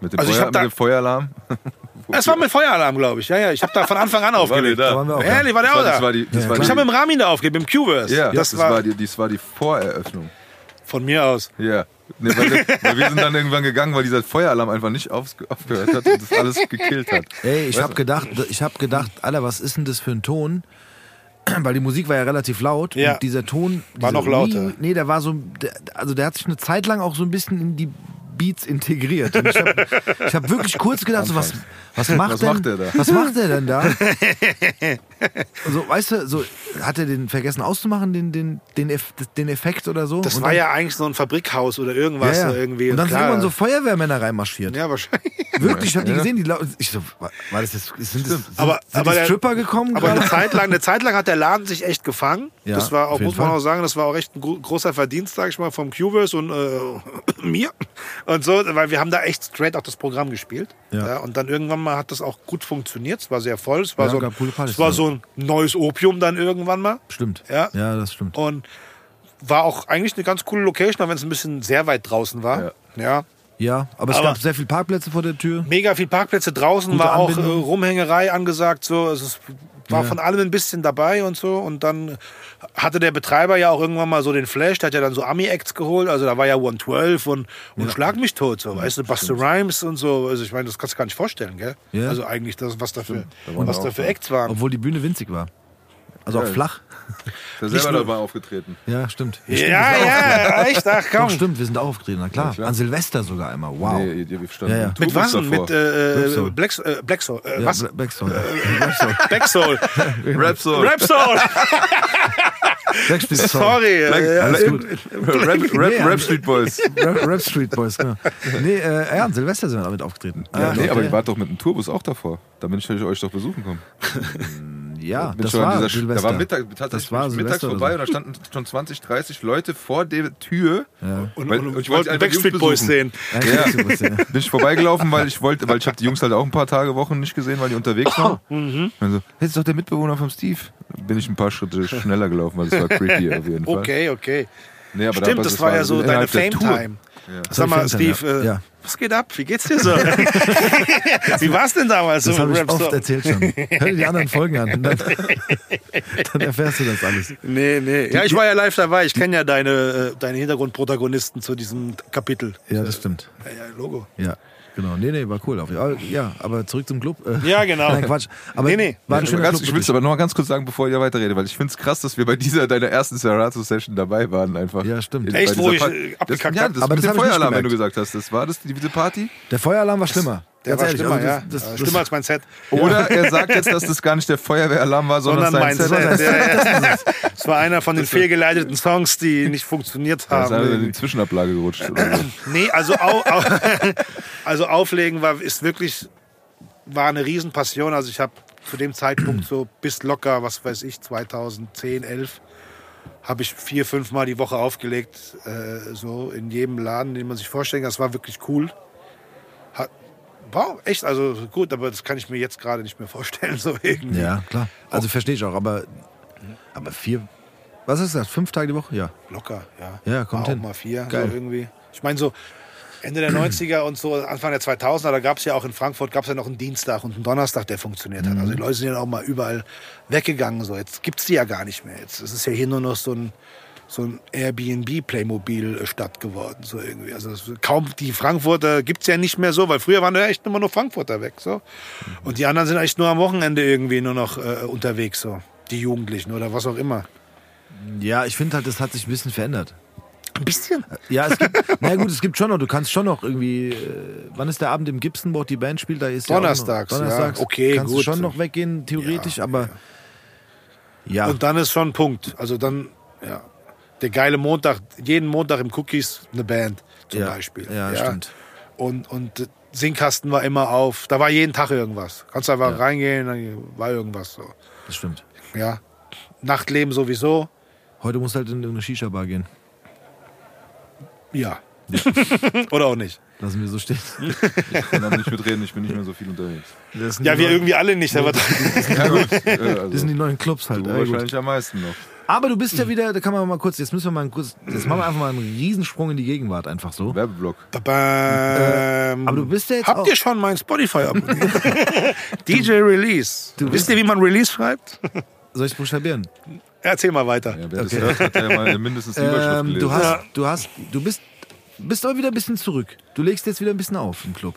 Mit dem, Also Feuer, mit dem Feueralarm? Es war mit Feueralarm, glaube ich. Ja, ja, ich habe da von Anfang an aufgelegt. da? Da waren wir auch. Ehrlich, war der auch da? die, Ja, Ich habe mit dem Ramin da aufgelegt, mit dem Q-Verse. ja, das, das, war, war die, das war die Voreröffnung. von mir aus. Ja. Nee, weil, weil wir sind dann irgendwann gegangen, weil dieser Feueralarm einfach nicht aufs, aufgehört hat und das alles gekillt hat. Ey, ich habe gedacht, ich habe gedacht, Alter, was ist denn das für ein Ton? Weil die Musik war ja relativ laut Ja. und dieser Ton War dieser noch lauter. Nee, der war so, der, also der hat sich eine Zeit lang auch so ein bisschen in die Beats integriert. Und ich habe ich hab wirklich kurz gedacht, so, was, was macht Was denn, macht der da? Was macht der denn da? so, weißt du, so hat er den vergessen auszumachen, den, den, den, Eff, den Effekt oder so? Das Und war dann- ja eigentlich so ein Fabrikhaus oder irgendwas ja, ja. irgendwie. Und dann sind Klar. irgendwann so Feuerwehrmänner reinmarschiert. Ja, wahrscheinlich. Wirklich, ich habe die gesehen, die ich so, war das jetzt, sind, das, sind, Aber- sind aber die der- Stripper gekommen Aber eine Zeit, lang, eine Zeit lang hat der Laden sich echt gefangen. Ja, das war auch, muss man Fall. auch sagen, das war auch echt ein gro- großer Verdienst, sag ich mal, vom Cubase und äh, mir. Und so, weil wir haben da echt straight auch das Programm gespielt. Ja. und dann irgendwann mal hat das auch gut funktioniert. Es war sehr voll. Es war, Ja, so, Partys, es war ja. so ein neues Opium dann irgendwann mal. Stimmt. Ja. ja, das stimmt. Und war auch eigentlich eine ganz coole Location, auch wenn es ein bisschen sehr weit draußen war. Ja. ja. Ja, aber es Aber- gab sehr viele Parkplätze vor der Tür. mega viel Parkplätze draußen, Gute war auch äh, Anbindung. Rumhängerei angesagt, so. Also es war Ja. von allem ein bisschen dabei und so. Und dann hatte der Betreiber ja auch irgendwann mal so den Flash, der hat ja dann so Ami-Acts geholt. Also da war ja 112 und, und Schlag mich tot, so, weißt du, Buster Rhymes und so. Also ich meine, das kannst du gar nicht vorstellen, gell? Ja. Also eigentlich, das, was da für, Da was da für. Acts waren. Obwohl die Bühne winzig war. Also auch Ja. Flach. Der selber nur- dabei aufgetreten. Ja, stimmt. Ja, stimmt, wir ja, echt, ach Doch, komm. stimmt, wir sind auch aufgetreten, na klar. Ja, klar. An Silvester sogar einmal. Wow. Nee, ihr, ihr standen Ja, ja. Mit was? Mit äh. Black, äh, Black Soul. Äh, ja, was? Bla- Backstone. Backstone. Black Soul. Rap Soul. Rap Soul. Soul. Sorry. Black, äh, alles äh, gut. Rap, Rap, Nee, Rap Street Boys. Rap, Rap Street Boys, genau. Nee, äh, ja, an Silvester sind wir damit aufgetreten. Ja, nee, aber okay. ihr wart doch mit dem Tourbus auch davor. Da bin ich euch doch besuchen gekommen. Ja, Bin das war dieser, Silvester. Da war Mittag, tatsächlich Das war mittags Silvester vorbei so. und da standen schon 20, 30 Leute vor der Tür. Und, Weil- und, ich ich wollte einfach die Backstreet Jungs Boys sehen. Ja, Ja. Ja. Bin ich vorbeigelaufen, weil ich wollte, weil ich habe die Jungs halt auch ein paar Tage, Wochen nicht gesehen, weil die unterwegs waren. Mhm. Also, das ist doch der Mitbewohner vom Steve. Bin ich ein paar Schritte schneller gelaufen, weil es war creepy auf jeden Fall. Okay, okay. Nee, aber Stimmt, da- das war ja so deine. Fame-Time. Ja. Sag mal, Steve, äh, ja. was geht ab? Wie geht's dir so? Wie war's denn damals Das so habe ich oft erzählt schon. Hör dir die anderen Folgen an. Dann, dann erfährst du das alles. Nee, nee. Ja, ich war ja live dabei. Ich kenne ja deine, äh, deine Hintergrundprotagonisten zu diesem Kapitel. Ja, das stimmt. Ja, ja, Logo. Ja, genau. Nee, nee, war cool. Auf, ja, aber zurück zum Club. Äh, Ja, genau. Nein, Quatsch. Aber Nee, nee. war ein Ich, schöner ganz, Club. ich will es aber noch mal ganz kurz sagen, bevor ihr weiterredet, weil ich finde es krass, dass wir bei dieser deiner ersten Serato-Session dabei waren einfach. Ja, stimmt. Echt, wo ich, äh, das, abgekackt ja, hab? das Aber mit das dem Feueralarm, wenn du gesagt hast, das war das die, diese Party? Der Feueralarm war schlimmer. Der Ganz war ehrlich, schlimmer, also ja. das- das- Äh, das- Schlimmer als mein Set. Oder er sagt jetzt, dass das gar nicht der Feuerwehralarm war, sondern, Sondern mein Set. Set. Ja, ja. Es war einer von den fehlgeleiteten Songs, die nicht funktioniert Da ist einer in haben. die Zwischenablage gerutscht. Oder so. Nee, also, au, au, also auflegen war, ist wirklich, war eine Riesenpassion. Also ich habe zu dem Zeitpunkt so bis locker, was weiß ich, 2010, 11, habe ich vier, fünf Mal die Woche aufgelegt, äh, so in jedem Laden, den man sich vorstellen kann. Das war wirklich cool. Wow, echt, also gut, aber das kann ich mir jetzt gerade nicht mehr vorstellen, so irgendwie. Ja, klar. Also verstehe ich auch, aber, aber vier, was ist das? Fünf Tage die Woche? Ja. Locker, ja. Ja, kommt hin. Auch mal vier, Geil. so irgendwie. Ich meine, so Ende der 90er und so, Anfang der 2000er, da gab es ja auch in Frankfurt, gab es ja noch einen Dienstag und einen Donnerstag, der funktioniert hat. Also die Leute sind ja auch mal überall weggegangen. So. Jetzt gibt es die ja gar nicht mehr. Jetzt ist es ja hier nur noch so ein, so ein Airbnb-Playmobil-Stadt geworden, so irgendwie. Also es- kaum die Frankfurter gibt's ja nicht mehr so, weil früher waren da echt immer nur Frankfurter weg, so. Und die anderen sind echt nur am Wochenende irgendwie nur noch äh, unterwegs, so. Die Jugendlichen oder was auch immer. Ja, ich finde halt, das hat sich ein bisschen verändert. Ein bisschen. Ja, es gibt, na gut, es gibt schon noch, du kannst schon noch irgendwie, äh, wann ist der Abend im Gibson, wo die Band spielt? Da ist Donnerstags, ja noch, ja. Donnerstags Okay, kannst gut. du schon noch weggehen, theoretisch, aber ja. Und dann ist schon ein Punkt. Also dann, ja. Der geile Montag, jeden Montag im Cookies eine Band zum ja, Beispiel. Ja, stimmt. Und, und Singkasten war immer auf. Da war jeden Tag irgendwas. Kannst einfach Ja. reingehen, dann war irgendwas so. Das stimmt. Ja. Nachtleben sowieso. Heute musst du halt in irgendeine Shisha-Bar gehen. Ja. Oder auch nicht. Lassen wir so stehen. Ich kann aber nicht mitreden, ich bin nicht mehr so viel unterwegs. Das Ja, wir neuen, irgendwie alle nicht. Aber Ja, gut. Äh, also, Das sind die neuen Clubs halt. du Ja, gut. wahrscheinlich am meisten noch. Aber du bist ja wieder, da kann man mal kurz, jetzt müssen wir mal kurz, jetzt machen wir einfach mal einen Riesensprung in die Gegenwart, einfach so. Werbeblock. ähm, Aber du bist ja jetzt Habt auch, ihr schon mein Spotify abonniert? DJ Release. Du Wisst ihr, wie man Release schreibt? soll ich buchstabieren? Erzähl mal weiter. Ja, wer das hört, hat ja mal mindestens die Überschrift Ähm, gelesen. du hast, Ja. du hast, du bist, bist auch wieder ein bisschen zurück. Du legst jetzt wieder ein bisschen auf im Club.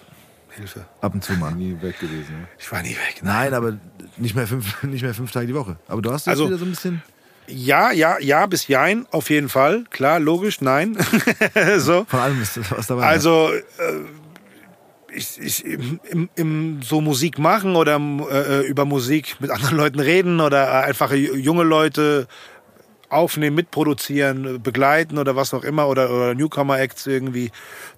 Hilfe. Ab und zu mal. nie weg gewesen. Ne? Ich war nie weg. Nein, aber nicht mehr fünf, nicht mehr fünf Tage die Woche. Aber du hast jetzt Also- wieder so ein bisschen. Ja, ja, ja, bis jein, auf jeden Fall. Klar, logisch, nein. so. Von allem ist was dabei. Also, äh, ich, ich im, im, im so Musik machen oder äh, über Musik mit anderen Leuten reden oder einfach junge Leute aufnehmen, mitproduzieren, begleiten oder was auch immer oder, oder Newcomer-Acts irgendwie.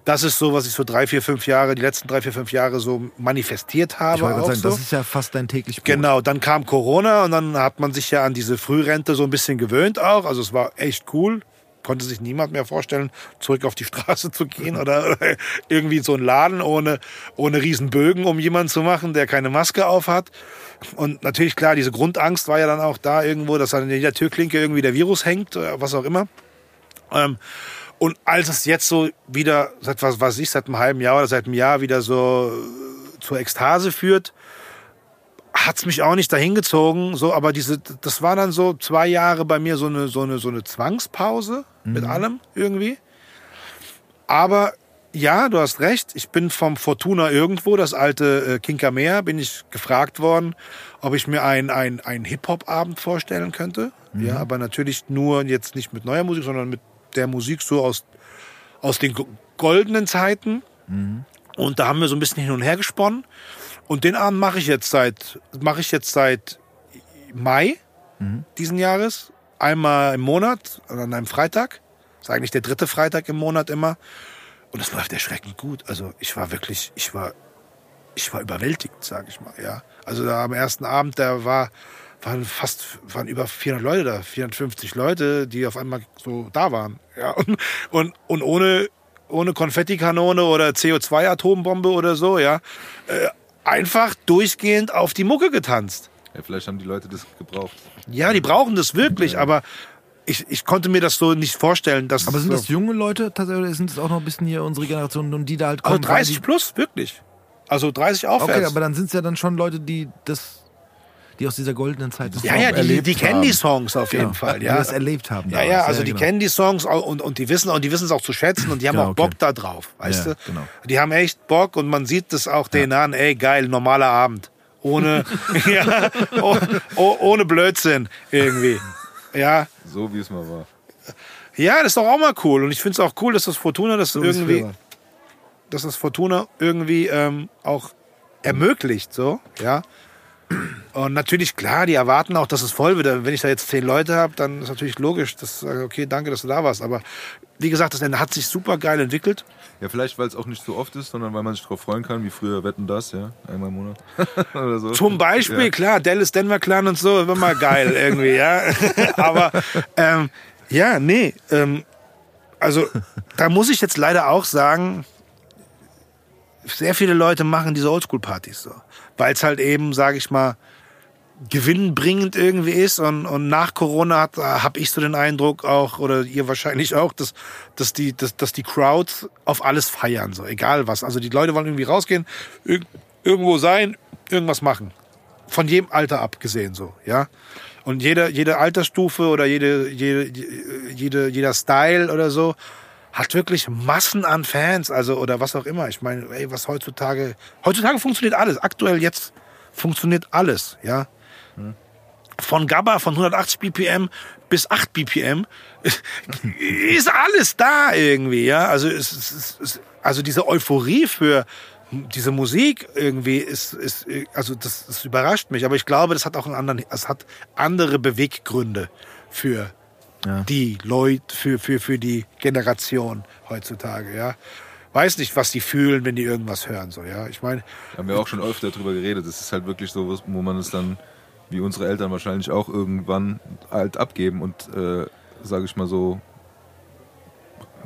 Das ist so, was ich so drei, vier, fünf Jahre, die letzten drei, vier, fünf Jahre so manifestiert habe. ich wollte sagen, so. das ist ja fast dein täglich Brot. Genau, dann kam Corona und dann hat man sich ja an diese Frührente so ein bisschen gewöhnt auch. Also es war echt cool. Konnte sich niemand mehr vorstellen, zurück auf die Straße zu gehen oder, irgendwie so einen Laden ohne, ohne riesen um jemanden zu machen, der keine Maske auf hat. Und natürlich, klar, diese Grundangst war ja dann auch da irgendwo, dass an jeder Türklinke irgendwie der Virus hängt oder was auch immer. Ähm, und als es jetzt so wieder, seit was weiß ich, seit einem halben Jahr oder seit einem Jahr wieder so äh, zur Ekstase führt, hat's mich auch nicht dahin gezogen, so, aber diese, das war dann so zwei Jahre bei mir so eine, so eine, so eine Zwangspause mit allem irgendwie. Aber ja, du hast recht. Ich bin vom Fortuna irgendwo, das alte äh, Kinkermeer, bin ich gefragt worden, ob ich mir einen ein, ein Hip-Hop-Abend vorstellen könnte. Ja, aber natürlich nur jetzt nicht mit neuer Musik, sondern mit der Musik so aus, aus den go- goldenen Zeiten. Und da haben wir so ein bisschen hin und her gesponnen. Und den Abend mache ich jetzt seit mache ich jetzt seit Mai diesen Jahres einmal im Monat an einem Freitag. Ist eigentlich der dritte Freitag im Monat immer. Und es läuft erschreckend gut. Also ich war wirklich, ich war, ich war überwältigt, sage ich mal. Ja, also da am ersten Abend, da war waren fast waren über 400 Leute da, 450 Leute, die auf einmal so da waren. Ja und und, und ohne ohne Konfettikanone oder CO2-Atombombe oder so, ja, äh, einfach durchgehend auf die Mucke getanzt. Ja, vielleicht haben die Leute das gebraucht. Ja, die brauchen das wirklich, aber ich, ich konnte mir das so nicht vorstellen, dass Aber sind so, das junge Leute tatsächlich oder sind das auch noch ein bisschen hier unsere Generation und die da halt also kommen? weil 30 die, plus wirklich, also 30 aufwärts. Okay, aber dann sind es ja dann schon Leute, die das, die aus dieser goldenen Zeit ja, ja, die, erlebt die kennen die. Songs auf jeden Genau, Fall, die ja. das erlebt haben. Ja, damals. ja, also die genau. kennen die Songs und, und die wissen und die wissen es auch zu schätzen und die haben Genau, auch okay. Bock da drauf, weißt Ja, du? genau. Die haben echt Bock und man sieht das auch denen an, ey geil, normaler Abend. Ohne, ja, oh, oh, ohne Blödsinn irgendwie. Ja, So wie es mal war. ja, das ist doch auch mal cool. Und ich finde es auch cool, dass das Fortuna das So irgendwie, dass das Fortuna irgendwie ähm, auch ermöglicht, so, ja. Und natürlich, klar, die erwarten auch, dass es voll wird. Wenn ich da jetzt zehn Leute habe, dann ist natürlich logisch, dass sage, okay, danke, dass du da warst. Aber wie gesagt, das hat sich super geil entwickelt. Ja, vielleicht, weil es auch nicht so oft ist, sondern weil man sich darauf freuen kann, wie früher Wetten das, ja, einmal im Monat. Oder so. Zum Beispiel, Ja. klar, Dallas Denver Clan und so, mal geil irgendwie, ja. Aber ähm, ja, nee, ähm, also da muss ich jetzt leider auch sagen, sehr viele Leute machen diese Oldschool-Partys so, weil es halt eben, sage ich mal, gewinnbringend irgendwie ist und, und nach Corona habe ich so den Eindruck auch oder ihr wahrscheinlich auch, dass dass die dass, dass die Crowds auf alles feiern so egal was. Also die Leute wollen irgendwie rausgehen, irg irgendwo sein, irgendwas machen. von jedem Alter abgesehen so, ja. Und jede, jede Altersstufe oder jede, jede, jede, jeder Style oder so hat wirklich Massen an Fans, also oder was auch immer. Ich meine, ey, was heutzutage, heutzutage funktioniert alles. Aktuell jetzt funktioniert alles, ja. Von GABA von 180 BPM bis 8 BPM ist alles da irgendwie, ja. Also es, es, es, also diese Euphorie für diese Musik irgendwie ist, ist also das, das überrascht mich, aber ich glaube, das hat auch einen anderen, es hat andere Beweggründe für Ja. die Leute, für, für, für die Generation heutzutage, ja. Weiß nicht, was die fühlen, wenn die irgendwas hören, so, ja. Ich meine, Haben wir auch schon öfter drüber geredet. Das ist halt wirklich so, wo man es dann, wie unsere Eltern wahrscheinlich auch irgendwann halt abgeben und, äh, sage ich mal so,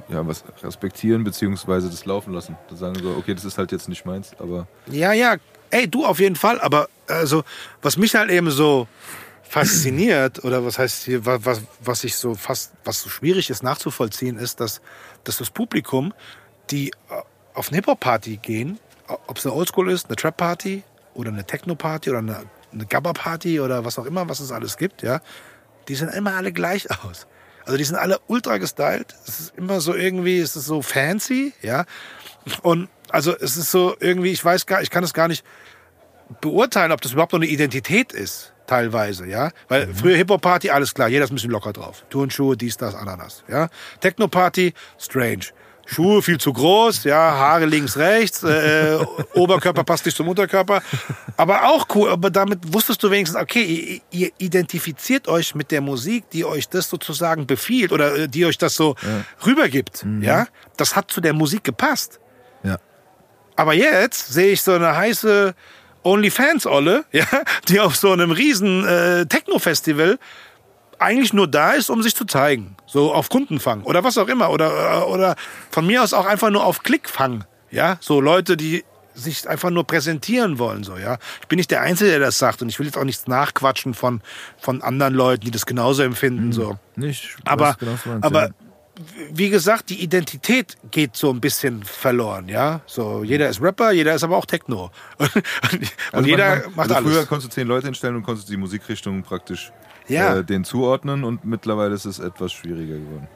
ja, was respektieren beziehungsweise das laufen lassen. Da sagen so, okay, das ist halt jetzt nicht meins, aber Ja, ja, ey, du auf jeden Fall. Aber also, was mich halt eben so fasziniert oder was heißt hier, was, was, was ich so fast, was so schwierig ist nachzuvollziehen, ist, dass, dass das Publikum, die äh, auf eine Hip-Hop-Party gehen, ob es eine Oldschool ist, eine Trap-Party oder eine Techno-Party oder eine, eine Gabba-Party oder was auch immer, was es alles gibt, ja, die sehen immer alle gleich aus. Also die sind alle ultra gestylt. Es ist immer so irgendwie, es ist so fancy, ja. Und also es ist so irgendwie, ich weiß gar, ich kann es gar nicht beurteilen, ob das überhaupt noch eine Identität ist, teilweise, ja. Weil früher Hip-Hop-Party, alles klar, jeder ist ein bisschen locker drauf. Turnschuhe, dies, das, Ananas, ja. Techno-Party, strange. Schuhe viel zu groß, ja, Haare links, rechts, äh, Oberkörper passt nicht zum Unterkörper. Aber auch cool, aber damit wusstest du wenigstens, okay, ihr, ihr identifiziert euch mit der Musik, die euch das sozusagen befiehlt oder äh, die euch das so rübergibt, ja. Das hat zu der Musik gepasst. Ja. Aber jetzt sehe ich so eine heiße OnlyFans-Olle, ja, die auf so einem riesen äh, Techno-Festival eigentlich nur da ist, um sich zu zeigen. So auf Kundenfang oder was auch immer. Oder, äh, oder von mir aus auch einfach nur auf Klickfang. Ja, so Leute, die sich einfach nur präsentieren wollen, so, ja. Ich bin nicht der Einzige, der das sagt und ich will jetzt auch nichts nachquatschen von, von anderen Leuten, die das genauso empfinden, so. Nicht. Aber, genau, aber. Wie gesagt, die Identität geht so ein bisschen verloren, ja. So, jeder ist Rapper, jeder ist aber auch Techno. Und, und Also jeder man- macht also Früher alles. konntest du zehn Leute hinstellen und konntest die Musikrichtung praktisch Ja. äh, den zuordnen und mittlerweile ist es etwas schwieriger geworden.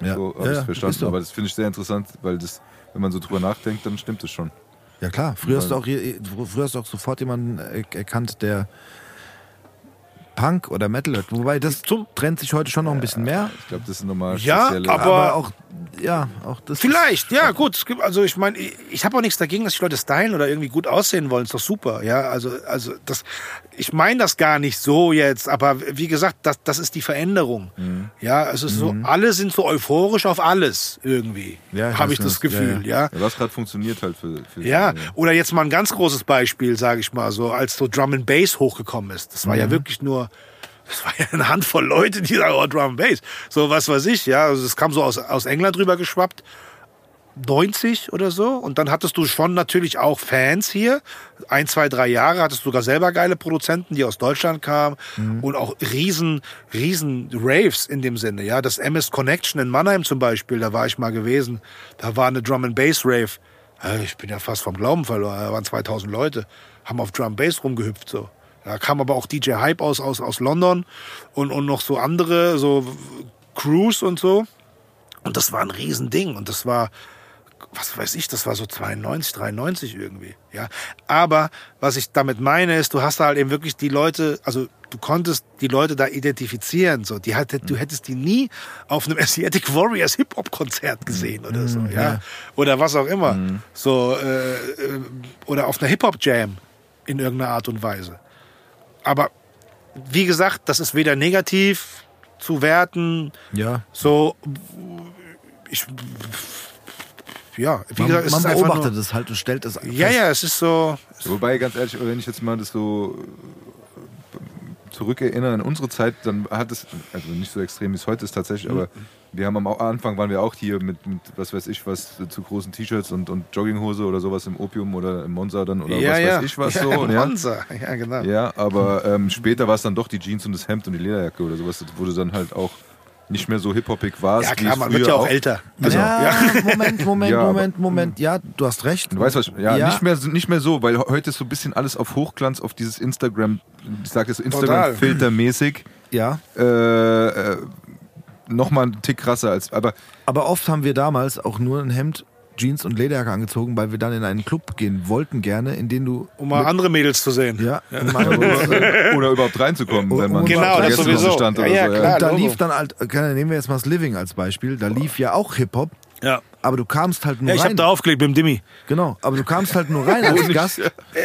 Ja. So habe Ja, ich ja, es verstanden. Aber das finde ich sehr interessant, weil das, wenn man so drüber nachdenkt, dann stimmt es schon. Ja klar, früher hast du auch, früher hast du auch sofort jemanden er- erkannt, der Punk oder Metal hört. Wobei das Zum- trennt sich heute schon noch ein bisschen mehr. Ich glaube, das sind nochmal Ja, spezielle. aber- Aber auch, ja, auch das. Vielleicht, ja, gut. Es gibt, also ich meine, ich, ich habe auch nichts dagegen, dass die Leute stylen oder irgendwie gut aussehen wollen. Ist doch super, ja. Also, also das, ich meine das gar nicht so jetzt, aber wie gesagt, das, das ist die Veränderung. Mhm. Ja, es ist so, alle sind so euphorisch auf alles irgendwie. Ja, ich habe weiß ich das was. Ja, Gefühl, ja. Ja, was gerade funktioniert halt für. für Ja, oder jetzt mal ein ganz großes Beispiel, sage ich mal, so als so Drum and Bass hochgekommen ist. Das war ja wirklich nur, das war ja eine Handvoll Leute, die sagen, oh, Drum and Bass. So was weiß ich, ja. Also es kam so aus, aus England rüber geschwappt. 90 oder so. Und dann hattest du schon natürlich auch Fans hier. Ein, zwei, drei Jahre hattest du sogar selber geile Produzenten, die aus Deutschland kamen. Und auch riesen, riesen Raves in dem Sinne. Ja, das MS Connection in Mannheim zum Beispiel, da war ich mal gewesen. Da war eine Drum and Bass Rave. Äh, Ich bin ja fast vom Glauben verloren. Da waren 2000 Leute, haben auf Drum Bass rumgehüpft so. Da kam aber auch DJ Hype aus, aus, aus London und, und noch so andere, so Crews und so. Und das war ein Riesending. Und das war, was weiß ich, das war so 92, 93 irgendwie. Ja. Aber was ich damit meine, ist, du hast da halt eben wirklich die Leute, also du konntest die Leute da identifizieren. So. Die hatte, du hättest die nie auf einem Asiatic Warriors Hip-Hop-Konzert gesehen oder so, ja. Oder was auch immer. So, äh, äh, oder auf einer Hip-Hop-Jam in irgendeiner Art und Weise. Aber wie gesagt, das ist weder negativ zu werten, Ja. so, ich, ja, wie Man, gesagt, es man beobachtet nur, es halt und stellt es Ja, ja, es ist so, Wobei, ganz ehrlich, wenn ich jetzt mal das so zurückerinnere an unsere Zeit, dann hat es, also nicht so extrem wie es heute ist tatsächlich, aber wir haben am Anfang waren wir auch hier mit, mit was weiß ich was, zu großen T-Shirts und, und Jogginghose oder sowas im Opium oder im Monza dann oder ja, was ja. weiß ich was ja, so. Ja, Monza. ja, genau. ja aber ähm, später war es dann doch die Jeans und das Hemd und die Lederjacke oder sowas. Das wurde dann halt auch nicht mehr so hip-hopig warst. Ja klar, es man früher wird ja auch älter. Also, ja, Moment, Moment, Ja, aber- Moment, Moment. Ja, du hast recht. Du weißt was, ja, Ja. Nicht, mehr, nicht mehr so, weil heute ist so ein bisschen alles auf Hochglanz, auf dieses Instagram, ich sag jetzt Total. Instagram-Filter-mäßig, Ja, äh, äh, nochmal einen Tick krasser als, aber aber oft haben wir damals auch nur ein Hemd, Jeans und Lederjacke angezogen, weil wir dann in einen Club gehen wollten gerne, in den du um mal andere Mädels zu sehen. ja, in meinem- oder überhaupt reinzukommen, wenn man Genau, das sowieso. stand oder Ja, ja, so. klar. und da Logo. lief dann halt, keine, nehmen wir jetzt mal das Living als Beispiel, da lief ja auch Hip-Hop, Ja. aber du kamst halt nur Ja, ich habe rein. da aufgelegt mit dem Dimmi. Genau, aber du kamst halt nur rein als Gast.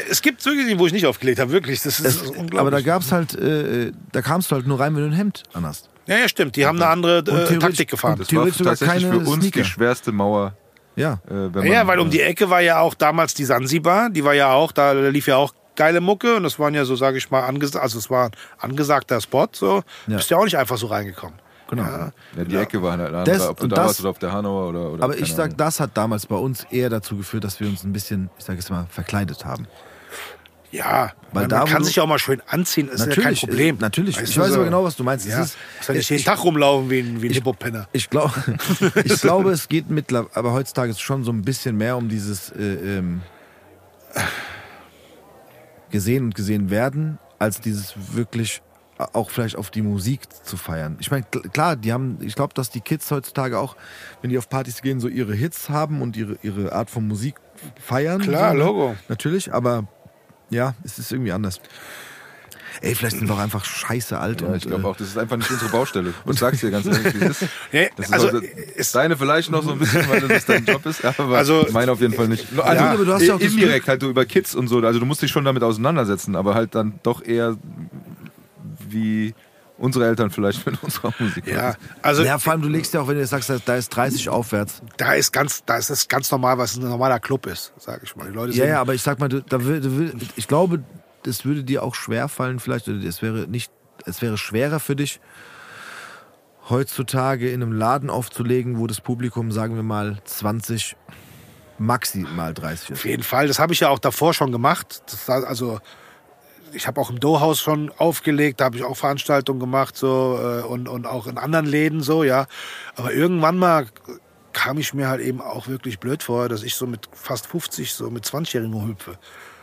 Es gibt Züge, wo ich nicht aufgelegt habe, wirklich. Das ist Es, unglaublich. aber da gab's halt, äh, da kamst du halt nur rein, wenn du ein Hemd anhast. ja, ja, stimmt. Die haben eine andere äh, Taktik gefahren. Das war tatsächlich für uns Sneaker. die schwerste Mauer. Ja. Äh, wenn man, Ja, weil um die Ecke war ja auch damals die Sansibar, die war ja auch, da lief ja auch geile Mucke und das waren ja so, sage ich mal, angesagt, also es war ein angesagter Spot, so. Ja. Bist ja auch nicht einfach so reingekommen. Genau. Ja, die Ecke war halt andere, ob du und da das- warst oder auf der Hanauer oder, oder Aber ich sag, Ahnung. das hat damals bei uns eher dazu geführt, dass wir uns ein bisschen, ich sag jetzt mal, verkleidet haben. Ja, Weil man, da, man kann sich ja auch mal schön anziehen, ist ja kein Natürlich, Problem. äh, natürlich. Weißt Ich weiß so. aber genau, was du meinst. Es Ja, ist- muss ja nicht ich- jeden Tag rumlaufen wie ein, wie ein Hip-Hop-Penner. Ich glaube, ich glaube, es geht mittlerweile, aber heutzutage ist es schon so ein bisschen mehr um dieses äh, ähm, gesehen und gesehen werden, als dieses wirklich auch vielleicht auf die Musik zu feiern. Ich meine, kl- klar, die haben, ich glaube, dass die Kids heutzutage auch, wenn die auf Partys gehen, so ihre Hits haben und ihre, ihre Art von Musik feiern. Klar, so, ne? Logo. Natürlich, aber ja, es ist irgendwie anders. Ey, vielleicht sind wir auch einfach scheiße alt Ja, und ich glaube äh, auch, das ist einfach nicht unsere Baustelle. Ich sag's dir ganz ehrlich, wie es ist. Ja, Das ist also, ist- deine vielleicht noch so ein bisschen, weil das dein Job ist, aber Also- meine auf jeden Fall nicht. Also, aber du hast ja auch das indirekt halt so über Kids und so, also du musst dich schon damit auseinandersetzen, aber halt dann doch eher wie unsere Eltern vielleicht mit unserer Musik. ja, also ja, vor allem du legst ja auch, wenn du jetzt sagst, da ist 30 aufwärts. da ist ganz, da ist es ganz normal, was ein normaler Club ist, sage ich mal. Die Leute Ja, ja, aber ich sag mal, du, da will, du will, ich glaube, das würde dir auch schwer fallen, vielleicht, oder es wäre nicht, es wäre schwerer für dich, heutzutage in einem Laden aufzulegen, wo das Publikum, sagen wir mal, 20, maximal 30 ist. Auf jeden Fall, das habe ich ja auch davor schon gemacht. Das, war- also ich habe auch im Dohaus schon aufgelegt, da habe ich auch Veranstaltungen gemacht so äh, und, und auch in anderen Läden so, ja. Aber irgendwann mal kam ich mir halt eben auch wirklich blöd vor, dass ich so mit fast 50 so mit 20-Jährigen hüpfe.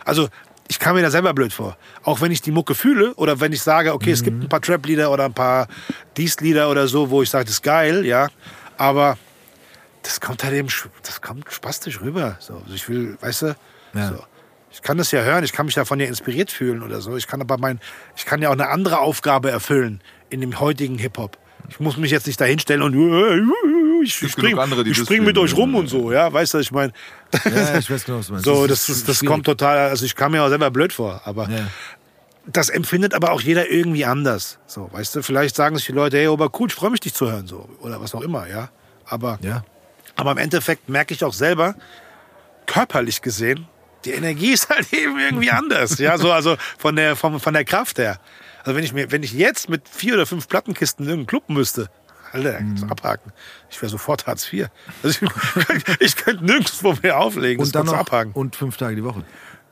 Also ich kam mir da selber blöd vor. Auch wenn ich die Mucke fühle oder wenn ich sage, okay, es gibt ein paar Trap-Lieder oder ein paar Dies-Lieder oder so, wo ich sage, das ist geil, ja. Aber das kommt halt eben, das kommt spastisch rüber. So, also ich will, weißt du, Ja. so. Ich kann das ja hören, ich kann mich davon ja inspiriert fühlen oder so. Ich kann aber mein, ich kann ja auch eine andere Aufgabe erfüllen in dem heutigen Hip-Hop. Ich muss mich jetzt nicht dahinstellen und ich gibt spring, genug andere, die ich das spring mit euch rum und so, ja, weißt du, ich meine, Ja, ich weiß genau, was du meinst. so, das, das schwierig. kommt total, also ich kam mir auch selber blöd vor, aber Ja. das empfindet aber auch jeder irgendwie anders. So, weißt du, vielleicht sagen sich die Leute, hey, aber cool, ich freue mich, dich zu hören, so, oder was auch immer, ja. Aber, Ja. aber im Endeffekt merke ich auch selber, körperlich gesehen, die Energie ist halt eben irgendwie anders, ja, so, also von der, von, von der Kraft her. Also wenn ich mir, wenn ich jetzt mit vier oder fünf Plattenkisten in irgendeinen Club müsste, Alter, Mhm. das abhaken. Ich wäre sofort Hartz IV. Also ich, ich könnte nirgendwo mehr auflegen, Und dann noch, abhaken. und fünf Tage die Woche.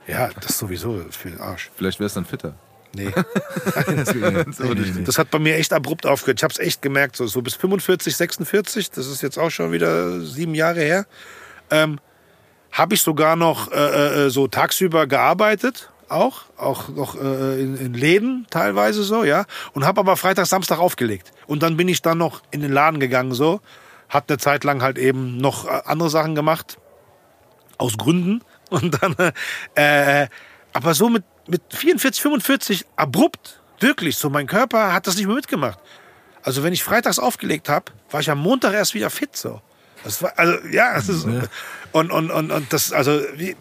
Ja, das ist sowieso für den Arsch. Vielleicht wäre es dann fitter. Nee. Das hat bei mir echt abrupt aufgehört. Ich habe es echt gemerkt, so, so bis 45, 46, das ist jetzt auch schon wieder sieben Jahre her, ähm, habe ich sogar noch äh, äh, so tagsüber gearbeitet, auch, auch noch äh, in, in Läden teilweise so, ja, und habe aber Freitag, Samstag aufgelegt. Und dann bin ich dann noch in den Laden gegangen so, hat eine Zeit lang halt eben noch äh, andere Sachen gemacht, aus Gründen. Und dann, äh, aber so mit, mit 44, 45 abrupt, wirklich, so mein Körper hat das nicht mehr mitgemacht. Also wenn ich freitags aufgelegt habe, war ich am Montag erst wieder fit so. Das war, also ja, es ist, und, und, und, und das, also wie,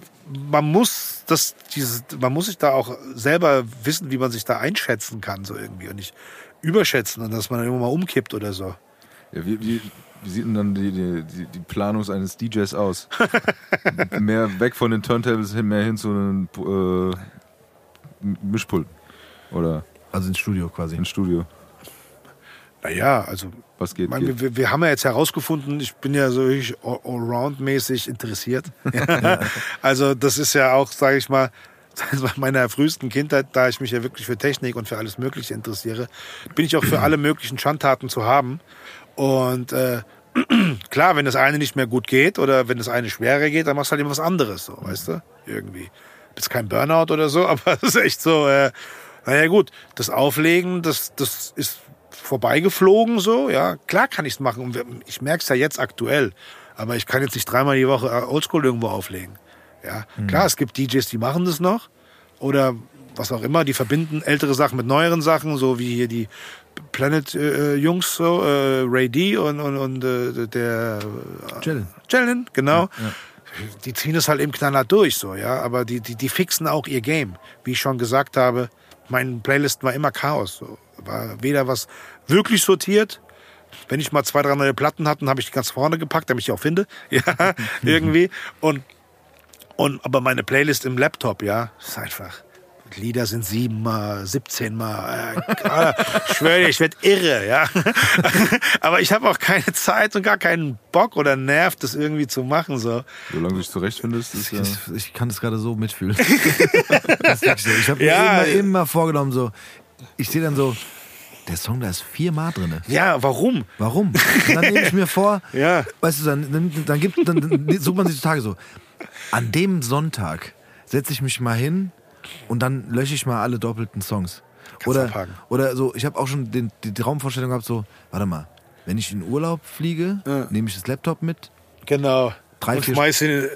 man muss das, dieses, man muss sich da auch selber wissen, wie man sich da einschätzen kann, so irgendwie und nicht überschätzen und dass man dann irgendwann mal umkippt oder so. Ja, wie, wie, wie sieht denn dann die, die, die, die Planung eines DJs aus? mehr weg von den Turntables hin, mehr hin zu einem äh, Mischpult oder Also ins Studio quasi. ins Studio. Naja, also Was geht? Ich meine, geht. wir, wir haben ja jetzt herausgefunden, ich bin ja so allround-mäßig interessiert. also das ist ja auch, sage ich mal, seit meiner frühesten Kindheit, da ich mich ja wirklich für Technik und für alles Mögliche interessiere, bin ich auch für alle möglichen Schandtaten zu haben. Und äh, klar, wenn das eine nicht mehr gut geht oder wenn das eine schwerer geht, dann machst du halt immer was anderes, so, weißt du? Irgendwie. Bist kein Burnout oder so, aber es ist echt so, äh, naja gut, das Auflegen, das, das ist vorbeigeflogen so, ja. Klar kann ich's machen. Und ich merk's ja jetzt aktuell. Aber ich kann jetzt nicht dreimal die Woche äh, Oldschool irgendwo auflegen. Ja, klar, es gibt DJs, die machen das noch. Oder was auch immer, die verbinden ältere Sachen mit neueren Sachen, so wie hier die Planet-Jungs, so, äh, Ray D und, und, und äh, der Jalen. Jalen, genau. Die ziehen es halt eben knallhart durch, so, ja. Aber die, die, die fixen auch ihr Game. Wie ich schon gesagt habe, mein Playlist war immer Chaos. So. War weder was wirklich sortiert. Wenn ich mal zwei, drei neue Platten hatten, habe ich die ganz vorne gepackt, damit ich die auch finde. Ja, irgendwie. Und, und, aber meine Playlist im Laptop, ja, ist einfach. Lieder sind siebenmal, 17 Mal. Äh, ich schwöre dir, ich werde irre, ja. Aber ich habe auch keine Zeit und gar keinen Bock oder Nerv, das irgendwie zu machen. So. Solange du dich zurechtfindest, ist ja. Ich, ich kann das gerade so mitfühlen. das ist so. Ich habe Ja. mir immer, immer vorgenommen, so, ich sehe dann so, der Song, da ist viermal drin. Ja, warum? Warum? Und dann nehme ich mir vor, Ja. weißt du, dann, dann, gibt, dann, dann sucht man sich die Tage so, an dem Sonntag setze ich mich mal hin und dann lösche ich mal alle doppelten Songs. Oder, abhaken. oder so, ich habe auch schon den, die Traumvorstellung gehabt, so, warte mal, wenn ich in Urlaub fliege, Ja. nehme ich das Laptop mit, Genau. Drei, und vier- schmeiß ihn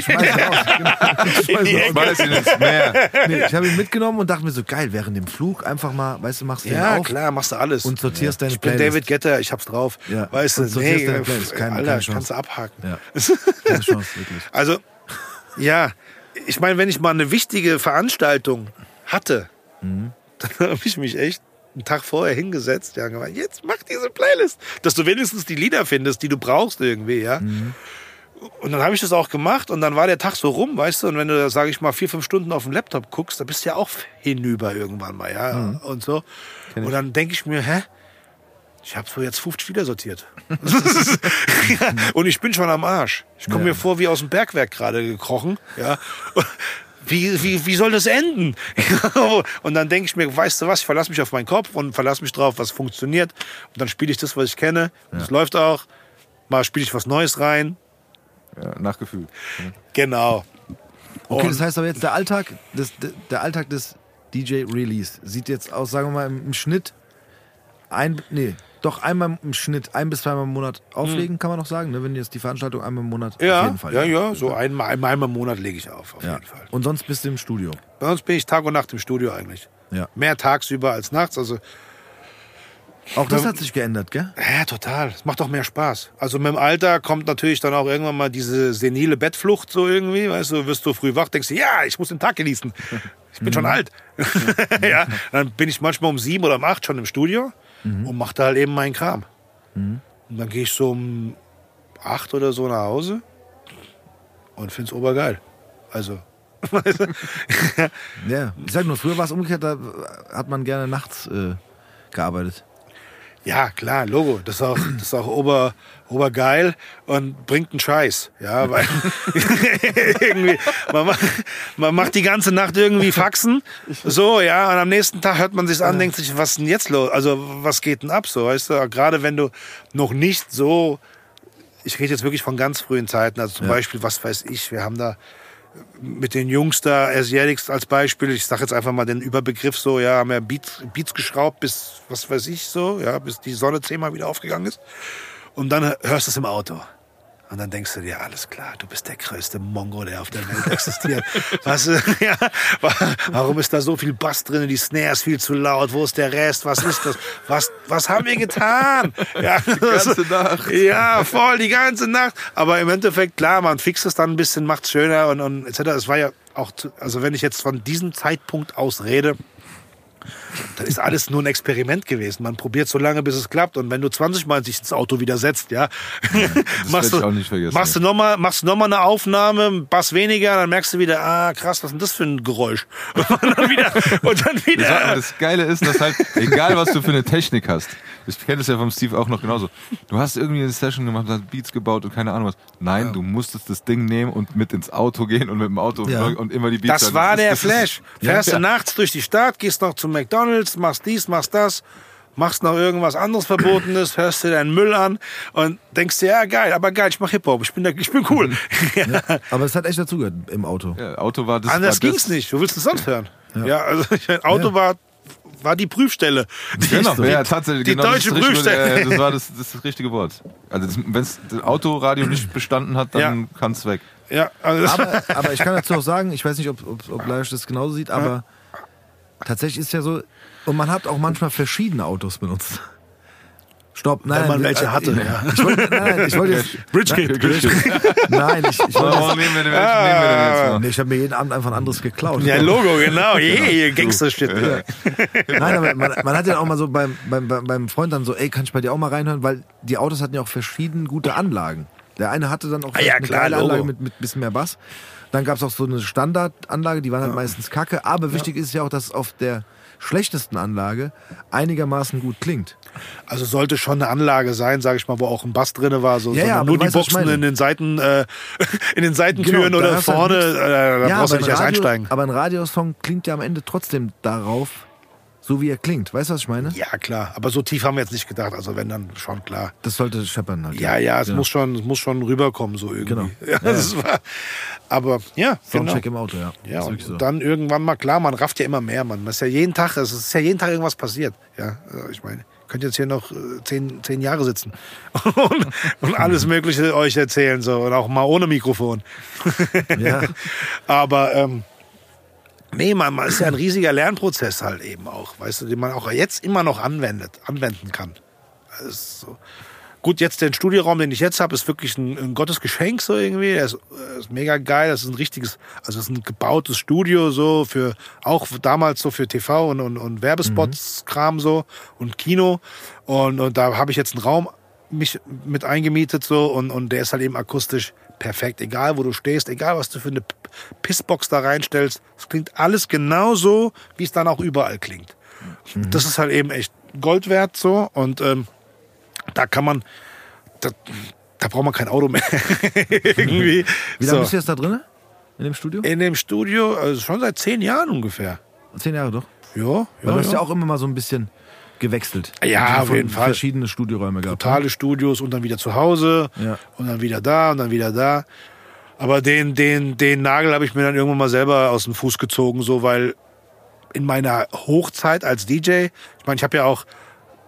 schmeiß ihn raus. Genau. Schmeiß ihn raus. Schmeiß ihn ins Meer. Nee, ich habe ihn mitgenommen und dachte mir so, geil, während dem Flug einfach mal, weißt du, machst den Ja, auf klar, machst du alles. und sortierst deine ich bin Playlist. David Getter, ich hab's drauf. Ja, Weißt du, und sortierst nee, deine Playlist. Keine- Alter, keine Chance. kannst du abhaken. Ja. Keine Chance, wirklich. Also, ja, ich meine, wenn ich mal eine wichtige Veranstaltung hatte, Mhm. dann habe ich mich echt einen Tag vorher hingesetzt, ja, und gemeint, jetzt mach diese Playlist, dass du wenigstens die Lieder findest, die du brauchst irgendwie, ja. Mhm. Und dann habe ich das auch gemacht und dann war der Tag so rum, weißt du, und wenn du, sage ich mal, vier, fünf Stunden auf dem Laptop guckst, da bist du ja auch hinüber irgendwann mal, ja, Mhm. und so. Und dann denke ich mir, hä? Ich habe so jetzt 50 Lieder sortiert. und ich bin schon am Arsch. Ich komme mir vor wie aus dem Bergwerk gerade gekrochen. Ja. Wie, wie, wie soll das enden? und dann denke ich mir, weißt du was, ich verlasse mich auf meinen Kopf und verlasse mich drauf, was funktioniert. Und dann spiele ich das, was ich kenne. Das läuft auch. Mal spiele ich was Neues rein. Ja, nachgefühlt. Genau. Okay, Und- das heißt aber jetzt, der Alltag des, der Alltag des DJ Release sieht jetzt aus, sagen wir mal, im, Schnitt ein, nee, doch einmal im Schnitt, ein bis zweimal im Monat auflegen, kann man noch sagen, ne? wenn jetzt die Veranstaltung einmal im Monat auf. Ja, jeden Fall. ja, ja, so einmal, einmal im Monat lege ich auf, auf Ja. jeden Fall. Und sonst bist du im Studio. Bei uns bin ich Tag und Nacht im Studio eigentlich. Ja. Mehr tagsüber als nachts. Also Auch das hat sich geändert, gell? Ja, total. Es macht doch mehr Spaß. Also mit dem Alter kommt natürlich dann auch irgendwann mal diese senile Bettflucht so irgendwie. Weißt du, wirst du früh wach, denkst du, ja, ich muss den Tag genießen. Ich bin schon alt. ja, dann bin ich manchmal um sieben oder um acht schon im Studio und mache da halt eben meinen Kram. Und dann gehe ich so um acht oder so nach Hause und find's obergeil. Also, Ja. Ich sag nur, früher war es umgekehrt, da hat man gerne nachts äh, gearbeitet. Ja, klar, Logo. Das ist auch, das ist auch ober, obergeil und bringt einen Scheiß. Ja, weil irgendwie, man macht, man macht die ganze Nacht irgendwie Faxen. So, ja, und am nächsten Tag hört man sich an, denkt sich, was ist denn jetzt los? Also, was geht denn ab? So, weißt du, gerade wenn du noch nicht so, ich rede jetzt wirklich von ganz frühen Zeiten, also zum Beispiel, was weiß ich, wir haben da mit den Jungs da, Asiatics als Beispiel, ich sage jetzt einfach mal den Überbegriff so, ja, haben ja Beats, Beats geschraubt bis, was weiß ich so, ja, bis die Sonne zehnmal wieder aufgegangen ist. Und dann hörst du es im Auto. Und dann denkst du dir, alles klar, du bist der größte Mongo, der auf der Welt existiert. Was, ja, wa- warum ist da so viel Bass drin? Die Snare ist viel zu laut. Wo ist der Rest? Was ist das? Was, was haben wir getan? Ja, die ganze Nacht. Ja, voll, die ganze Nacht. Aber im Endeffekt, klar, man fixt es dann ein bisschen, macht es schöner und, und etc. Es war ja auch, zu, also wenn ich jetzt von diesem Zeitpunkt aus rede, dann ist alles nur ein Experiment gewesen. Man probiert so lange, bis es klappt. Und wenn du 20 Mal sich ins Auto wieder setzt, ja, machst du, auch nicht vergessen, machst du nochmal, machst du noch mal eine Aufnahme, Bass weniger, dann merkst du wieder, ah, krass, was ist denn das für ein Geräusch? Und dann wieder, und dann Das, wieder. das Geile ist, dass halt, egal was du für eine Technik hast, ich kenne das ja vom Steve auch noch genauso. Du hast irgendwie eine Session gemacht, hast Beats gebaut und keine Ahnung was. Nein, du musstest das Ding nehmen und mit ins Auto gehen und mit dem Auto Ja. und immer die Beats. Das hören. war ist- der ist- Flash. Fährst Ja. du nachts durch die Stadt, gehst noch zum McDonalds, machst dies, machst das machst noch irgendwas anderes Verbotenes, hörst dir deinen Müll an und denkst dir, ja geil, aber geil, ich mach Hip-Hop, ich bin, ich bin cool. ja. Aber es hat echt dazugehört im Auto. Ja, Auto war das. Anders war ging's nicht. Wo willst du es sonst hören? Ja, also ich mein, Auto war, war die Prüfstelle. Die, Genau, die, ja, tatsächlich. die genau, das deutsche richtig- Prüfstelle. äh, Das war das, das, ist das richtige Wort. Also wenn das Autoradio nicht bestanden hat, dann Ja. kann es weg. Ja, also das Aber, aber ich kann dazu auch sagen, ich weiß nicht, ob, ob, ob Laisch das genauso sieht, aber tatsächlich ist ja so, und man hat auch manchmal verschiedene Autos benutzt. Stopp, nein. Wenn man äh, welche hatte, äh, ja. Ich wollte, nein, ich wollte jetzt, Bridgegate. nein, ich, ich wollte Warum jetzt, nehmen wir den, welchen nehmen wir jetzt mal? nee, ich habe mir jeden Abend einfach ein anderes geklaut. Ja, Logo, genau. Yeah, Gangster-Shit. Nein, aber man, man hat ja auch mal so beim, beim, beim beim Freund dann so, ey, kann ich bei dir auch mal reinhören, weil die Autos hatten ja auch verschieden gute Anlagen. Der eine hatte dann auch Ah ja, eine klar, geile Logo. Anlage mit, mit bisschen mehr Bass. Dann gab es auch so eine Standardanlage, die waren halt meistens kacke. Aber wichtig ist ja auch, dass auf der schlechtesten Anlage einigermaßen gut klingt. Also sollte schon eine Anlage sein, sage ich mal, wo auch ein Bass drin war, so, Ja, ja, nur die weißt, Boxen in den Seiten, äh, in den Seitentüren Genau, oder halt vorne, nichts. äh, da brauchst du nicht ein erst Radio- einsteigen. Aber ein Radiosong klingt ja am Ende trotzdem darauf, so wie er klingt. Weißt du, was ich meine? Ja, klar. Aber so tief haben wir jetzt nicht gedacht. Also wenn dann schon klar. Das sollte scheppern halt. Ja, ja, es muss schon, es muss schon rüberkommen so irgendwie. Genau. Ja, das war, aber ja, genau. Soundcheck im Auto, ja. Ja, und so. dann irgendwann mal klar, man rafft ja immer mehr, man. Das ist ja jeden Tag, es ist ja jeden Tag irgendwas passiert. Ja, also ich meine, könnt jetzt hier noch äh, zehn, zehn Jahre sitzen und, und alles Mögliche euch erzählen so und auch mal ohne Mikrofon. Ja. Aber ähm, nee, man, man ist ja ein riesiger Lernprozess halt eben auch, weißt du, den man auch jetzt immer noch anwendet, anwenden kann. Das ist so. Gut, jetzt den Studioraum, den ich jetzt habe, ist wirklich ein, ein Gottesgeschenk so irgendwie. Der ist, ist mega geil. Das ist ein richtiges, also es ist ein gebautes Studio so für auch damals so für TV und, und, und Werbespots Kram so und Kino und, und da habe ich jetzt einen Raum mich mit eingemietet so und, und der ist halt eben akustisch perfekt. Egal wo du stehst, egal was du für eine Pissbox da reinstellst, es klingt alles genauso, wie es dann auch überall klingt. Das ist halt eben echt Gold wert so und ähm, da kann man, da, da braucht man kein Auto mehr. Irgendwie. Wie lange so. bist du jetzt da drin? In dem Studio? In dem Studio, also schon seit zehn Jahren ungefähr. Zehn Jahre doch. Ja, Weil ja, du hast ja. auch immer mal so ein bisschen gewechselt. Ja, Also auf jeden Fall. Verschiedene Studioräume gehabt. Totale Studios und dann wieder zu Hause Ja. und dann wieder da und dann wieder da. Aber den, den, den Nagel habe ich mir dann irgendwann mal selber aus dem Fuß gezogen, so weil in meiner Hochzeit als DJ, ich meine, ich habe ja auch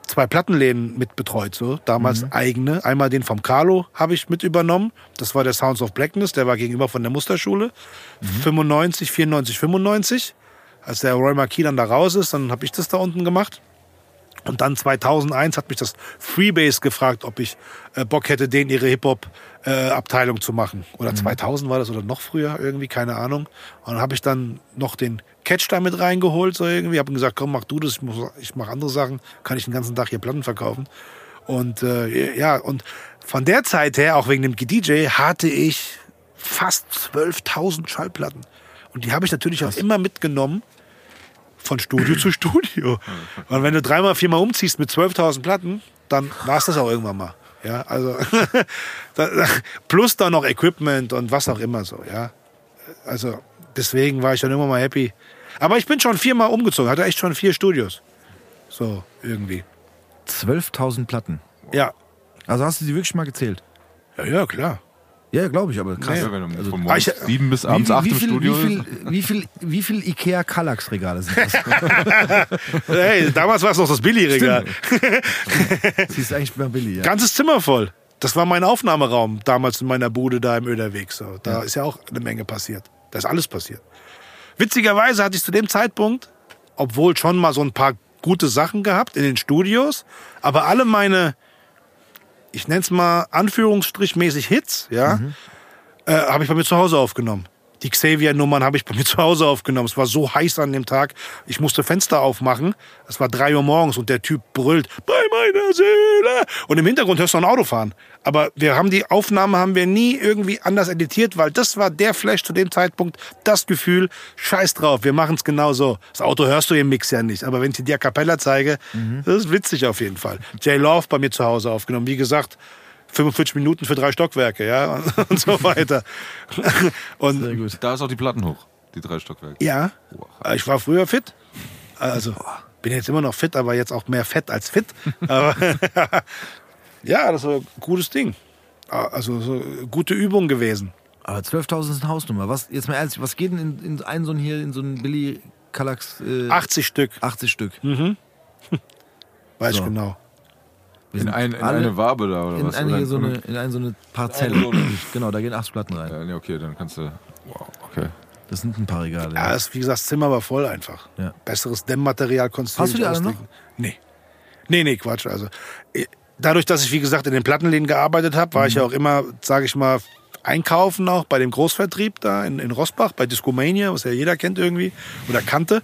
zwei Plattenläden mit betreut, so damals eigene. Einmal den vom Carlo habe ich mit übernommen. Das war der Sounds of Blackness, der war gegenüber von der Musterschule. 95, 94, 95. Als der Roy Marquis dann da raus ist, dann habe ich das da unten gemacht. Und dann 2001 hat mich das Freebase gefragt, ob ich äh, Bock hätte, denen ihre Hip-Hop-Abteilung zu machen. Oder 2000 war das oder noch früher irgendwie, keine Ahnung. Und dann habe ich dann noch den Catch da mit reingeholt, so irgendwie. Habe gesagt, komm, mach du das, ich, muss- ich mache andere Sachen, kann ich den ganzen Tag hier Platten verkaufen. Und äh, ja, und von der Zeit her, auch wegen dem DJ, hatte ich fast 12.000 Schallplatten. Und die habe ich natürlich auch immer mitgenommen von Studio zu Studio. Und wenn du dreimal, viermal umziehst mit 12.000 Platten, dann war es das auch irgendwann mal. Ja, also plus dann noch Equipment und was auch immer so, ja. Also deswegen war ich dann immer mal happy. Aber ich bin schon viermal umgezogen, hatte echt schon vier Studios. So, irgendwie. 12.000 Platten. Ja. Also hast du die wirklich mal gezählt? Ja, ja, klar. Ja, glaube ich, aber krass. Ja, wenn du Also, von morgens Ah, ich- sieben bis Wie abends viel, acht wie, im viel, Studio wie, viel, wie, viel, wie viel Ikea Kallax Regale sind das? Hey, damals war es noch das Billigregal. Sie ist eigentlich mal Billy, ja. Ganzes Zimmer voll. Das war mein Aufnahmeraum damals in meiner Bude da im Öderweg. So. Da ist ja auch eine Menge passiert. Da ist alles passiert. Witzigerweise hatte ich zu dem Zeitpunkt, obwohl schon mal so ein paar gute Sachen gehabt in den Studios, aber alle meine, ich nenne es mal Anführungsstrichmäßig Hits, ja, äh, habe ich bei mir zu Hause aufgenommen. Die Xavier-Nummern habe ich bei mir zu Hause aufgenommen. Es war so heiß an dem Tag. Ich musste Fenster aufmachen. Es war drei Uhr morgens und der Typ brüllt, bei meiner Seele. Und im Hintergrund hörst du ein Auto fahren. Aber wir haben die Aufnahme haben wir nie irgendwie anders editiert, weil das war der Flash zu dem Zeitpunkt, das Gefühl, scheiß drauf, wir machen es genau so. Das Auto hörst du im Mix ja nicht. Aber wenn ich dir die A Cappella zeige, das ist witzig auf jeden Fall. J. Love bei mir zu Hause aufgenommen. Wie gesagt, 45 Minuten für drei Stockwerke, ja, und so weiter. Und Sehr gut. Da ist auch die Platten hoch, die drei Stockwerke. ja, ich war früher fit. Also, Bin jetzt immer noch fit, aber jetzt auch mehr fett als fit. aber ja, das war ein gutes Ding. Also so gute Übung gewesen. Aber 12.000 ist eine Hausnummer. Was, jetzt mal ehrlich, was geht denn in, in einen so einen hier, in so einen Billy Kallax? Äh, 80 Stück, 80 Stück. weiß So. ich genau. Wir In, ein, in alle eine Wabe da oder in, was? eine, Oder- so eine, in eine so eine Parzelle. Eine genau, da gehen 80 Platten rein. Ja, okay, dann kannst du. Wow, okay. Das sind ein paar Regale. Ja, das, wie gesagt, das Zimmer war voll einfach. Ja. Besseres Dämmmaterial konntest Hast du nicht die alle noch? ausdenken. Nee. Nee, nee, Quatsch. Also, eh, dadurch, dass ich, wie gesagt, in den Plattenläden gearbeitet habe, war ich Mhm. ja auch immer, sage ich mal, einkaufen auch bei dem Großvertrieb da in, in Rossbach, bei Discomania, was ja jeder kennt irgendwie oder kannte.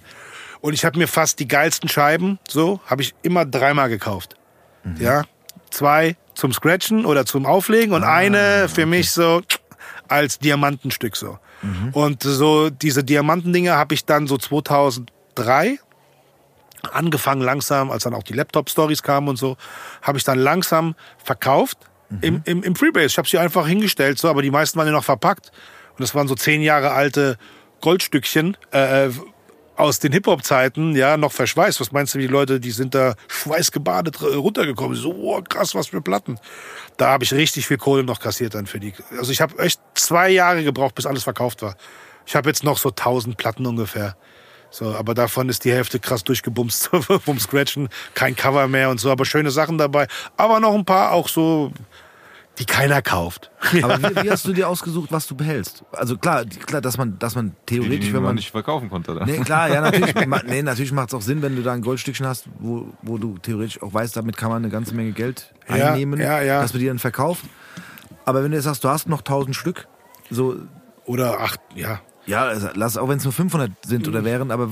Und ich habe mir fast die geilsten Scheiben, so, habe ich immer dreimal gekauft. Mhm. Ja, zwei zum Scratchen oder zum Auflegen und Ah, eine für mich so als Diamantenstück so. Mhm. Und so diese Diamantendinger habe ich dann so 2003 angefangen langsam, als dann auch die Laptop-Stories kamen und so, habe ich dann langsam verkauft im, im, im Freebase. Ich habe sie einfach hingestellt, so, aber die meisten waren ja noch verpackt. Und das waren so zehn Jahre alte Goldstückchen äh, aus den Hip-Hop-Zeiten, ja, noch verschweißt. Was meinst du, die Leute, die sind da schweißgebadet r- runtergekommen. So, oh, krass, was für Platten. Da habe ich richtig viel Kohle noch kassiert dann für die. Also ich habe echt zwei Jahre gebraucht, bis alles verkauft war. Ich habe jetzt noch so 1000 Platten ungefähr. So, aber davon ist die Hälfte krass durchgebumst vom Scratchen. Kein Cover mehr und so, aber schöne Sachen dabei. Aber noch ein paar auch so, die keiner kauft. Aber wie, wie hast du dir ausgesucht, was du behältst? Also klar, klar dass man, dass man Die, die, theoretisch, die wenn man man. nicht verkaufen konnte. Dann. Nee, klar, ja, natürlich, nee, natürlich macht es auch Sinn, wenn du da ein Goldstückchen hast, wo, wo du theoretisch auch weißt, damit kann man eine ganze Menge Geld Ja, einnehmen, ja, ja. dass man die dann verkauft. Aber wenn du jetzt sagst, du hast noch 1000 Stück, so, Oder acht, ja. ja, also lass, auch wenn es nur 500 sind oder wären, aber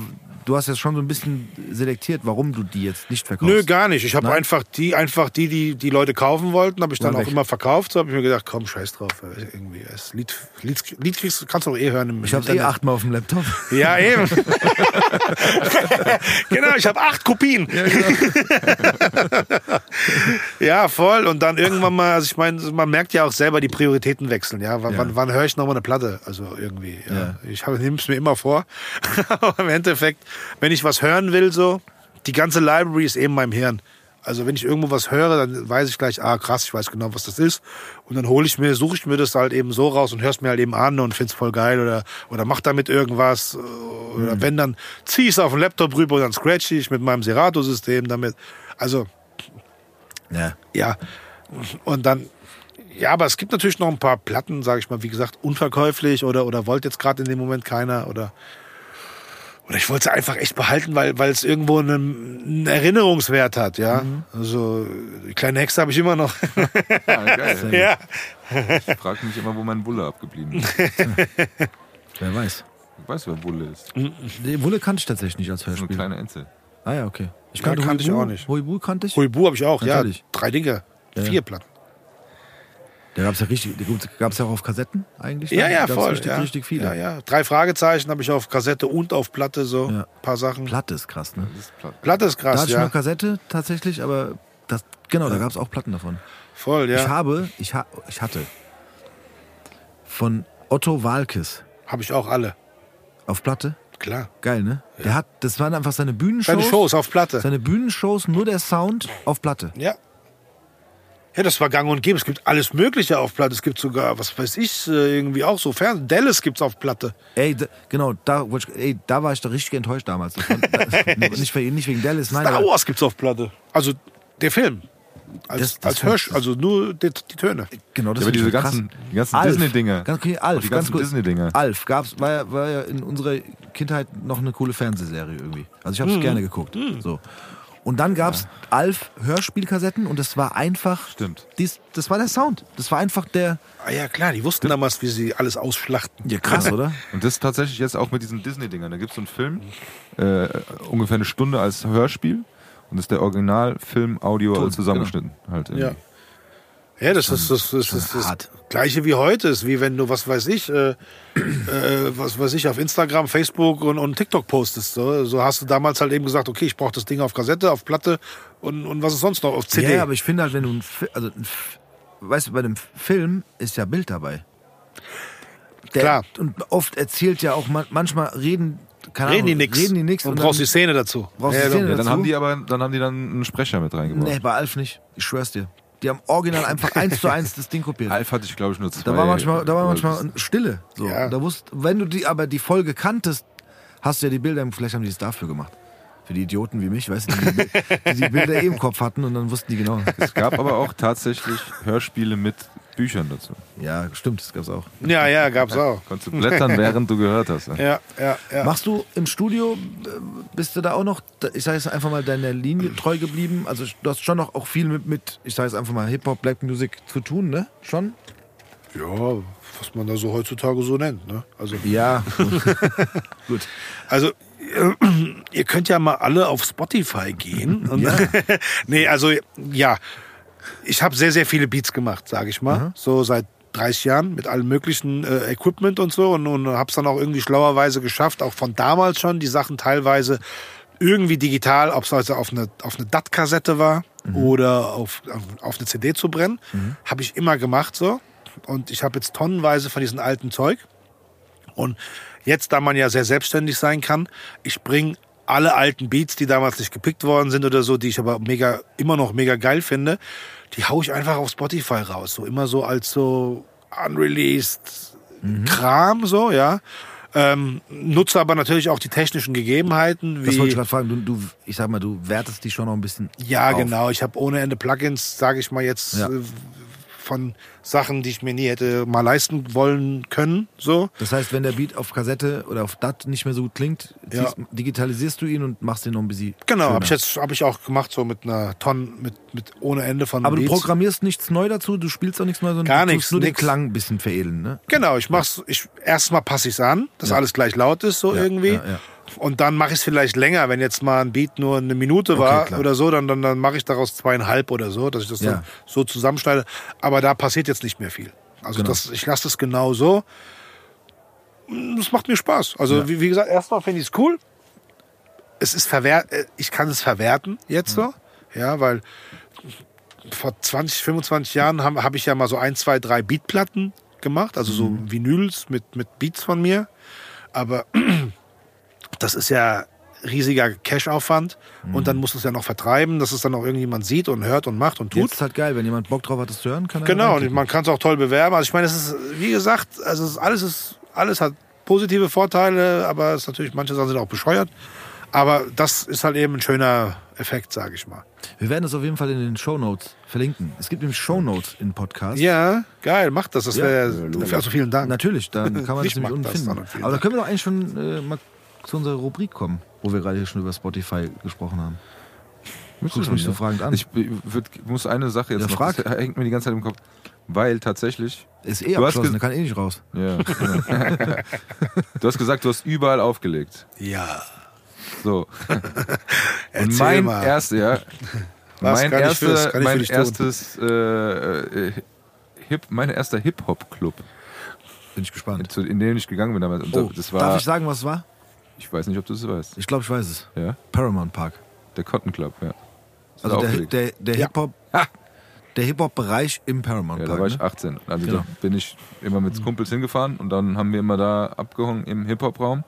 du hast jetzt schon so ein bisschen selektiert, warum du die jetzt nicht verkaufst. Nö, gar nicht. Ich habe einfach die, einfach die, die die Leute kaufen wollten, habe ich dann Waren auch weg. immer verkauft. So habe ich mir gedacht, komm, scheiß drauf. äh, Irgendwie. Das Lied, Lied, Lied kriegst, kannst du auch eh hören im Ich hab's eh achtmal auf dem Laptop. Ja, eben. genau, ich habe acht Kopien. Ja, voll. Und dann irgendwann mal, also ich meine, man merkt ja auch selber die Prioritäten wechseln. Ja, wann, Ja. wann, wann höre ich nochmal eine Platte? Also irgendwie. Ja. Ja. Ich nehme es mir immer vor. Aber im Endeffekt, wenn ich was hören will, so, die ganze Library ist eben in meinem Hirn. Also wenn ich irgendwo was höre, dann weiß ich gleich, ah krass, ich weiß genau, was das ist. Und dann hole ich mir, suche ich mir das halt eben so raus und hör's mir halt eben an und find's voll geil oder, oder mach damit irgendwas. Oder wenn, dann zieh ich's auf den Laptop rüber und dann scratch ich mit meinem Serato-System damit. Also Ja. ja, und dann, ja, aber es gibt natürlich noch ein paar Platten, sage ich mal, wie gesagt, unverkäuflich oder, oder wollte jetzt gerade in dem Moment keiner oder, oder ich wollte es einfach echt behalten, weil, weil es irgendwo einen, einen Erinnerungswert hat, ja. Also, die kleine Hexe habe ich immer noch. Ja, geil. ja. Ich frage mich immer, wo mein Bulle abgeblieben ist. Wer weiß. Ich weiß, wer Bulle ist. Die Wulle kannte ich tatsächlich nicht als So eine Hörspiel. kleine Ente. Ah ja, okay. Ich Ja, kannte kannte ich auch nicht. Huibu kannte ich. Huibu habe ich auch, Natürlich. ja. Drei Dinge. Ja, ja. Vier Platten. Da gab's ja richtig, gab's ja auch auf Kassetten eigentlich. Ja, ne? ja, voll. Richtig, ja. richtig viele. Ja, ja. Drei Fragezeichen habe ich auf Kassette und auf Platte so. Ja. Ein paar Sachen. Platte ist krass, ne? Ist. Platte ist Da krass, hatte ich ja. nur Kassette tatsächlich, aber das, genau, da gab's auch Platten davon. Voll, Ich ja. habe, ich, ha, ich hatte von Otto Walkes Habe ich auch alle. auf Platte. Klar. Geil, ne? Der hat, das waren einfach seine Bühnenshows. Deine Shows auf Platte. Seine Bühnenshows, nur der Sound auf Platte. Ja. Ja, das war gang und gäbe. Es gibt alles Mögliche auf Platte. Es gibt sogar, was weiß ich, äh, irgendwie auch so Fernsehen. Dallas gibt's auf Platte. Ey, da, genau, da, ey, da war ich da richtig enttäuscht damals. Nicht, wegen, nicht wegen Dallas, nein. Star Wars gibt's auf Platte. Also der Film. Als, Das- das als Hörsch, also nur die, die Töne. Genau, das Ja, aber diese ganzen, die ganzen Alf. Disney-Dinger. Ganz okay, Alf, Die ganz ganzen. Disney-Dinger. Alf gab's, war, ja- war ja in unserer Kindheit noch eine coole Fernsehserie irgendwie. Also ich habe es Mhm. gerne geguckt. So. Und dann gab's Alf Hörspielkassetten und das war einfach. Stimmt. Dies, das war der Sound. Das war einfach der. Ah ja, klar, die wussten damals, wie sie alles ausschlachten. Ja, krass, oder? Und das tatsächlich jetzt auch mit diesen Disney-Dingern. Da gibt es so einen Film, äh, ungefähr eine Stunde als Hörspiel. Und das ist der Originalfilm Audio zusammengeschnitten. Halt Ja. irgendwie. Ja, das ist das, das, das, das gleiche wie heute ist, wie wenn du, was weiß ich, äh, äh, was weiß ich, auf Instagram, Facebook und, und TikTok postest. So. so hast du damals halt eben gesagt, okay, ich brauche das Ding auf Kassette, auf Platte und, und was ist sonst noch, auf CD. Ja, aber ich finde halt, wenn du ein, also ein, weißt du, bei dem Film ist ja Bild dabei. Der, Klar. Und oft erzählt ja auch, man, manchmal reden keine Reden Ahnung, die nix. Reden die nix. Und brauchst die Szene dazu. Brauchst Ja, die Szene Ja, dann dazu? haben die aber, dann haben die dann einen Sprecher mit reingebracht. Nee, bei Alf nicht. Ich schwör's dir. Die haben original einfach eins zu eins das Ding kopiert. Alf hatte ich, glaube ich, nur zwei. Da war manchmal, da war manchmal Stille. So. Ja. Da wusst, wenn du die, aber die Folge kanntest, hast du ja die Bilder, vielleicht haben die es dafür gemacht. Für die Idioten wie mich, weißt du, die die, die Bilder eh im Kopf hatten und dann wussten die genau. Es gab aber auch tatsächlich Hörspiele mit Büchern dazu. Ja, stimmt, das gab's auch. Ja, ja, gab's auch. Konntest du blättern, während du gehört hast. Ja. Ja, ja, ja. Machst du im Studio, äh, bist du da auch noch, ich sage jetzt einfach mal, deiner Linie treu geblieben? Also du hast schon noch auch viel mit, mit ich sage jetzt einfach mal, Hip-Hop, Black Music zu tun, ne? Schon? Ja, was man da so heutzutage so nennt. Ne? Also, Ja. Gut. also ihr könnt ja mal alle auf Spotify gehen. Und nee, also ja, ich habe sehr, sehr viele Beats gemacht, sage ich mal. So seit 30 Jahren mit allem möglichen äh, Equipment und so und, und habe es dann auch irgendwie schlauerweise geschafft, auch von damals schon die Sachen teilweise irgendwie digital, ob es also auf eine, auf eine DAT-Kassette war oder auf, auf, auf eine CD zu brennen, habe ich immer gemacht so. Und ich habe jetzt tonnenweise von diesem alten Zeug. Und jetzt, da man ja sehr selbstständig sein kann, ich bringe alle alten Beats, die damals nicht gepickt worden sind oder so, die ich aber mega, immer noch mega geil finde, die hau ich einfach auf Spotify raus. So immer so als so unreleased Kram, so, ja. Ähm, nutze aber natürlich auch die technischen Gegebenheiten, Das wollte ich wie, gerade fragen. Du, du, ich sag mal, du wertest die schon noch ein bisschen. ja, auf. genau. Ich habe ohne Ende Plugins, sage ich mal jetzt, Ja. äh, von Sachen, die ich mir nie hätte mal leisten wollen können, so. Das heißt, wenn der Beat auf Kassette oder auf DAT nicht mehr so gut klingt, Ja. digitalisierst du ihn und machst den noch ein bisschen. Genau, habe ich jetzt habe ich auch gemacht so mit einer Tonne mit mit ohne Ende von Aber du Beats. programmierst nichts neu dazu, du spielst auch nichts neu, sondern Gar du nichts, nur nix. den Klang ein bisschen veredeln, ne? Genau, ich mach's ich erstmal passe ich's an, dass Ja. alles gleich laut ist so Ja, irgendwie. ja. Und dann mache ich es vielleicht länger, wenn jetzt mal ein Beat nur eine Minute war klar. oder so, dann, dann, dann mache ich daraus zweieinhalb oder so, dass ich das Ja. dann so zusammenschneide. Aber da passiert jetzt nicht mehr viel. Also Genau. das, ich lasse das genau so. Das macht mir Spaß. Also wie, wie gesagt, erstmal finde ich es cool. Es ist verwehrt, äh, ich kann es verwerten jetzt so. Ja, weil vor 20, 25 Jahren habe hab ich ja mal so ein, zwei, drei Beatplatten gemacht, also so Mhm. Vinyls mit, mit Beats von mir. Aber das ist ja riesiger Cash-Aufwand und dann muss es ja noch vertreiben, dass es dann auch irgendjemand sieht und hört und macht und tut. Jetzt ist halt geil, wenn jemand Bock drauf hat, das zu hören, kann er Genau, und man kann es auch toll bewerben. Also ich meine, es ist, wie gesagt, also es ist, alles ist, alles hat positive Vorteile, aber es ist natürlich, manche Sachen sind auch bescheuert. Aber das ist halt eben ein schöner Effekt, sage ich mal. Wir werden das auf jeden Fall in den Shownotes verlinken. Es gibt nämlich Shownotes in Podcast. Ja, geil, macht das. Das Ja. wäre, also vielen Dank. Natürlich, dann kann man das Ich nämlich unten das finden. Aber da können wir doch eigentlich schon äh, mal zu unserer Rubrik kommen, wo wir gerade hier schon über Spotify gesprochen haben. Guckst mich so fragend an. Ich würd, muss eine Sache jetzt Ja, noch, frag. das hängt mir die ganze Zeit im Kopf, weil tatsächlich, Ist eh abgeschlossen, kann eh nicht raus. ja, genau. du hast gesagt, du hast überall aufgelegt. Ja. So. Und Erzähl mein mal. erster, ja, Was mein, für mein dich tun? erstes, äh, äh, Hip, mein erster Hip-Hop-Club, Bin ich gespannt. zu- in den ich gegangen bin damals. Und Oh, das war, darf ich sagen, was es war? Ich weiß nicht, ob du es weißt. Ich glaube, ich weiß es. Ja? Paramount Park. Der Cotton Club, ja. Also der, der, der Ja. Hip-Hop der Hip-Hop-Bereich im Paramount Ja, da Park. war ich ne? 18. Also Genau. da bin ich immer mit Kumpels hingefahren und dann haben wir immer da abgehangen im Hip-Hop-Raum.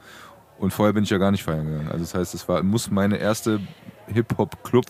Und vorher bin ich ja gar nicht feiern gegangen. Also das heißt, es war, muss meine erste Hip-Hop-Club,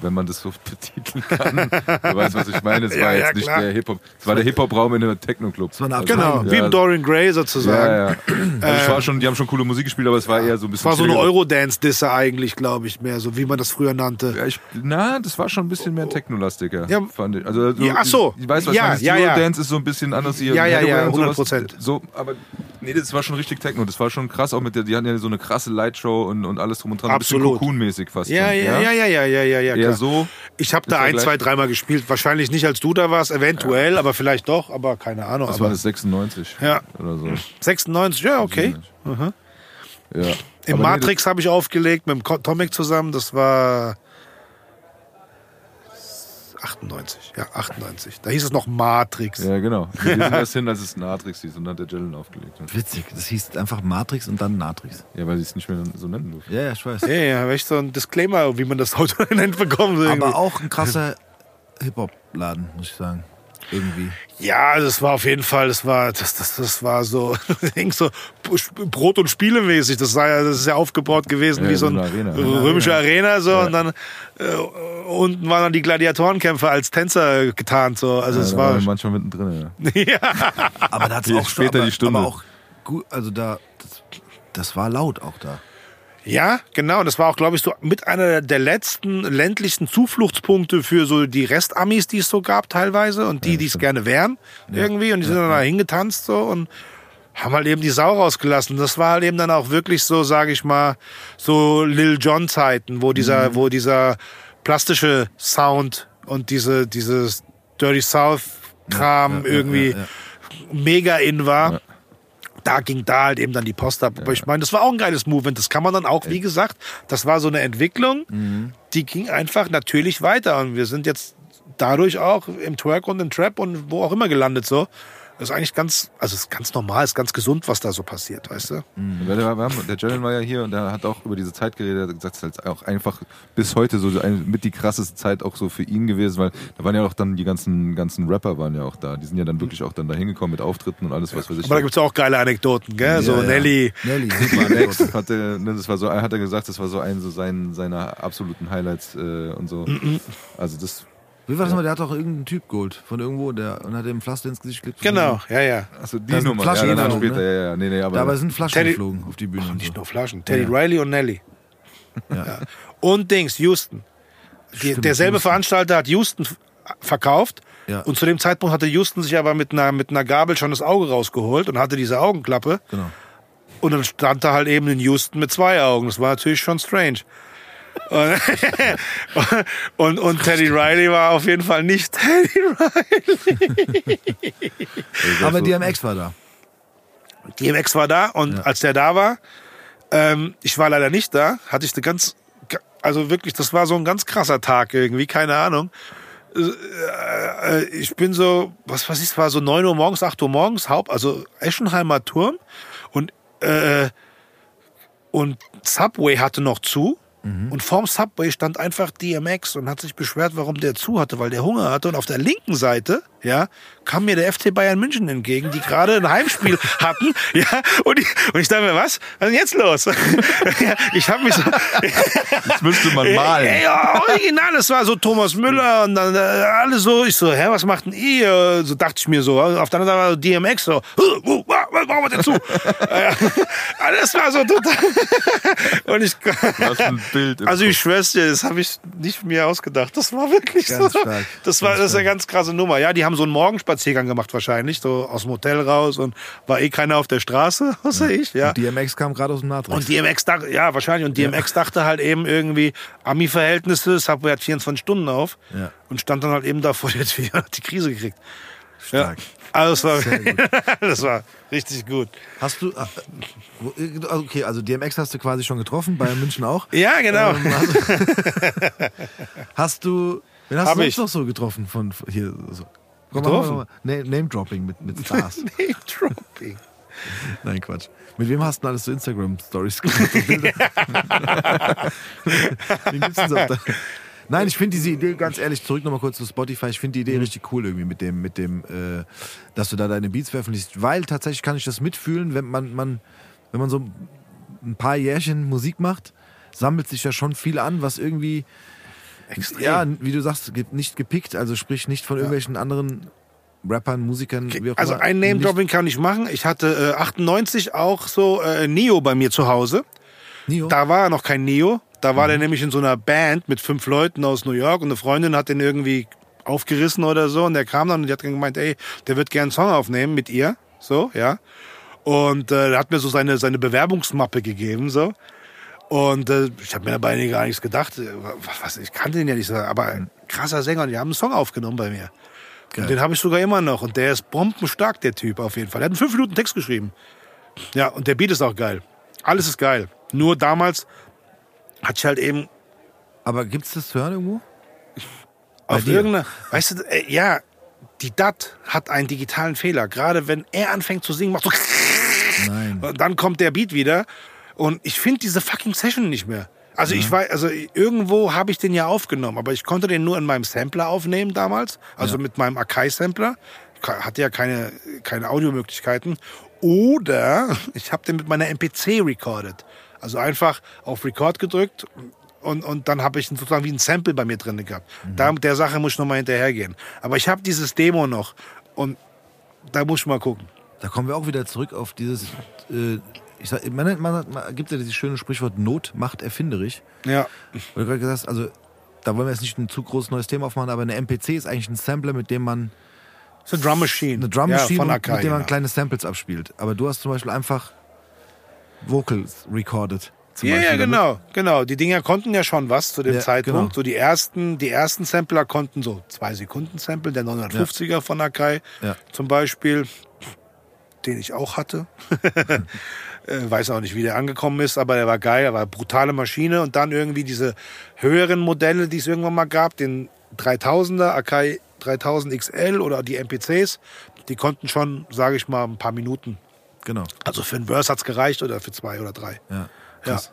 wenn man das so betiteln kann. du weißt, was ich meine. Es Ja, war ja, jetzt nicht klar. der Hip-Hop. Es war der Hip-Hop-Raum in einem Techno-Club. Art Genau, Verein. wie Ja. im Dorian Gray sozusagen. Ja, ja. Also es war schon, die haben schon coole Musik gespielt, aber es war eher so ein Es bisschen. war so eine. Eurodance-Disse eigentlich, glaube ich, mehr so, wie man das früher nannte. Ja, ich, na, das war schon ein bisschen mehr Technolastiger, Ja. fand ich. Also, Ja, ach so. Ich weiß, was Ja, ich meine. ja, ja. Dance ist so ein bisschen anders hier. Ja, ja, ja, und sowas. 100%. So, aber nee, das war schon richtig Techno. Das war schon krass, auch mit der, die hatten ja so eine krasse Lightshow und, und alles drum und dran. Absolut. Ein bisschen Cocoon-mäßig fast. Ja, schon, ja, ja, ja, ja, ja, ja, ja. Klar. so. Ich habe da ja ein, zwei, dreimal gespielt. Wahrscheinlich nicht, als du da warst, eventuell, aber vielleicht doch, aber keine Ahnung. Das war aber das 96 Ja. oder so. 96, ja, okay. Ja. Im Aber nee, Matrix habe ich aufgelegt mit dem Comic zusammen. Das war 98, ja, 98. Da hieß es noch Matrix. Ja, genau. Wir sind erst hin, als es Natrix hieß und dann hat der Jellen aufgelegt. Witzig, das hieß einfach Matrix und dann Natrix. Ja, weil sie es nicht mehr so nennen durften. Ja, ja, ich weiß. Ja, ja, habe ich so ein Disclaimer, wie man das heute nennt, bekommen. Irgendwie. Aber auch ein krasser Hip-Hop-Laden, muss ich sagen. Irgendwie. Ja, es war auf jeden Fall, das war, das, das, das war so, so Brot- und Spielemäßig. Das, war ja, das ist ja aufgebaut gewesen Ja, wie so so ein eine Arena. römische Arena, so und dann äh, unten waren dann die Gladiatorenkämpfer als Tänzer getarnt, so. Also Ja, es war wir manchmal mittendrin. Ja. Aber da hat's Hier auch später aber, die Stunde. Aber auch gut, also da, das, das war laut auch da. Ja, genau. Und das war auch, glaube ich, so mit einer der letzten ländlichsten Zufluchtspunkte für so die Restamis, die es so gab teilweise und die, die es gerne wären irgendwie. Und die sind dann da hingetanzt so und haben halt eben die Sau rausgelassen. Das war halt eben dann auch wirklich so, sage ich mal, so Lil Jon Zeiten, wo dieser, wo dieser plastische Sound und diese, dieses Dirty South Kram irgendwie ja, ja. mega in war. Da ging da halt eben dann die Post ab. Aber ich meine, das war auch ein geiles Movement. Das kann man dann auch, wie gesagt, das war so eine Entwicklung, die ging einfach natürlich weiter. Und wir sind jetzt dadurch auch im Twerk und im Trap und wo auch immer gelandet so. Das ist eigentlich ganz, also ist ganz normal, ist ganz gesund, was da so passiert, weißt du? Weil Der, Jalen war ja hier und der hat auch über diese Zeit geredet. Er hat gesagt, es ist halt auch einfach bis heute so mit die krasseste Zeit auch so für ihn gewesen, weil da waren ja auch dann die ganzen, ganzen Rapper waren ja auch da. Die sind ja dann wirklich auch dann da hingekommen mit Auftritten und alles, was weiß ich. Aber da gibt's auch geile Anekdoten, gell? so Ja, ja. Nelly. Nelly, Super, Next hat er, ne, das war so, hat er gesagt, das war so ein so sein, seiner absoluten Highlights äh, und so. Also das, Wie war das mal? Der hat doch irgendeinen Typ geholt von irgendwo der, und hat ihm Pflaster ins Gesicht geklebt. Genau, ja, ja. also die Nummer, Flaschen ja, danach geflogen, später, ne? ja, ja, nee, nee, aber, Dabei sind Flaschen Teddy- geflogen auf die Bühne. Ach, nicht so. nur Flaschen. Teddy Ja. Riley und Nelly. Ja. Und Dings, Houston. Die, Stimmt, derselbe Houston. Veranstalter hat Houston verkauft. Ja. Und zu dem Zeitpunkt hatte Houston sich aber mit einer, mit einer Gabel schon das Auge rausgeholt und hatte diese Augenklappe. Genau. Und dann stand da halt eben in Houston mit zwei Augen. Das war natürlich schon strange. Und, und, und Teddy Riley war auf jeden Fall nicht Teddy Riley. Aber DMX war da. DMX war da und als der da war, ähm, ich war leider nicht da, hatte ich eine ganz, also wirklich, das war so ein ganz krasser Tag irgendwie, keine Ahnung. Äh, äh, Ich bin so, was weiß ich, es war so 9 Uhr morgens, 8 Uhr morgens, Haupt, also Eschenheimer Turm und, äh, und Subway hatte noch zu. Und vorm Subway stand einfach DMX und hat sich beschwert, warum der zu hatte, weil der Hunger hatte. Und auf der linken Seite, ja, kam mir der FC Bayern München entgegen, die gerade ein Heimspiel hatten, ja. Und ich, und ich dachte mir, was? Was ist denn jetzt los? ich habe mich so, das müsste man malen. Ey, original, es war so Thomas Müller und dann äh, alle so, ich so, hä, was macht denn ihr? So dachte ich mir so. Auf der anderen Seite war DMX so, "Huh, uh, wa- was machen wir denn zu? Äh, Alles war so total. und ich, Was ein Bild. also schwör's dir, das habe ich nicht mir ausgedacht. Das war wirklich Ganz so. stark. Das war, das ist eine ganz krasse Nummer. Ja, die haben so einen Morgenspaziergang gemacht wahrscheinlich, so aus dem Hotel raus und war eh keiner auf der Straße, außer ich, ja. DMX kam gerade aus dem Matrix. Und DMX dachte, ja, wahrscheinlich. Und DMX dachte halt eben irgendwie Ami-Verhältnisse. Subway hat 24 Stunden auf. Ja. Und stand dann halt eben da vor der Tür und hat die Krise gekriegt. Stark. Ja. Also das war, das war richtig gut. Hast du, äh, okay, also DMX hast du quasi schon getroffen, Bayern München auch. Ja, genau. Ähm, hast, hast du, wen hast Hab du sonst noch so getroffen von hier? So. Komm, Getroffen? mal, Name, Dropping mit, mit Stars. Name Dropping. Nein, Quatsch. Mit wem hast du denn alles so Instagram-Stories gemacht? Wen gibt's denn auf Nein, ich finde diese Idee, ganz ehrlich, zurück nochmal kurz zu Spotify, ich finde die Mhm. Idee richtig cool irgendwie mit dem, mit dem, äh, dass du da deine Beats veröffentlichst, weil tatsächlich kann ich das mitfühlen, wenn man, man, wenn man so ein paar Jährchen Musik macht, sammelt sich ja schon viel an, was irgendwie, Extrem. ja, wie du sagst, nicht gepickt, also sprich nicht von irgendwelchen anderen Rappern, Musikern, wie auch Also immer. ein Name-Dropping kann ich machen. Ich hatte äh, 98 auch so äh, Neo bei mir zu Hause. Nio? Da war er noch kein Neo. Da war Mhm. der nämlich in so einer Band mit fünf Leuten aus New York und eine Freundin hat den irgendwie aufgerissen oder so und der kam dann und die hat dann gemeint, ey, der wird gern einen Song aufnehmen mit ihr, so, ja. Und äh, er hat mir so seine, seine Bewerbungsmappe gegeben, so. Und äh, ich habe mir dabei gar nichts gedacht. Äh, Was, ich kannte den ja nicht so, aber ein krasser Sänger und die haben einen Song aufgenommen bei mir. Und den habe ich sogar immer noch. Und der ist bombenstark, der Typ auf jeden Fall. Der hat einen fünf Minuten Text geschrieben. Ja, und der Beat ist auch geil. Alles ist geil. Nur damals hatte ich halt eben Aber gibt's das zu hören irgendwo? Bei auf dir? irgendeine, weißt du, äh, ja, die DAT hat einen digitalen Fehler. Gerade wenn er anfängt zu singen, macht so, Nein. und dann kommt der Beat wieder. Und ich finde diese fucking Session nicht mehr. Also ich weiß, also irgendwo habe ich den ja aufgenommen, aber ich konnte den nur in meinem Sampler aufnehmen damals, also mit meinem Akai-Sampler. Hatte ja keine, keine Audiomöglichkeiten. Oder ich habe den mit meiner MPC recorded. Also einfach auf Record gedrückt und, und dann habe ich sozusagen wie ein Sample bei mir drin gehabt. Da, der Sache muss ich noch mal hinterhergehen. Aber ich habe dieses Demo noch und da muss ich mal gucken. Da kommen wir auch wieder zurück auf dieses. Äh, ich sag, man, man, man gibt ja dieses schöne Sprichwort Not macht erfinderisch. Ja, Weil du gerade gesagt hast, also da wollen wir jetzt nicht ein zu großes neues Thema aufmachen, aber eine MPC ist eigentlich ein Sampler, mit dem man so eine Drum Machine. eine Drum Machine ja, Akai, mit dem man genau. kleine Samples abspielt. Aber du hast zum Beispiel einfach Vocals recorded. Ja, ja, damit. genau, genau. Die Dinger konnten ja schon was zu dem Ja, Zeitpunkt. genau. So die ersten, die ersten Sampler konnten so zwei Sekunden Sample, der 950er von Akai Ja. zum Beispiel, den ich auch hatte. Äh, Weiß auch nicht, wie der angekommen ist, aber der war geil, er war eine brutale Maschine. Und dann irgendwie diese höheren Modelle, die es irgendwann mal gab, den 3000er, Akai 3000 XL oder die MPCs, die konnten schon, sage ich mal, ein paar Minuten. Genau. Also für einen Verse hat's gereicht oder für zwei oder drei. Ja. Ja. Krass.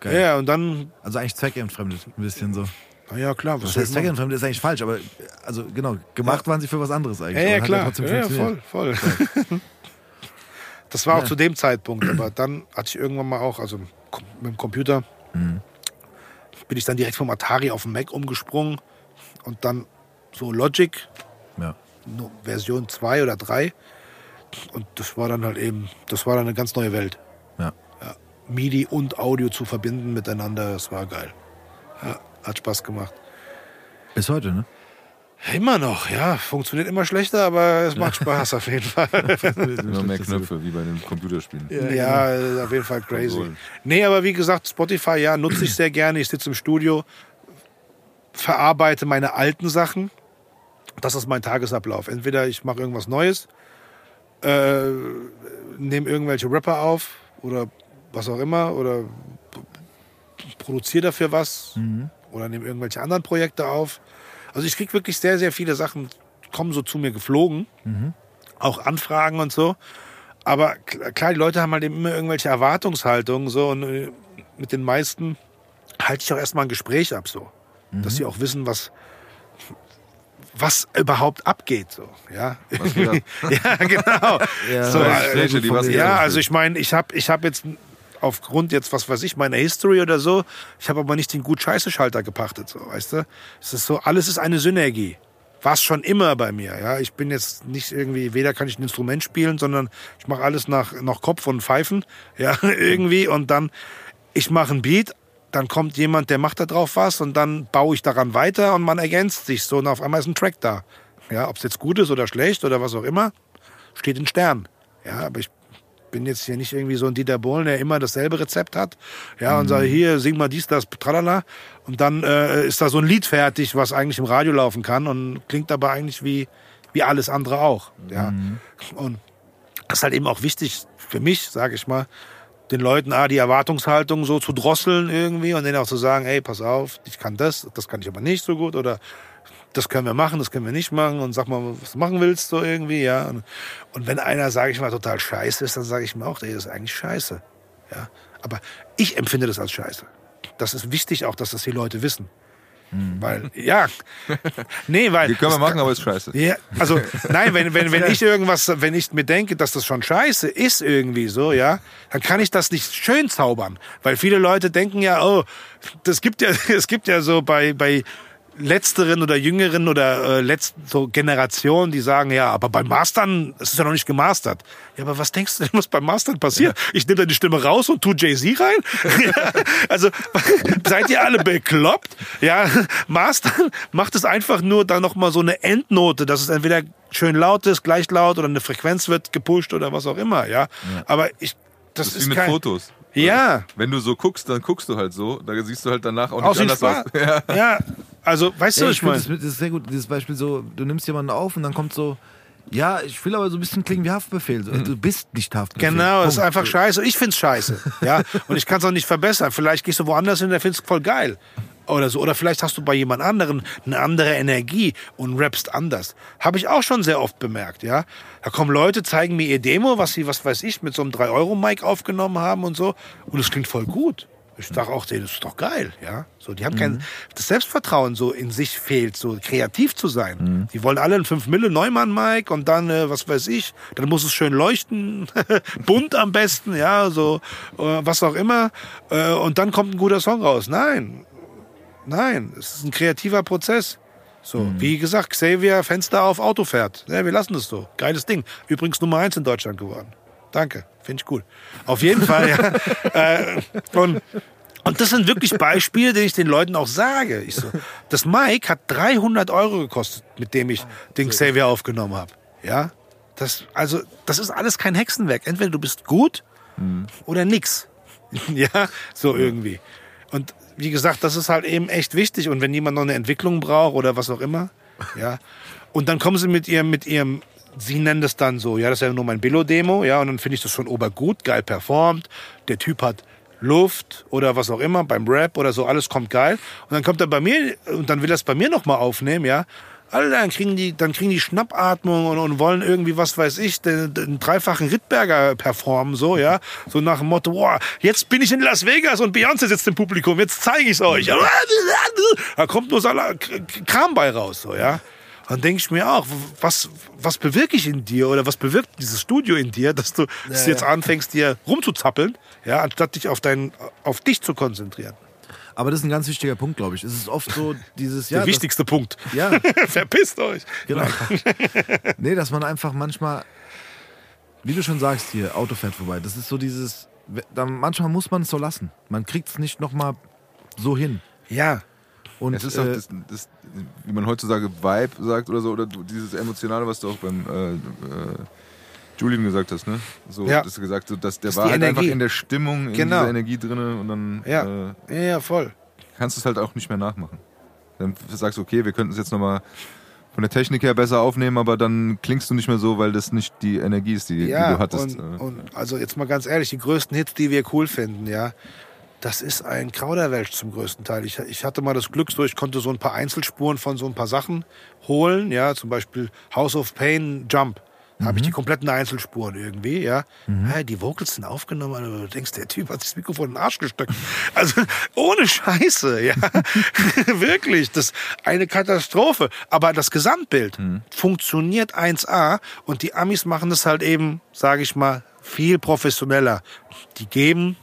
Geil. Ja, und dann, Also eigentlich zweckentfremdet, ein bisschen so. na ja klar, was Das heißt, zweckentfremdet ist eigentlich falsch, aber also genau, gemacht waren sie für was anderes eigentlich. Ja, ja, hat klar. Ja, ja, voll, voll. Das war auch Ja. zu dem Zeitpunkt, aber dann hatte ich irgendwann mal auch, also mit dem Computer, Mhm. bin ich dann direkt vom Atari auf den Mac umgesprungen und dann so Logic, Ja. Version 2 oder 3. Und das war dann halt eben, das war dann eine ganz neue Welt. Ja. Ja. MIDI und Audio zu verbinden miteinander, das war geil. Ja, hat Spaß gemacht. Bis heute, ne? Immer noch, ja. Funktioniert immer schlechter, aber es macht Spaß auf jeden Fall. Immer mehr Knöpfe, wie bei den Computerspielen. Ja, äh, auf jeden Fall crazy. Konsolen. Nee, aber wie gesagt, Spotify, ja, nutze ich sehr gerne. Ich sitze im Studio, verarbeite meine alten Sachen. Das ist mein Tagesablauf. Entweder ich mache irgendwas Neues, äh, nehme irgendwelche Rapper auf oder was auch immer oder produziere dafür was oder nehme irgendwelche anderen Projekte auf. Also ich kriege wirklich sehr, sehr viele Sachen, kommen so zu mir geflogen. Auch Anfragen und so. Aber kl- klar, die Leute haben halt eben immer irgendwelche Erwartungshaltungen so und äh, mit den meisten halte ich auch erstmal ein Gespräch ab so, dass sie auch wissen, was was überhaupt abgeht so, ja. Ja, genau. Ja, so, äh, ja, also ich meine, ich habe ich hab jetzt aufgrund jetzt, was weiß ich, meiner History oder so, ich habe aber nicht den Gut-Scheiße-Schalter gepachtet, so, weißt du? Es ist so, alles ist eine Synergie. War schon immer bei mir, ja. Ich bin jetzt nicht irgendwie, weder kann ich ein Instrument spielen, sondern ich mache alles nach, nach Kopf und Pfeifen, ja, irgendwie. Und dann, ich mache ein Beat, dann kommt jemand, der macht da drauf was und dann baue ich daran weiter und man ergänzt sich so und auf einmal ist ein Track da. Ja, ob es jetzt gut ist oder schlecht oder was auch immer, steht in Stern. Ja, aber ich bin jetzt hier nicht irgendwie so ein Dieter Bohlen, der immer dasselbe Rezept hat. Ja, und sage, hier, sing mal dies, das, tralala. Und dann äh, ist da so ein Lied fertig, was eigentlich im Radio laufen kann und klingt aber eigentlich wie, wie alles andere auch. Ja. Und das ist halt eben auch wichtig für mich, sage ich mal, den Leuten ah, die Erwartungshaltung so zu drosseln irgendwie und denen auch zu sagen, ey, pass auf, ich kann das, das kann ich aber nicht so gut oder das können wir machen, das können wir nicht machen und sag mal, was du machen willst so irgendwie, ja. Und, und wenn einer, sage ich mal, total scheiße ist, dann sage ich mir auch, ey, das ist eigentlich scheiße. Ja. Aber ich empfinde das als scheiße. Das ist wichtig auch, dass das die Leute wissen. Weil, ja, nee, weil. Die können wir machen, aber ist scheiße. ja, also nein, wenn, wenn, wenn ich irgendwas, wenn ich mir denke, dass das schon scheiße ist irgendwie so, ja, dann kann ich das nicht schön zaubern. Weil viele Leute denken ja, oh, das gibt ja, es gibt ja so bei, bei letzteren oder jüngeren oder äh, letzten so Generationen, die sagen, ja, aber beim Mastern, es ist ja noch nicht gemastert. Ja, aber was denkst du denn, was beim Mastern passiert? Ich nehme da die Stimme raus und tu Jay-Z rein? ja, also seid ihr alle bekloppt? Ja, Mastern macht es einfach nur dann noch mal so eine Endnote, dass es entweder schön laut ist, gleich laut oder eine Frequenz wird gepusht oder was auch immer, ja. Aber ich, das, Das ist ist wie mit kein, Fotos. Ja. Wenn du so guckst, dann guckst du halt so. Da siehst du halt danach auch nicht anders aus. Ja. Ja, also weißt du, Ja, was ich meine? das, das ist sehr gut, dieses Beispiel so, du nimmst jemanden auf und dann kommt so, ja, ich will aber so ein bisschen klingen wie Haftbefehl. So, Du bist nicht Haftbefehl. Genau, das ist einfach scheiße. Ich find's scheiße. Ja, und ich kann es auch nicht verbessern. Vielleicht gehst du woanders hin, der findest voll geil. Oder so. Oder vielleicht hast du bei jemand anderen eine andere Energie und rappst anders. Habe ich auch schon sehr oft bemerkt, ja. Da kommen Leute, zeigen mir ihr Demo, was sie, was weiß ich, mit so einem 3-Euro-Mic aufgenommen haben und so. Und es klingt voll gut. Ich sag auch, denen ist doch geil, ja. So, die haben kein, das Selbstvertrauen so in sich fehlt, so kreativ zu sein. Die wollen alle einen 5 Mille Neumann Mike und dann, äh, was weiß ich, dann muss es schön leuchten, bunt am besten, ja, so, äh, was auch immer. Äh, und dann kommt ein guter Song raus. Nein, nein, es ist ein kreativer Prozess. So, wie gesagt, Xavier Fenster auf Auto fährt. Ja, wir lassen das so. Geiles Ding. Übrigens Nummer eins in Deutschland geworden. Danke, finde ich cool. Auf jeden Fall, ja. äh, und, und das sind wirklich Beispiele, die ich den Leuten auch sage. Ich so, das Mic hat 300 Euro gekostet, mit dem ich den Xavier aufgenommen habe. Ja, das, also, das ist alles kein Hexenwerk. Entweder du bist gut oder nix. ja, so irgendwie. Und wie gesagt, das ist halt eben echt wichtig. Und wenn jemand noch eine Entwicklung braucht oder was auch immer, ja. Und dann kommen sie mit ihrem, mit ihrem, sie nennen das dann so, ja, das ist ja nur mein Billo-Demo, ja, und dann finde ich das schon obergut, geil performt. Der Typ hat Luft oder was auch immer, beim Rap oder so, alles kommt geil. Und dann kommt er bei mir und dann will er es bei mir nochmal aufnehmen, ja. Alter, dann kriegen die, dann kriegen die Schnappatmung und, und wollen irgendwie, was weiß ich, den, den dreifachen Rittberger performen, so, ja. So nach dem Motto, boah, jetzt bin ich in Las Vegas und Beyoncé sitzt im Publikum, jetzt zeige ich euch. Da kommt nur Sala- K- Kram bei raus, so, ja. Dann denke ich mir auch, was, was bewirke ich in dir oder was bewirkt dieses Studio in dir, dass du, dass du jetzt anfängst, dir rumzuzappeln, ja, anstatt dich auf, dein, auf dich zu konzentrieren. Aber das ist ein ganz wichtiger Punkt, glaube ich. Es ist oft so dieses, ja, Der das- wichtigste Punkt. ja, Verpisst euch. genau. nee, dass man einfach manchmal, wie du schon sagst hier, Auto fährt vorbei. Das ist so dieses, da, manchmal muss man es so lassen. Man kriegt es nicht nochmal so hin. Ja. Und Es ist auch äh, das, das, wie man heutzutage Vibe sagt oder so, oder dieses Emotionale, was du auch beim äh, äh, Julian gesagt hast, ne? So, Ja. dass du gesagt hast, dass der Das war halt einfach in der Stimmung, in Genau. dieser Energie drin und dann Ja. äh, Ja, ja, voll. kannst du es halt auch nicht mehr nachmachen. Dann sagst du, okay, wir könnten es jetzt nochmal von der Technik her besser aufnehmen, aber dann klingst du nicht mehr so, weil das nicht die Energie ist, die, Ja, die du hattest. und, Äh, und also jetzt mal ganz ehrlich, die größten Hits, die wir cool finden, ja, das ist ein Krauderwelsch zum größten Teil. Ich, ich hatte mal das Glück, so ich konnte so ein paar Einzelspuren von so ein paar Sachen holen, ja, zum Beispiel House of Pain, Jump. Da habe ich die kompletten Einzelspuren irgendwie, ja. Hä, die Vocals sind aufgenommen, also du denkst, der Typ hat sich das Mikrofon in den Arsch gesteckt. Also ohne Scheiße, ja. Wirklich, das ist eine Katastrophe. Aber das Gesamtbild funktioniert 1A und die Amis machen das halt eben, sage ich mal, viel professioneller. Die geben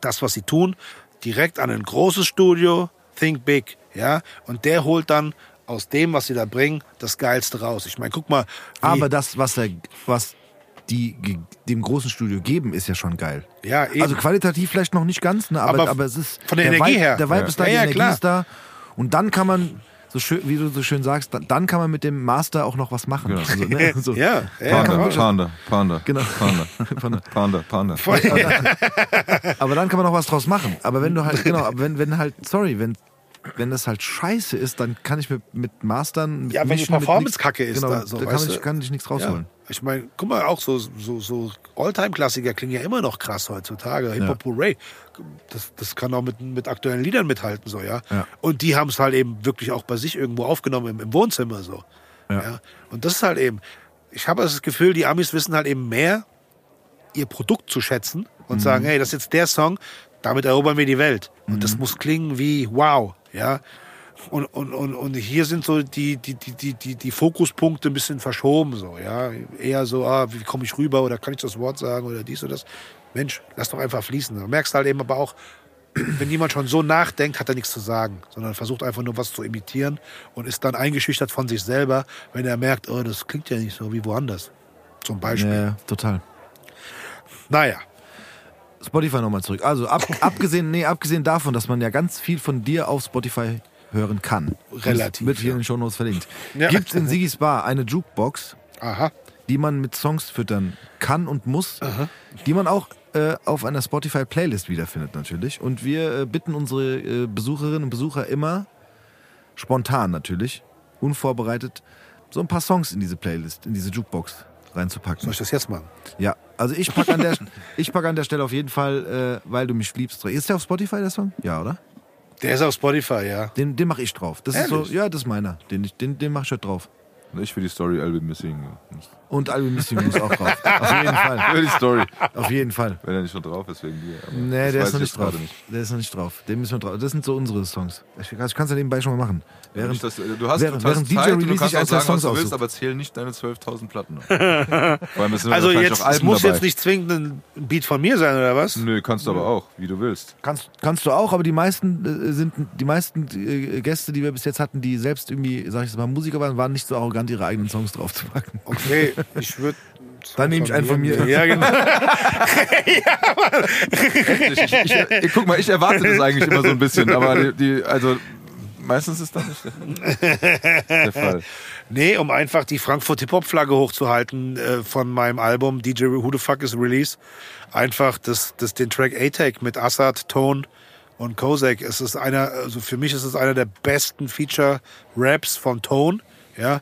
das, was sie tun, direkt an ein großes Studio, Think Big, ja, und der holt dann aus dem, was sie da bringen, das Geilste raus. Ich meine, guck mal, aber das, was, er, was die dem großen Studio geben, ist ja schon geil. ja, eben. Also qualitativ vielleicht noch nicht ganz, ne, aber, Aber aber, es ist von der der Energie Vibe, her. Der Vibe Ja. ist da, Ja, die ja, Energie klar. ist da. Und dann kann man, so schön, wie du so schön sagst, dann, dann kann man mit dem Master auch noch was machen. Genau. Also, ne, so. ja, ja, Panda, voll. Panda, Panda, Genau. Panda, Panda. Panda, Panda. Aber dann kann man noch was draus machen. Aber wenn du halt, genau, aber wenn, wenn halt, sorry, wenn, wenn das halt scheiße ist, dann kann ich mit, mit Mastern. Mit Ja, wenn die Performance kacke ist, genau, da so, da kann ich, kann ich nichts Ja. rausholen. Ich meine, guck mal, auch so, so, so Alltime-Klassiker klingen ja immer noch krass heutzutage. Hip-Hop Hooray. Das, das kann auch mit, mit aktuellen Liedern mithalten, so, ja. Ja. Und die haben es halt eben wirklich auch bei sich irgendwo aufgenommen im, im Wohnzimmer, so. Ja. Und das ist halt eben, ich habe das Gefühl, die Amis wissen halt eben mehr, ihr Produkt zu schätzen und sagen, hey, das ist jetzt der Song, damit erobern wir die Welt. Und das muss klingen wie wow, ja. Und, und, und, und hier sind so die, die, die, die, die, die Fokuspunkte ein bisschen verschoben, so, ja. Eher so, ah, wie komme ich rüber oder kann ich das Wort sagen oder dies oder das. Mensch, lass doch einfach fließen. Du merkst halt eben aber auch, wenn jemand schon so nachdenkt, hat er nichts zu sagen, sondern versucht einfach nur was zu imitieren und ist dann eingeschüchtert von sich selber, wenn er merkt, oh, das klingt ja nicht so wie woanders. Zum Beispiel. Ja, ja, total. Naja, Spotify nochmal zurück. Also ab, abgesehen, nee, abgesehen davon, dass man ja ganz viel von dir auf Spotify hören kann. Relativ, wird hier ja. in den Shownotes verlinkt. Ja. Gibt es in Sigis Bar eine Jukebox, aha. die man mit Songs füttern kann und muss, die man auch äh, auf einer Spotify-Playlist wiederfindet natürlich. Und wir äh, bitten unsere äh, Besucherinnen und Besucher immer, spontan natürlich, unvorbereitet, so ein paar Songs in diese Playlist, in diese Jukebox reinzupacken. Soll ich das jetzt machen? Ja, also ich packe an, der, ich pack an der Stelle auf jeden Fall, äh, weil du mich liebst. Ist der auf Spotify, der Song? Ja, oder? Der ist auf Spotify, ja. Den, den mache ich drauf. Das ist so, ja, das ist meiner. Den, den, den mache ich halt drauf. Und ich für die Story I'll be missing. you. Und Album Missing muss auch drauf. Auf jeden Fall. Für die Story. Auf jeden Fall. Wenn er nicht schon drauf ist wegen dir. aber Nee, der ist noch ich nicht drauf. Der ist noch nicht drauf. Den müssen wir drauf. Das sind so unsere Songs. Ich, ich kann es ja nebenbei schon mal machen. Während, Nicht, dass, du hast, während- du hast während DJ Zeit und du Release kannst auch sagen, was Songs du willst, aber zähl nicht deine 12.000 Platten Also jetzt, auch es muss dabei. jetzt nicht zwingend ein Beat von mir sein, oder was? Nö, kannst du aber auch, wie du willst. kannst, kannst du auch, aber die meisten äh, sind die meisten äh, Gäste, die wir bis jetzt hatten, die selbst irgendwie, sag ich jetzt mal, Musiker waren, waren nicht so arrogant, ihre eigenen Songs draufzupacken. Okay, ich würde. Dann nehme ich einen von mir. Ja, genau. Ich, ich, ich, ich, guck mal, ich erwarte das eigentlich immer so ein bisschen, aber die, die also meistens ist das nicht der, Fall. Nee, um einfach die Frankfurt Hip-Hop-Flagge hochzuhalten äh, von meinem Album DJ Who the Fuck is Release. Einfach das, das, den Track A-Tag mit Assad, Tone und Kozak. Es ist einer, also für mich ist es einer der besten Feature-Raps von Tone. Ja.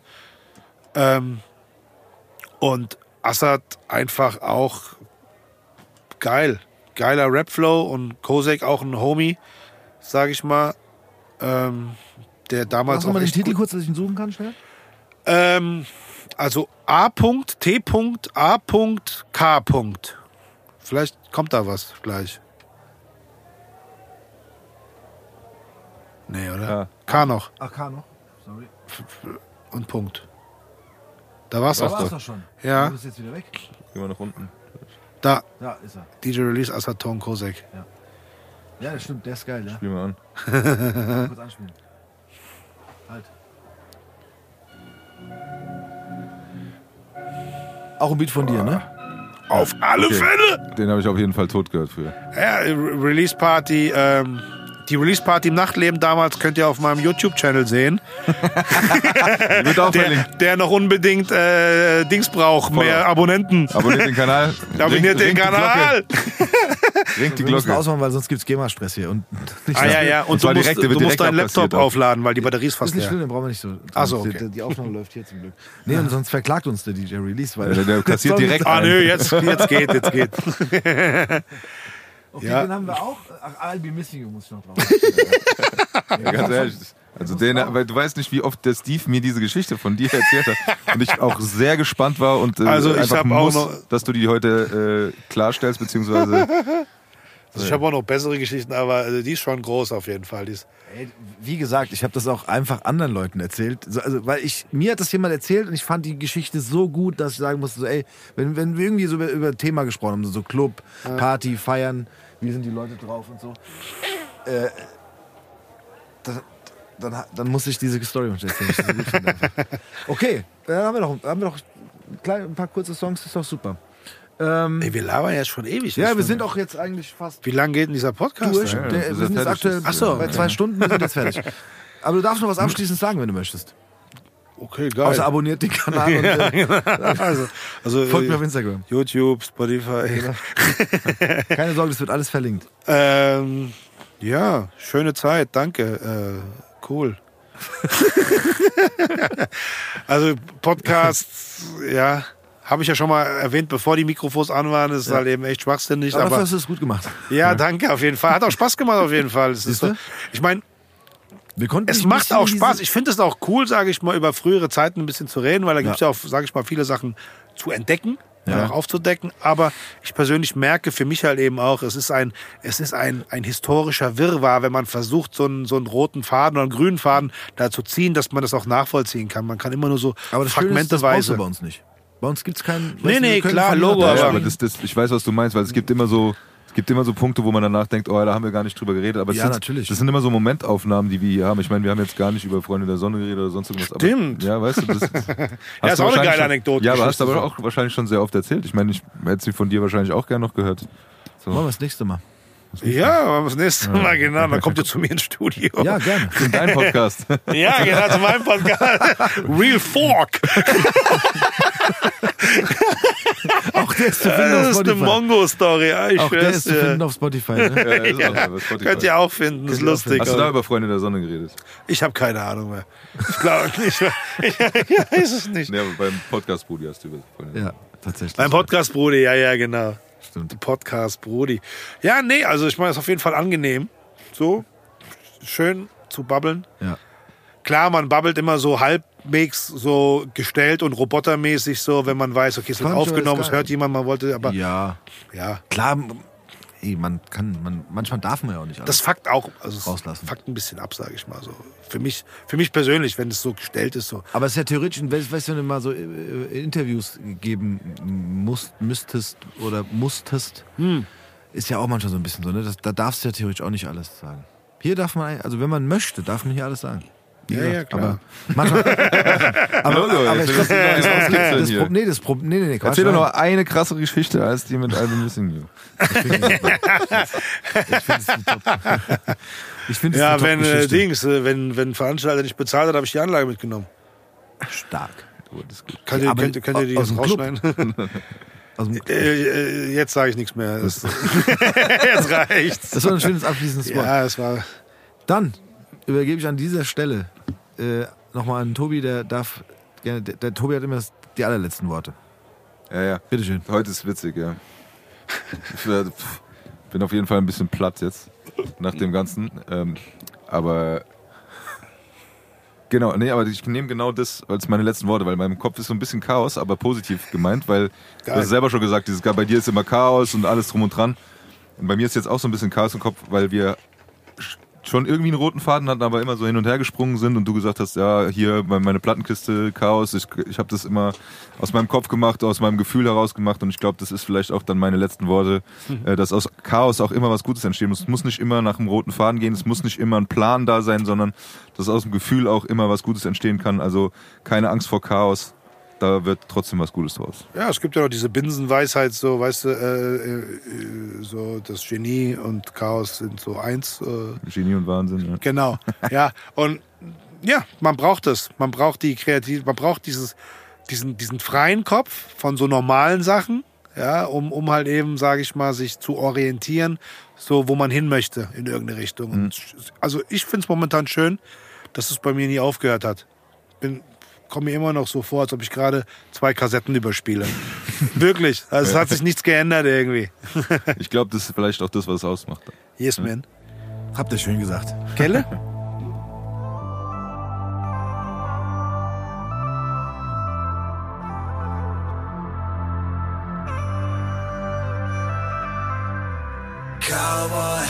Ähm, und Assad einfach auch geil. Geiler Rap-Flow und Kozak auch ein Homie, sag ich mal. Ähm, der damals Machst du mal den Titel kurz, dass ich ihn suchen kann, schnell? ähm, also A. T. A. K. Vielleicht kommt da was gleich. Nee, oder? Ja. K noch Ach, K noch. Sorry. und Punkt. Da war's Da auch war's doch. doch schon. Ja. Du bist jetzt wieder weg. Gehen wir nach unten. Da, Ja, ist er. DJ Release Asaton Kosek. Ja, das stimmt, der ist geil, ja. Spiel mal an. Kurz anspielen. Halt. Auch ein Beat von dir, ne? Auf alle Okay. Fälle! Den habe ich auf jeden Fall tot gehört früher. Ja, Re- Release Party, ähm, die Release Party im Nachtleben damals könnt ihr auf meinem YouTube-Channel sehen. Wird auch Der, der noch unbedingt äh, Dings braucht, Voll. mehr Abonnenten. Abonniert den Kanal. Abonniert den ringt die Kanal! Glocke. Ringt die Wir müssen Glocke. ausmachen, weil sonst gibt's GEMA-Stress hier. Und nicht Ah ja, ja, und du musst, direkt- du musst deinen Laptop aufladen, weil die Batterie ist fast ist nicht schlimm, leer. den brauchen wir nicht so. Ach so, Die- okay. Die, die Aufnahme läuft hier zum Glück. Nee, und sonst verklagt uns der DJ Release, weil. Der- der kassiert direkt Ah nö, jetzt, jetzt geht, jetzt geht. Okay, Ja. den haben wir auch. Ach, I'll be missing you muss ich noch drauf. Ja, ganz ehrlich. Also den, weil du weißt nicht, wie oft der Steve mir diese Geschichte von dir erzählt hat. Und ich auch sehr gespannt war und äh, Also ich einfach muss, noch- dass du die heute äh, klarstellst, beziehungsweise Also ich habe auch noch bessere Geschichten, aber also die ist schon groß auf jeden Fall. Ey, wie gesagt, ich habe das auch einfach anderen Leuten erzählt. So, Also, weil ich, mir hat das jemand erzählt und ich fand die Geschichte so gut, dass ich sagen musste, so, ey, wenn, wenn wir irgendwie so über, über ein Thema gesprochen haben, so, Club, Party, Feiern, wie sind die Leute drauf und so, äh, da, dann, dann muss ich diese Story erzählen. das. Okay, dann haben wir doch, haben wir doch ein paar kurze Songs, ist doch super. Ähm, ey, wir labern jetzt schon ewig. ja, wir sind auch jetzt eigentlich fast Wie lange geht denn dieser Podcast? durch. eigentlich? Der, wir sind jetzt fertig aktuell. Ach so, bei zwei Stunden, wir sind jetzt fertig. Aber du darfst noch was abschließend sagen, wenn du möchtest. Okay, geil. Außer abonniert den Kanal und äh, also, also folgt mir auf äh, Instagram. YouTube, Spotify. Keine Sorge, das wird alles verlinkt. Ähm, ja, schöne Zeit, danke. Äh, cool. also Podcasts, ja, habe ich ja schon mal erwähnt, bevor die Mikrofons an waren. Das ist halt eben echt schwachsinnig. Aber, Aber, hast du es gut gemacht. ja, danke auf jeden Fall. Hat auch Spaß gemacht auf jeden Fall. So, ich meine, Wir konnten es macht auch Spaß. Ich finde es auch cool, sage ich mal, über frühere Zeiten ein bisschen zu reden, weil da gibt es Ja. ja auch, sage ich mal, viele Sachen zu entdecken. Ja. Ja. Auch aufzudecken, aber ich persönlich merke für mich halt eben auch, es ist ein, es ist ein, ein historischer Wirrwarr, wenn man versucht, so einen, so einen roten Faden oder einen grünen Faden da zu ziehen, dass man das auch nachvollziehen kann. Man kann immer nur so Aber das Schöne ist, das brauchst du fragmenteweise. bei uns nicht. Bei uns gibt es keinen... Nee, weißt nee, klar, Logo, Ja, aber- das, das, ich weiß, was du meinst, weil es gibt immer so, es gibt immer so Punkte, wo man danach denkt, oh, da haben wir gar nicht drüber geredet. Aber Ja, sind, natürlich. Das sind immer so Momentaufnahmen, die wir hier haben. Ich meine, wir haben jetzt gar nicht über Freunde der Sonne geredet oder sonst irgendwas. Stimmt. Aber, ja, weißt du, das ist du auch eine geile schon- Anekdote, Ja, aber hast du aber auch wahrscheinlich schon sehr oft erzählt. Ich meine, ich hätte sie von dir wahrscheinlich auch gerne noch gehört. So. Machen wir das nächste Mal. Ja, aber das nächste Mal, genau, dann kommt ihr zu mir ins Studio. Ja, gerne. In deinem Podcast. Ja, genau, zu meinem Podcast. Real Fork. Auch der ist zu finden Das auf ist eine Spotify. Mongo-Story. Ja, ich Auch der ist zu finden auf Spotify. Ne? ja, bei Spotify. Könnt ihr auch finden, das ist lustig. Hast du da über Freunde der Sonne geredet? Ich habe keine Ahnung mehr. Ich glaube nicht. Ich, ich weiß es nicht. Nee, aber beim Podcast Brudi hast du über Freunde der Ja, tatsächlich. Beim Podcast Brudi, ja, ja, genau. Stimmt. Podcast Brudi. Ja, nee, also ich meine, es ist auf jeden Fall angenehm. So, schön zu babbeln. Ja. Klar, man babbelt immer so halb, halbwegs so gestellt und robotermäßig so, wenn man weiß, okay, es wird aufgenommen, es hört jemand, man wollte, aber Ja. ja. Klar, ey, man kann, man, manchmal darf man ja auch nicht alles. Das fuckt auch, also Rauslassen. fuckt ein bisschen ab, sage ich mal so. Für mich, für mich persönlich, wenn es so gestellt ist, so. Aber es ist ja theoretisch, weißt weißt du, wenn du mal so äh, Interviews geben musst, müsstest oder musstest, Hm. ist ja auch manchmal so ein bisschen so, ne? Das, da darfst du ja theoretisch auch nicht alles sagen. Hier darf man, also wenn man möchte, darf man hier alles sagen. Ja, ja, klar. Aber, manchmal, aber, aber jetzt ich willst glaub, du noch das, das. Pro- nee, das Problem, nee, nee, nee, Quatsch, Erzähl doch noch eine krassere Geschichte als die mit Alvin Missing You. Ich finde es Ja, eine wenn äh. Dings, äh, wenn, wenn ein Veranstalter nicht bezahlt hat, habe ich die Anlage mitgenommen. Stark. Oh, das. Könnt ihr, Aber könnt, könnt ihr die aus jetzt dem Club? rausschneiden? Äh, äh, jetzt sage ich nichts mehr. Das, jetzt reicht's. das war ein schönes abschließendes Wort. Ja, es war. Dann übergebe ich an dieser Stelle äh, nochmal an Tobi, der darf gerne, der, der Tobi hat immer das, die allerletzten Worte. Ja, ja. Bitteschön. Heute ist witzig, ja. Ich bin auf jeden Fall ein bisschen platt jetzt nach dem Ganzen. Ähm, aber genau, nee, aber ich nehme genau das als meine letzten Worte, weil in meinem Kopf ist so ein bisschen Chaos, aber positiv gemeint, weil du hast selber schon gesagt, dieses, bei dir ist immer Chaos und alles drum und dran. Und bei mir ist jetzt auch so ein bisschen Chaos im Kopf, weil wir schon irgendwie einen roten Faden hatten, aber immer so hin und her gesprungen sind und du gesagt hast, ja, hier bei- meine Plattenkiste, Chaos, ich, ich habe das immer aus meinem Kopf gemacht, aus meinem Gefühl heraus gemacht und ich glaube, das ist vielleicht auch dann meine letzten Worte, äh, dass aus Chaos auch immer was Gutes entstehen muss. Es muss nicht immer nach einem roten Faden gehen, es muss nicht immer ein Plan da sein, sondern dass aus dem Gefühl auch immer was Gutes entstehen kann. Also keine Angst vor Chaos, da wird trotzdem was Gutes draus. Ja, es gibt ja noch diese Binsenweisheit, so, weißt du, äh, äh, so das Genie und Chaos sind so eins. Äh, Genie und Wahnsinn. Ja. Genau, ja. Und ja, man braucht das. Man braucht die Kreativ, man braucht dieses, diesen, diesen freien Kopf von so normalen Sachen, ja, um, um halt eben, sage ich mal, sich zu orientieren, so wo man hin möchte in irgendeine Richtung. Und also ich finde es momentan schön, dass es bei mir nie aufgehört hat. Bin komme mir immer noch so vor, als ob ich gerade zwei Kassetten überspiele. Wirklich. Also es hat sich nichts geändert irgendwie. Ich glaube, das ist vielleicht auch das, was es ausmacht. Yes, man. Habt ihr schön gesagt. Kelle? Cowboy,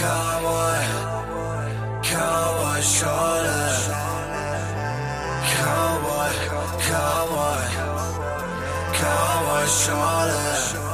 cowboy, cowboy shoulder. Cowboy, cowboy, cowboy shoulder.